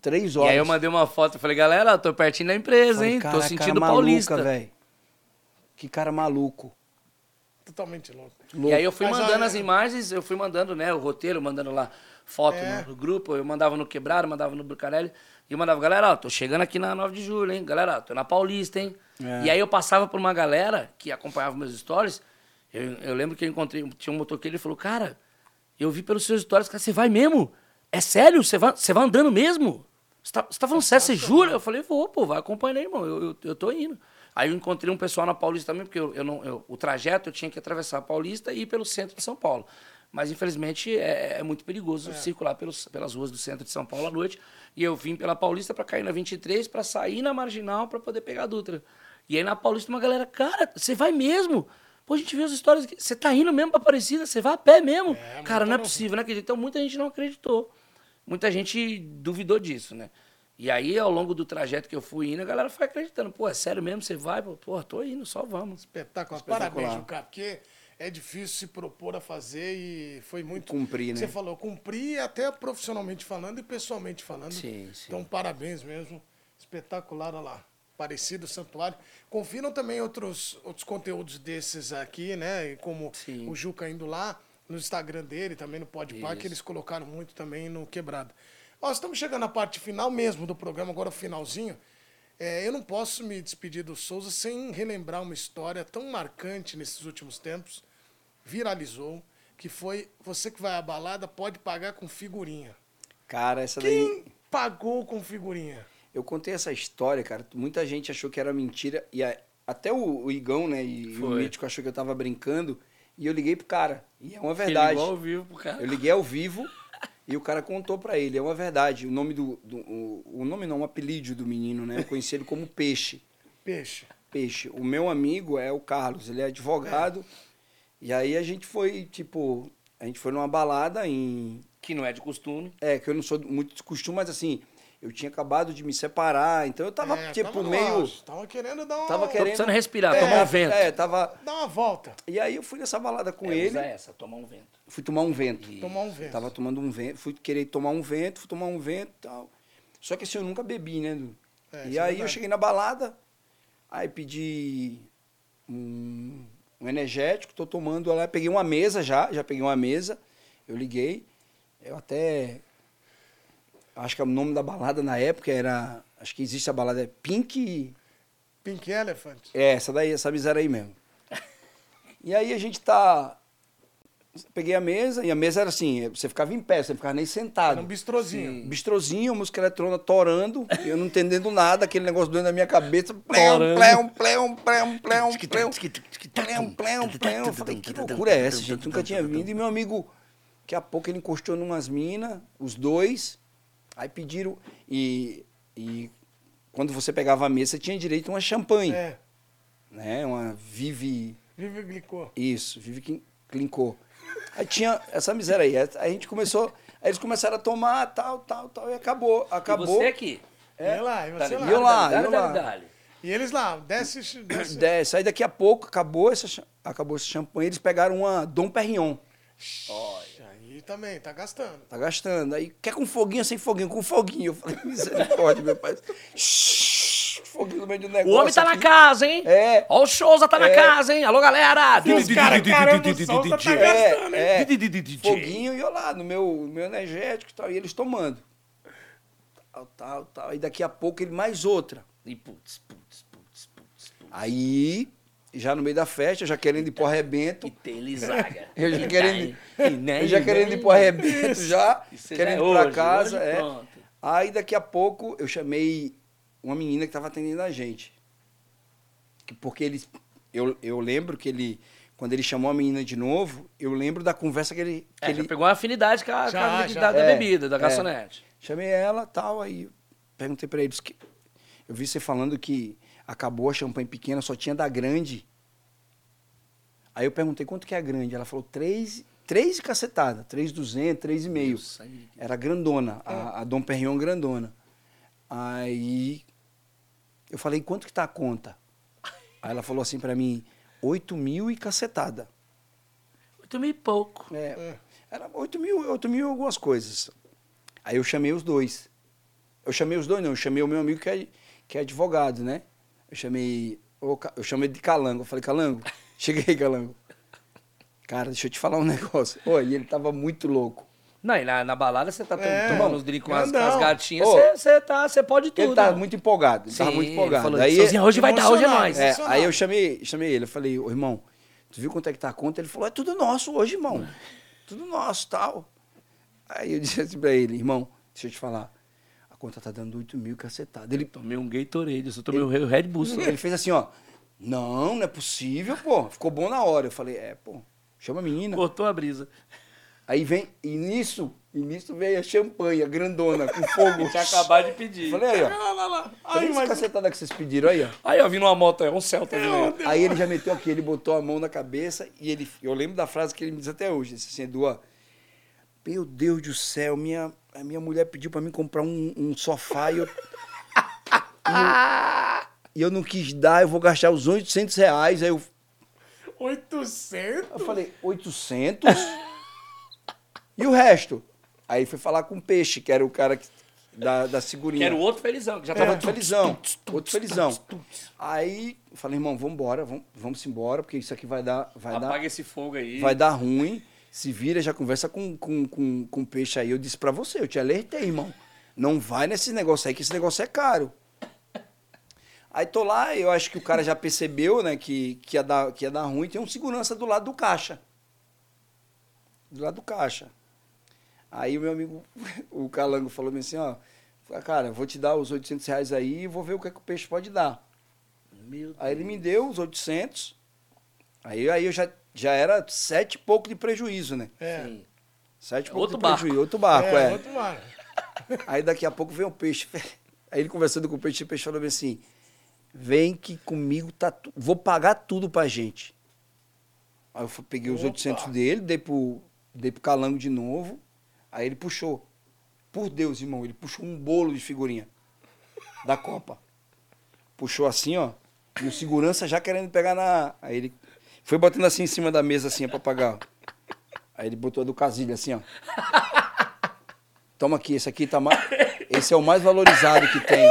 Três E horas. aí eu mandei uma foto, eu falei, galera, eu tô pertinho da empresa, Falei, hein? "Cara, tô cara sentindo maluca, paulista. velho. Que cara maluco. Totalmente louco. E aí eu fui Mas mandando as imagens, eu fui mandando, né, o roteiro, mandando lá foto É. no, no grupo, eu mandava no Quebrado, mandava no Brucarelli, e eu mandava, galera, ó, tô chegando aqui na 9 de julho, hein? Galera, ó, tô na Paulista, hein? É. E aí eu passava por uma galera que acompanhava meus stories, eu, eu lembro que eu encontrei, tinha um motoqueiro, ele falou, cara, eu vi pelos seus stories, cara, você vai mesmo? É sério? Você vai, você vai andando mesmo? Você tá, você tá falando sério, você jura? Eu falei, vou, pô, vai acompanhando aí, irmão, eu, eu, eu tô indo. Aí eu encontrei um pessoal na Paulista também, porque eu, eu não, eu- o trajeto eu tinha que atravessar a Paulista e ir pelo centro de São Paulo. Mas, infelizmente, é, é muito perigoso circular pelos, pelas ruas do centro de São Paulo à noite. E eu vim pela Paulista para cair na 23, para sair na Marginal, para poder pegar a Dutra. E aí na Paulista uma galera, cara, você vai mesmo? Pô, a gente viu as histórias, aqui, você tá indo mesmo pra Aparecida, você vai a pé mesmo? É, cara, não é muita possível, não acredito. Então muita gente não acreditou. Muita gente duvidou disso, né? E aí, ao longo do trajeto que eu fui indo, a galera foi acreditando. Pô, é sério mesmo? Você vai? Pô, tô indo, só vamos. Espetáculo. Espetacular. Parabéns, Juca, porque é difícil se propor a fazer e foi muito. Cumprir, né? Você falou, cumprir até profissionalmente falando e pessoalmente falando. Sim, sim. Então, parabéns mesmo. Espetacular, olha lá. Parecido Santuário. Confiram também outros, outros conteúdos desses aqui, né? Como Sim. o Juca indo lá, no Instagram dele, também no Podpah, que eles colocaram muito também no Quebrado. Nós estamos chegando na parte final mesmo do programa, agora o finalzinho. É, eu não posso me despedir do Souza sem relembrar uma história tão marcante nesses últimos tempos, viralizou, que foi você que vai à balada pode pagar com figurinha. Cara, essa daí. Quem pagou com figurinha? Eu contei essa história, cara. Muita gente achou que era mentira. E a- até o, o Igão, né? E o Foi. Mítico achou que eu tava brincando. E eu liguei pro cara. E é uma Ele verdade. ligou ao vivo pro cara. Eu liguei ao vivo e o cara contou pra ele. É uma verdade. O nome do. do- o, o nome não, o apelido do menino, né? Eu conheci ele como Peixe. Peixe. Peixe. O meu amigo é o Carlos, ele é advogado. E aí a gente foi, tipo. A gente foi numa balada em. Que não é de costume. É, que eu não sou muito de costume, mas assim, eu tinha acabado de me separar, então eu tava, É, tipo, tava meio. auge, Tava querendo dar uma, Tava Tô querendo. precisando respirar, é, tomar um vento. É, tava. dar uma volta, E aí eu fui nessa balada com É, ele, usa essa, tomar um vento. fui tomar um vento. tomar um vento. Tava tomando um vento, fui querer tomar um vento, fui tomar um vento e tal. Só que assim, eu nunca bebi, né? Du? É, e é aí eu cheguei na balada, aí pedi um, um energético, tô tomando lá, peguei uma mesa já, já peguei uma mesa, eu liguei, eu até. Acho que o nome da balada na época era. Acho que existe a balada, é Pink. Pink Elephant. É, essa daí, essa miséria aí mesmo. E aí a gente tá. Peguei a mesa, e a mesa era assim, você ficava em pé, você não ficava nem sentado. Era um bistrozinho. Bistrozinho, música eletrônica torando, eu não entendendo nada, aquele negócio doendo na minha cabeça. Plém, plém, plém, plém. Plém, plém, plém. Eu falei, que loucura é essa, gente? Nunca tinha vindo. E meu amigo, daqui a pouco ele encostou numas minas, os dois, aí pediram. E, e quando você pegava a mesa, você tinha direito a uma champanhe, É. né? Uma Vive. Vive Glicô. Isso, Vive Clincou. Aí tinha essa miséria aí. Aí a gente começou. Aí eles começaram a tomar, tal, tal, tal, e acabou. Acabou. E você aqui? É. E lá, e você Dale, lá. E eu lá, dale, eu dale, lá. dale. E eles lá, desce, desce. Desce. Aí daqui a pouco acabou essa, acabou esse champanhe, eles pegaram uma Dom Perignon. Também, tá gastando. Tá gastando. Aí, quer com foguinho sem foguinho? Com foguinho. Eu falei, misericórdia, meu pai. Shhh, foguinho no meio do O negócio. homem tá na aqui. casa, hein? É. Ó, o Souza tá na É. casa, hein? Alô, galera! E os caras, caramba, o Souza tá gastando, hein? É. Foguinho e eu lá, no meu, no meu energético e tal, e eles tomando. Tal, tal, tal. Aí daqui a pouco ele mais outra. E putz, putz, putz, putz, putz. Aí, já no meio da festa, já querendo ir pro arrebento. E telizaga. Eu já querendo, eu já querendo ir pro arrebento já, querendo é ir pra casa. é. pronto. Aí daqui a pouco eu chamei uma menina que tava atendendo a gente. Que- Porque eles. Eu, eu lembro que ele. Quando ele chamou a menina de novo, eu lembro da conversa que ele. Que É, ele já pegou uma afinidade com a, Já, com a da, da É, bebida, da é. garçonete. Chamei ela tal, aí perguntei pra eles que. Eu vi você falando que acabou a champanhe pequena, só tinha da grande. Aí eu perguntei quanto que é a grande. Ela falou três, três e cacetada, três duzentos, três e meio. Era grandona, a, a Dom Perignon grandona. Aí eu falei, quanto que tá a conta? Aí ela falou assim pra mim, 8 mil e cacetada. Oito mil e pouco. É, era 8 mil, 8 mil e algumas coisas. Aí eu chamei os dois. Eu chamei os dois, não, eu chamei o meu amigo que é, que é advogado, né? Eu chamei, eu chamei de Calango. Eu falei, Calango, chega aí, Calango. Cara, deixa eu te falar um negócio. E ele tava muito louco. Não, e na, na balada você tá É. tomando uns drinks com as, as gatinhas, você tá, você pode tudo. Ele tava né? muito empolgado, ele tava Sim, muito ele empolgado. falou, aí, "Sozinho, hoje vai dar, hoje é nóis. é, aí eu chamei, chamei ele, eu falei, ô irmão, tu viu quanto é que tá a conta? Ele falou, é tudo nosso hoje, irmão. Tudo nosso, tal. Aí eu disse assim pra ele, irmão, deixa eu te falar, conta tá dando 8 mil cacetada. Ele, Tomei um Gatorade, eu só tomei um Red Bull. só. ele fez assim, ó, não, não é possível, pô. Ficou bom na hora. Eu falei, é, pô, chama a menina. Cortou a brisa. Aí vem, e nisso, e nisso veio a champanhe, a grandona, com fogo. Tinha acabado de pedir. Falei, aí, ó, Lá, lá, lá. Três mas... cacetadas que vocês pediram aí, ó. Aí, ó, vindo uma moto, é um Celta. vindo aí. Aí ele já meteu aqui, ele botou a mão na cabeça e ele. Eu lembro da frase que ele me diz até hoje, disse assim, Edu, ó, meu Deus do céu, minha, a minha mulher pediu pra mim comprar um, um sofá e eu, e eu. não quis dar, eu vou gastar os 800 reais. Aí eu, 800? eu falei, 800? E o resto? Aí foi falar com o Peixe, que era o cara que- da, da segurinha. Que era o outro felizão, que já Tava tava... outro felizão. Outro felizão. Aí eu falei, irmão, vamos embora, vamos, vamos embora, porque isso aqui vai dar, vai Apaga dar, esse fogo aí. vai dar ruim. Se vira, já conversa com, com, com, com o peixe aí. Eu disse pra você, eu te alertei, irmão. Não vai nesse negócio aí, que esse negócio é caro. Aí tô lá, eu acho que o cara já percebeu, né, que, que, ia, dar, que ia dar ruim. Tem um segurança do lado do caixa. Do lado do caixa. Aí o meu amigo, o Calango, falou assim, ó, cara, vou te dar os 800 reais aí e vou ver o que, é que o peixe pode dar. Meu Aí ele me deu os 800, aí, aí eu já, já era sete e pouco de prejuízo, né? É. Sim. Sete e pouco Outro de barco. prejuízo, outro barco, é. outro barco. Aí daqui a pouco vem o peixe. Aí ele conversando com o peixe, o peixe falou assim, vem que comigo tá, tu- vou pagar tudo pra gente. Aí eu peguei os Opa. 800 dele, dei pro, dei pro Calango de novo, aí ele puxou. Por Deus, irmão, ele puxou um bolo de figurinha da Copa. Puxou assim, ó, e o segurança já querendo pegar na... Aí ele foi botando assim em cima da mesa, assim, pra pagar. ó. Aí ele botou a do Casilha, assim, ó. Toma aqui, esse aqui tá mais. Esse é o mais valorizado que tem.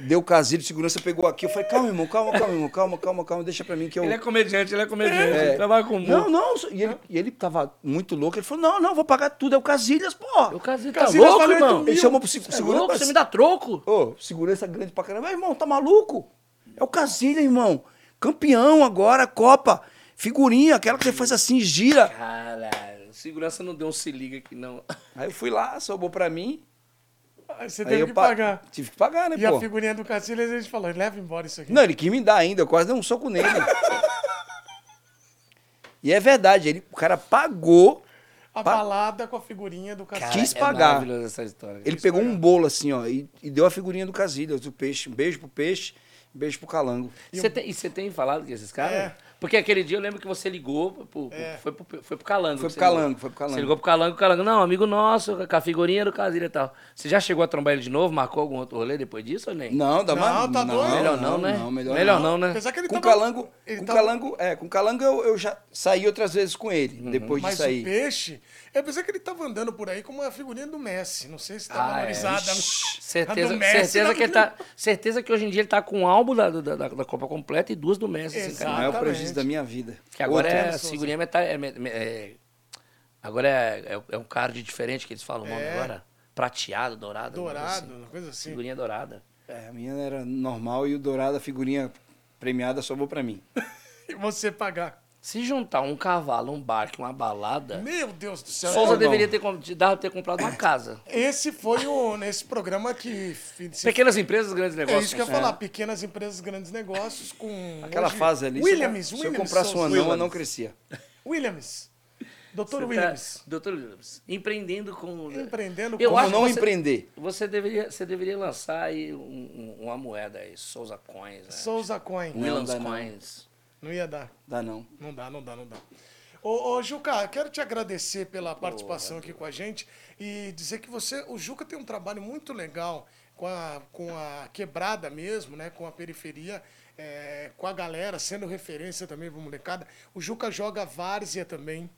Deu casilho, segurança pegou aqui. Eu falei, calma, irmão, calma, calma, irmão, calma, calma, calma, deixa pra mim que eu. Ele é comediante, ele é comediante. É. Ele trabalha com humor. Não, não, e ele, e ele tava muito louco. Ele falou: não, não, vou pagar tudo, é o Casilhas, pô. O Casilha tá Casilha louco, irmão? Ele chamou pro seg- Você é segurança. louco? Você me dá troco? Ô, segurança grande pra caramba. Meu irmão, tá maluco? É o Casilha, irmão. Campeão agora, Copa. Figurinha, aquela que você faz assim, gira. Caralho, segurança não deu um se liga aqui, não. Aí eu fui lá, sobrou pra mim. Aí você aí teve eu que pa- pagar. Tive que pagar, né, E pô? a figurinha do Cacilhas, a gente falou, leva embora isso aqui. Não, ele quis me dar ainda, eu quase dei um soco nele. e é verdade, ele, o cara pagou, A Pa- balada com a figurinha do Cacilhas. Quis é pagar. maravilhosa essa história. ele pegou um bolo assim, ó, e, e deu a figurinha do Casilhas, do peixe. Um beijo pro peixe, beijo pro calango. Tem, e você tem falado com esses caras? É. Porque aquele dia eu lembro que você ligou, pro, É. foi, pro, foi pro Calango. Foi pro você ligou. Calango, foi pro Calango. Você ligou pro Calango, o Calango, não, amigo nosso, com a figurinha do Casilha e tal. Você já chegou a trombar ele de novo? Marcou algum outro rolê depois disso ou nem? Não, dá Não, mais. tá doido. Melhor não, né? Não, melhor, Melhor não. não, né? Apesar que ele Com o tava- calango, ele com o tava- calango, é, com o calango eu, eu já saí outras vezes com ele, Uhum. depois Mas disso aí. o peixe, é apesar que ele tava andando por aí como a figurinha do Messi. Não sei se tá Ah, é. valorizada. A Certeza, Messi certeza, que ele tá, certeza que hoje em dia ele tá com um álbum da, da, da, da Copa completa e duas do Messi. Assim, Exato. Não cara. é o prejuízo da minha vida. Que agora Outra- é Souza. figurinha metade. É, é- é- agora é, é, é um card diferente que eles falam o nome É. agora. Prateado, dourado. Dourado, uma coisa assim. Figurinha dourada. É, a minha era normal e o dourado, a figurinha premiada, sobrou pra mim. E você pagar. Se juntar um cavalo, um barco e uma balada, Meu Deus do céu. Souza bom. deveria ter, dava ter comprado uma casa. Esse foi o nesse programa que Pequenas empresas, grandes é negócios. isso que eu ia falar, pequenas empresas, grandes negócios com Aquela hoje- fase ali, Williams, se eu, se eu Williams comprasse uma Souza. não, eu não crescia. Williams. Doutor Você tá- Williams. Doutor Williams. Empreendendo com. Empreendendo Eu com- acho não que você- empreender? Você deveria, você deveria lançar aí um- um- uma moeda aí, Souza Coins, né? Souza Coin. Williams. Coins. Não ia dar. Dá não. Não dá, não dá, não dá. Ô, ô, Juca, quero te agradecer pela participação aqui com a gente e dizer que você, o Juca tem um trabalho muito legal com a, com a quebrada mesmo, né? Com a periferia, é, com a galera, sendo referência também para molecada. O Juca joga várzea também.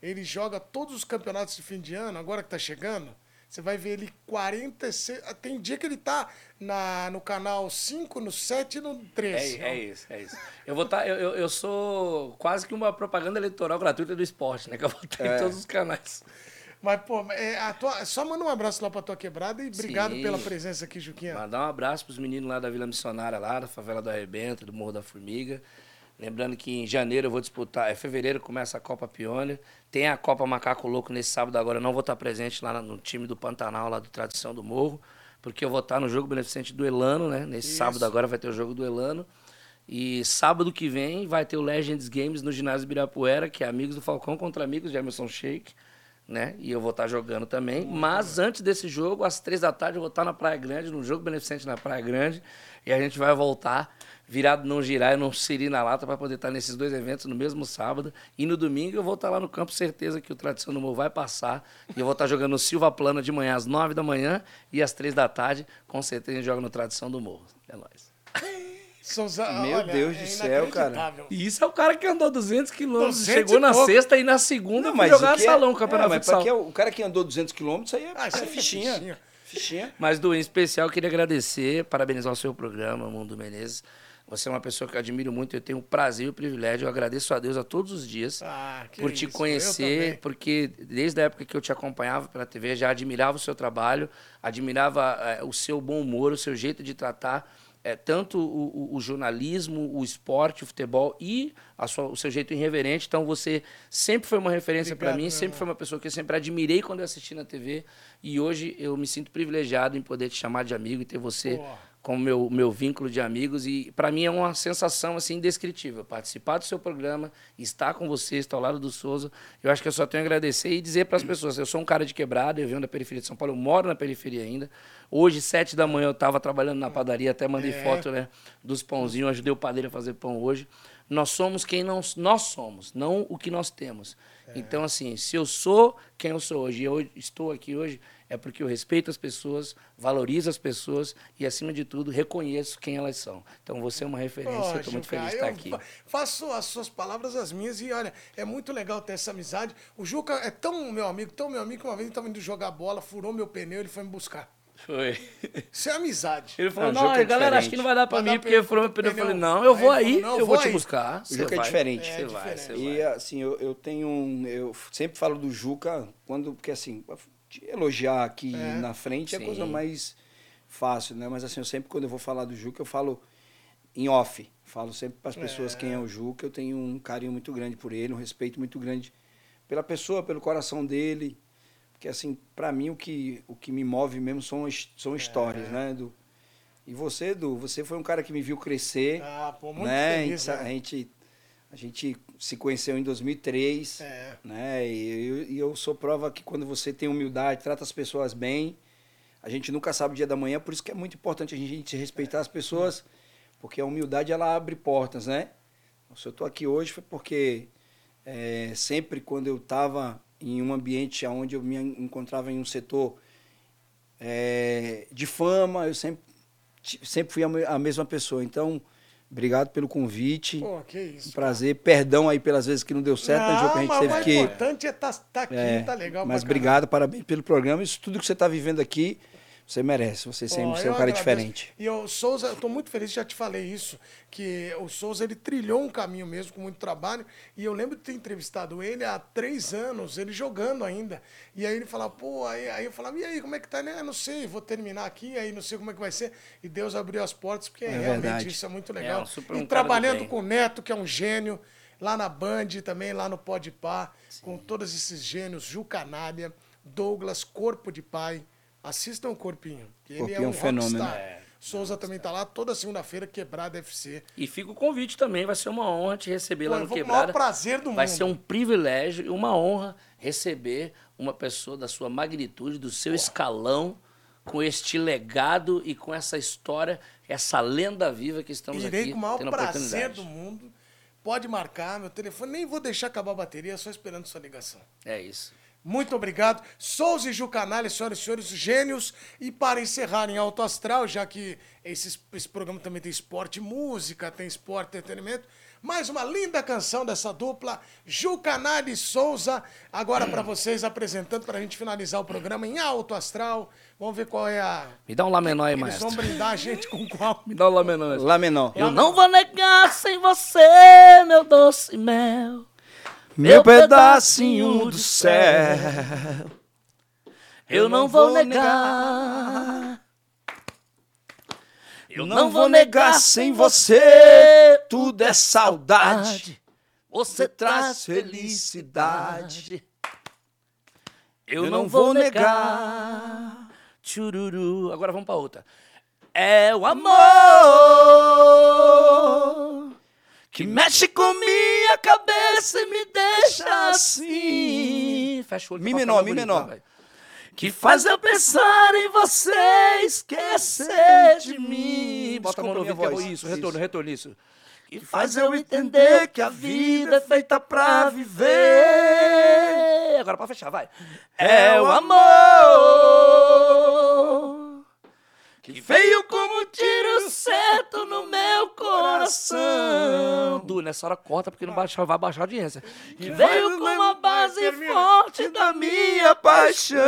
Ele joga todos os campeonatos de fim de ano, agora que tá chegando. Você vai ver ele 46. Tem dia que ele tá na, no canal 5, no 7 e no 13. É, é isso, é isso. Eu vou estar. Tá, eu, eu sou quase que uma propaganda eleitoral gratuita do esporte, né? Que eu vou estar é. em todos os canais. Mas, pô, é, tua, só manda um abraço lá pra tua quebrada e obrigado Sim. pela presença aqui, Juquinha. Mandar um abraço pros meninos lá da Vila Missionária, lá, da Favela do Arrebento, do Morro da Formiga. Lembrando que em janeiro eu vou disputar, é fevereiro começa a Copa Pione. Tem a Copa Macaco Louco nesse sábado agora. Eu não vou estar presente lá no time do Pantanal, lá do Tradição do Morro, porque eu vou estar no jogo beneficente do Elano, né? Nesse Isso. sábado agora vai ter o jogo do Elano. E sábado que vem vai ter o Legends Games no ginásio Birapuera, que é Amigos do Falcão contra Amigos de Emerson Sheik, né? E eu vou estar jogando também. Mas antes desse jogo, às três da tarde, eu vou estar na Praia Grande, no jogo beneficente na Praia Grande. E a gente vai voltar virado não girar, eu não siri na lata para poder estar nesses dois eventos no mesmo sábado. E no domingo eu vou estar lá no campo, certeza que o Tradição do Morro vai passar. E eu vou estar jogando no Silva Plana de manhã às nove da manhã e às três da tarde. Com certeza a gente joga no Tradição do Morro. É nóis. Souza, Meu olha, Deus é do céu, cara. E isso é o cara que andou 200 quilômetros, chegou na pouco. sexta e na segunda não, mas jogar é- salão, é, campeonato é, mas futsal. É, o cara que andou 200 quilômetros, aí é, ah, é fichinha. fichinha. fichinha. Mas, Du, em especial, eu queria agradecer, parabenizar o seu programa, Mundo Menezes. Você é uma pessoa que eu admiro muito, eu tenho o prazer e o privilégio, eu agradeço a Deus a todos os dias ah, por te isso. conhecer, porque desde a época que eu te acompanhava pela TV, já admirava o seu trabalho, admirava é, o seu bom humor, o seu jeito de tratar é, tanto o, o, o, jornalismo, o esporte, o futebol e sua, o seu jeito irreverente. Então você sempre foi uma referência para mim, sempre foi uma pessoa que eu sempre admirei quando eu assisti na TV. E hoje eu me sinto privilegiado em poder te chamar de amigo e ter você como meu, meu vínculo de amigos. E para mim é uma sensação assim indescritível participar do seu programa, estar com você, estar ao lado do Souza. Eu acho que eu só tenho a agradecer e dizer para as pessoas: eu sou um cara de quebrada, eu venho da periferia de São Paulo, eu moro na periferia ainda. Hoje, sete da manhã, eu estava trabalhando na padaria, até mandei é. foto né, dos pãozinhos, ajudei o padeiro a fazer pão hoje. Nós somos quem não, nós somos, não o que nós temos. É. Então, assim, se eu sou quem eu sou hoje, eu estou aqui hoje, é porque eu respeito as pessoas, valorizo as pessoas e, acima de tudo, reconheço quem elas são. Então, você é uma referência, eu estou muito feliz de estar aqui. Faço as suas palavras as minhas e, olha, é muito legal ter essa amizade. O Juca é tão meu amigo, tão meu amigo, que uma vez ele estava indo jogar bola, furou meu pneu, ele foi me buscar. Foi. Isso é amizade. Ele falou, não, não é galera, acho que não vai dar pra vai mim, porque furou meu pneu. Eu falei, não, eu vou aí, não, eu vou, te buscar. O Juca é diferente. É, você vai, você E, assim, eu, eu tenho um... Eu sempre falo do Juca, quando... Porque, assim, elogiar aqui é. na frente Sim. é a coisa mais fácil, né? Mas assim, eu sempre quando eu vou falar do Juca, eu falo em off. Falo sempre para as pessoas é. quem é o Juca. Eu tenho um carinho muito grande por ele, um respeito muito grande pela pessoa, pelo coração dele. Porque assim, para mim o que o que me move mesmo são são é. histórias, né, do E você, Edu, você foi um cara que me viu crescer. Ah, pô, muito né? feliz, né? A gente a gente se conheceu em 2003, é. né? E eu, e eu sou prova que quando você tem humildade, trata as pessoas bem, a gente nunca sabe o dia da manhã, por isso que é muito importante a gente respeitar as pessoas, porque a humildade ela abre portas, né? Se eu estou aqui hoje foi porque é, sempre quando eu estava em um ambiente onde eu me encontrava em um setor é, de fama, eu sempre, sempre fui a mesma pessoa. Então, Obrigado pelo convite. Pô, que isso. Um prazer. Perdão aí pelas vezes que não deu certo, não, né? Que a gente teve que. O importante é estar tá, tá aqui, é, tá legal. Mas obrigado, parabéns pelo programa. Isso tudo que você está vivendo aqui você merece, você sempre oh, é um cara diferente. E o Souza, eu estou muito feliz, já te falei isso, que o Souza ele trilhou um caminho mesmo com muito trabalho. E eu lembro de ter entrevistado ele há três anos, ele jogando ainda. E aí ele falava, pô, aí, aí eu falava, e aí, como é que tá? Né? Não sei, vou terminar aqui, aí não sei como é que vai ser. E Deus abriu as portas, porque é realmente verdade. isso é muito legal. É, um e trabalhando com o Neto, que é um gênio, lá na Band também, lá no Pode Par, com todos esses gênios, Ju Canalha, Douglas, Corpo de Pai. Assistam o Corpinho. Ele Corpinho é um, fenômeno. É. Souza também tá lá toda segunda-feira, Quebrada FC. E fica o convite também, vai ser uma honra te receber Pô, lá no Quebrada. O maior prazer do vai mundo. ser um privilégio e uma honra receber uma pessoa da sua magnitude, do seu escalão, com este legado e com essa história, essa lenda viva que estamos Irei aqui com o maior prazer do mundo. Pode marcar meu telefone, nem vou deixar acabar a bateria, só esperando sua ligação. É isso. Muito obrigado. Souza e Ju Canalha, senhoras e senhores, gênios. E para encerrar em Alto Astral, já que esse, esse programa também tem esporte, música, tem esporte, entretenimento. Mais uma linda canção dessa dupla, Ju Canalha e Souza. Agora para vocês, apresentando para a gente finalizar o programa em Alto Astral. Vamos ver qual é a. Me dá um Lá menor aí, Eles maestro. vão brindar a gente com qual? Me dá um Lá menor. Lá menor. Eu não vou negar sem você, meu doce mel. Meu pedacinho do céu. Eu não vou negar. Eu não vou negar sem você. Tudo é saudade. Você traz felicidade. Eu não vou negar. Chururu. Agora vamos pra outra. É o amor que mexe com minha cabeça e me deixa assim. Fecha o olho. Mi menor, mi menor. Que faz eu pensar em você, esquecer de mim. Bota a mão no ouvido, Desculpa é minha isso, voz. retorno, Isso. retorno, isso. Que faz eu entender que a vida é feita pra viver. Agora pra fechar, vai. É o amor que veio como um tiro certo no meu coração. Du, nessa hora corta porque não baixa, vai baixar a audiência. Que veio com uma base forte da minha paixão.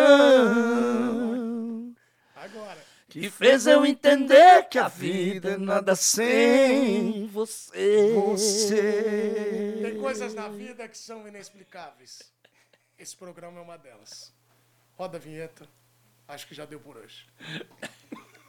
Agora. Que fez eu entender que a vida é nada sem você. Tem coisas na vida que são inexplicáveis. Esse programa é uma delas. Roda a vinheta. Acho que já deu por hoje.